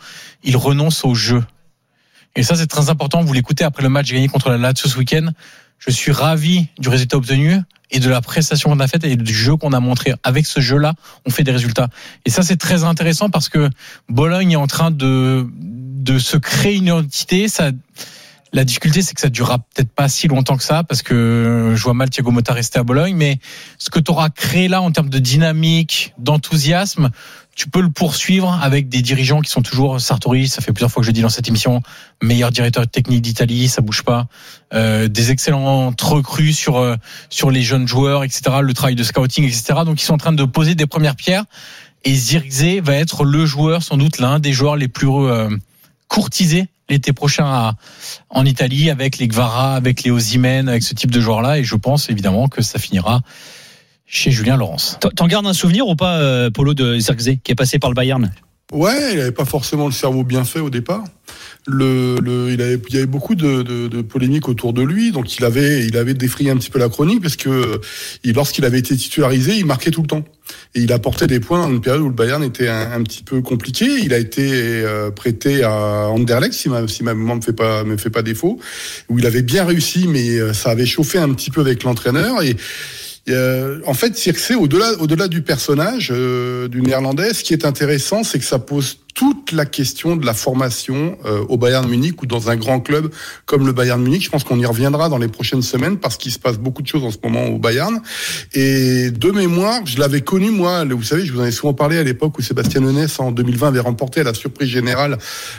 il renonce au jeu. Et ça, c'est très important. Vous l'écoutez après le match gagné contre la Lazio ce week-end. Je suis ravi du résultat obtenu et de la prestation qu'on a faite et du jeu qu'on a montré. Avec ce jeu-là, on fait des résultats. Et ça, c'est très intéressant parce que Bologne est en train de, de se créer une identité. Ça, la difficulté, c'est que ça durera peut-être pas si longtemps que ça, parce que je vois mal Thiago Motta rester à Bologne, mais ce que tu auras créé là en termes de dynamique, d'enthousiasme, tu peux le poursuivre avec des dirigeants qui sont toujours Sartori, ça fait plusieurs fois que je le dis dans cette émission, meilleur directeur technique d'Italie, ça bouge pas, euh, des excellents recrues sur euh, sur les jeunes joueurs, etc., le travail de scouting, etc. Donc ils sont en train de poser des premières pierres. Et Zirkzee va être le joueur, sans doute l'un des joueurs les plus euh, courtisés l'été prochain à, en Italie avec les Gvara, avec les Osimhen, avec ce type de joueurs-là. Et je pense évidemment que ça finira chez Julien Laurence. T'en- gardes un souvenir ou pas, euh, Polo de Zirkzee, qui est passé par le Bayern? Ouais, il avait pas forcément le cerveau bien fait au départ. Le, le, il, avait, il y avait beaucoup de, de, de polémiques autour de lui, donc il avait, il avait défrayé un petit peu la chronique parce que il, lorsqu'il avait été titularisé, il marquait tout le temps et il apportait des points dans une période où le Bayern était un, un petit peu compliqué. Il a été euh, prêté à Anderlecht, si ma, si ma mémoire me fait pas me fait pas défaut, où il avait bien réussi, mais euh, ça avait chauffé un petit peu avec l'entraîneur et euh, en fait, Circe, au-delà, au-delà du personnage euh, du néerlandais, ce qui est intéressant, c'est que ça pose toute la question de la formation euh, au Bayern Munich ou dans un grand club comme le Bayern Munich. Je pense qu'on y reviendra dans les prochaines semaines parce qu'il se passe beaucoup de choses en ce moment au Bayern. Et de mémoire, je l'avais connu moi. Vous savez, je vous en ai souvent parlé à l'époque où Sébastien Honès en 2020 avait remporté à la surprise générale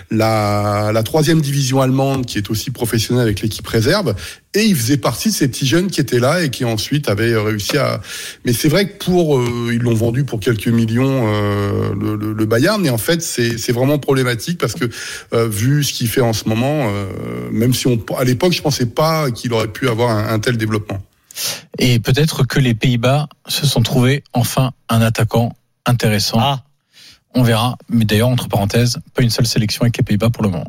la, la troisième division allemande, qui est aussi professionnelle avec l'équipe réserve. Et il faisait partie de ces petits jeunes qui étaient là et qui ensuite avaient réussi à. Mais c'est vrai que pour euh, ils l'ont vendu pour quelques millions euh, le, le, le Bayern. Et en fait, c'est c'est vraiment problématique parce que euh, vu ce qu'il fait en ce moment, euh, même si on à l'époque je pensais pas qu'il aurait pu avoir un, un tel développement. Et peut-être que les Pays-Bas se sont trouvés enfin un attaquant intéressant. Ah. On verra. Mais d'ailleurs, entre parenthèses, pas une seule sélection avec les Pays-Bas pour le moment.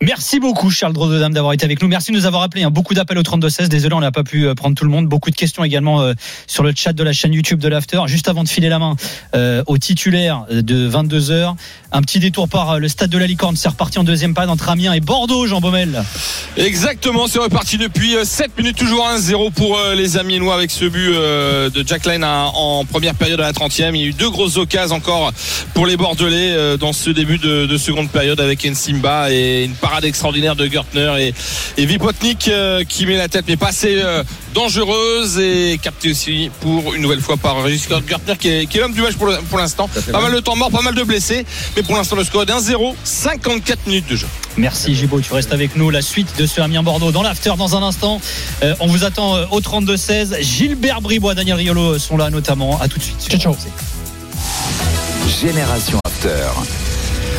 Merci beaucoup Charles Drododam d'avoir été avec nous. Merci de nous avoir appelé. Hein. Beaucoup d'appels au 32-16. Désolé, on n'a pas pu euh, prendre tout le monde. Beaucoup de questions également euh, sur le chat de la chaîne YouTube de l'After. Juste avant de filer la main euh, au titulaire de 22h, un petit détour par euh, le stade de la Licorne. C'est reparti en deuxième période entre Amiens et Bordeaux, Jean Baumel. Exactement, c'est reparti depuis 7 minutes, toujours 1-0 pour euh, les Amiénois avec ce but euh, de Jack Line à- en première période à la 30e. Il y a eu deux grosses occasions encore pour les Bordelais euh, dans ce début de, de seconde période avec Ensimba et une parade extraordinaire de Gertner et, et Vipotnik euh, qui met la tête, mais pas assez euh, dangereuse et capté aussi pour une nouvelle fois par Régis Gertner qui est, qui est l'homme du match pour, le- pour l'instant. Pas mal de temps mort, pas mal de blessés, mais pour l'instant le score est d'1-0, 54 minutes de jeu. Merci Gibo, tu restes avec nous. La suite de ce Amiens Bordeaux dans l'after dans un instant. Euh, on vous attend au 32-16. Gilbert Bribois, Daniel Riolo sont là notamment. À tout de suite. Ciao, ciao. Génération After.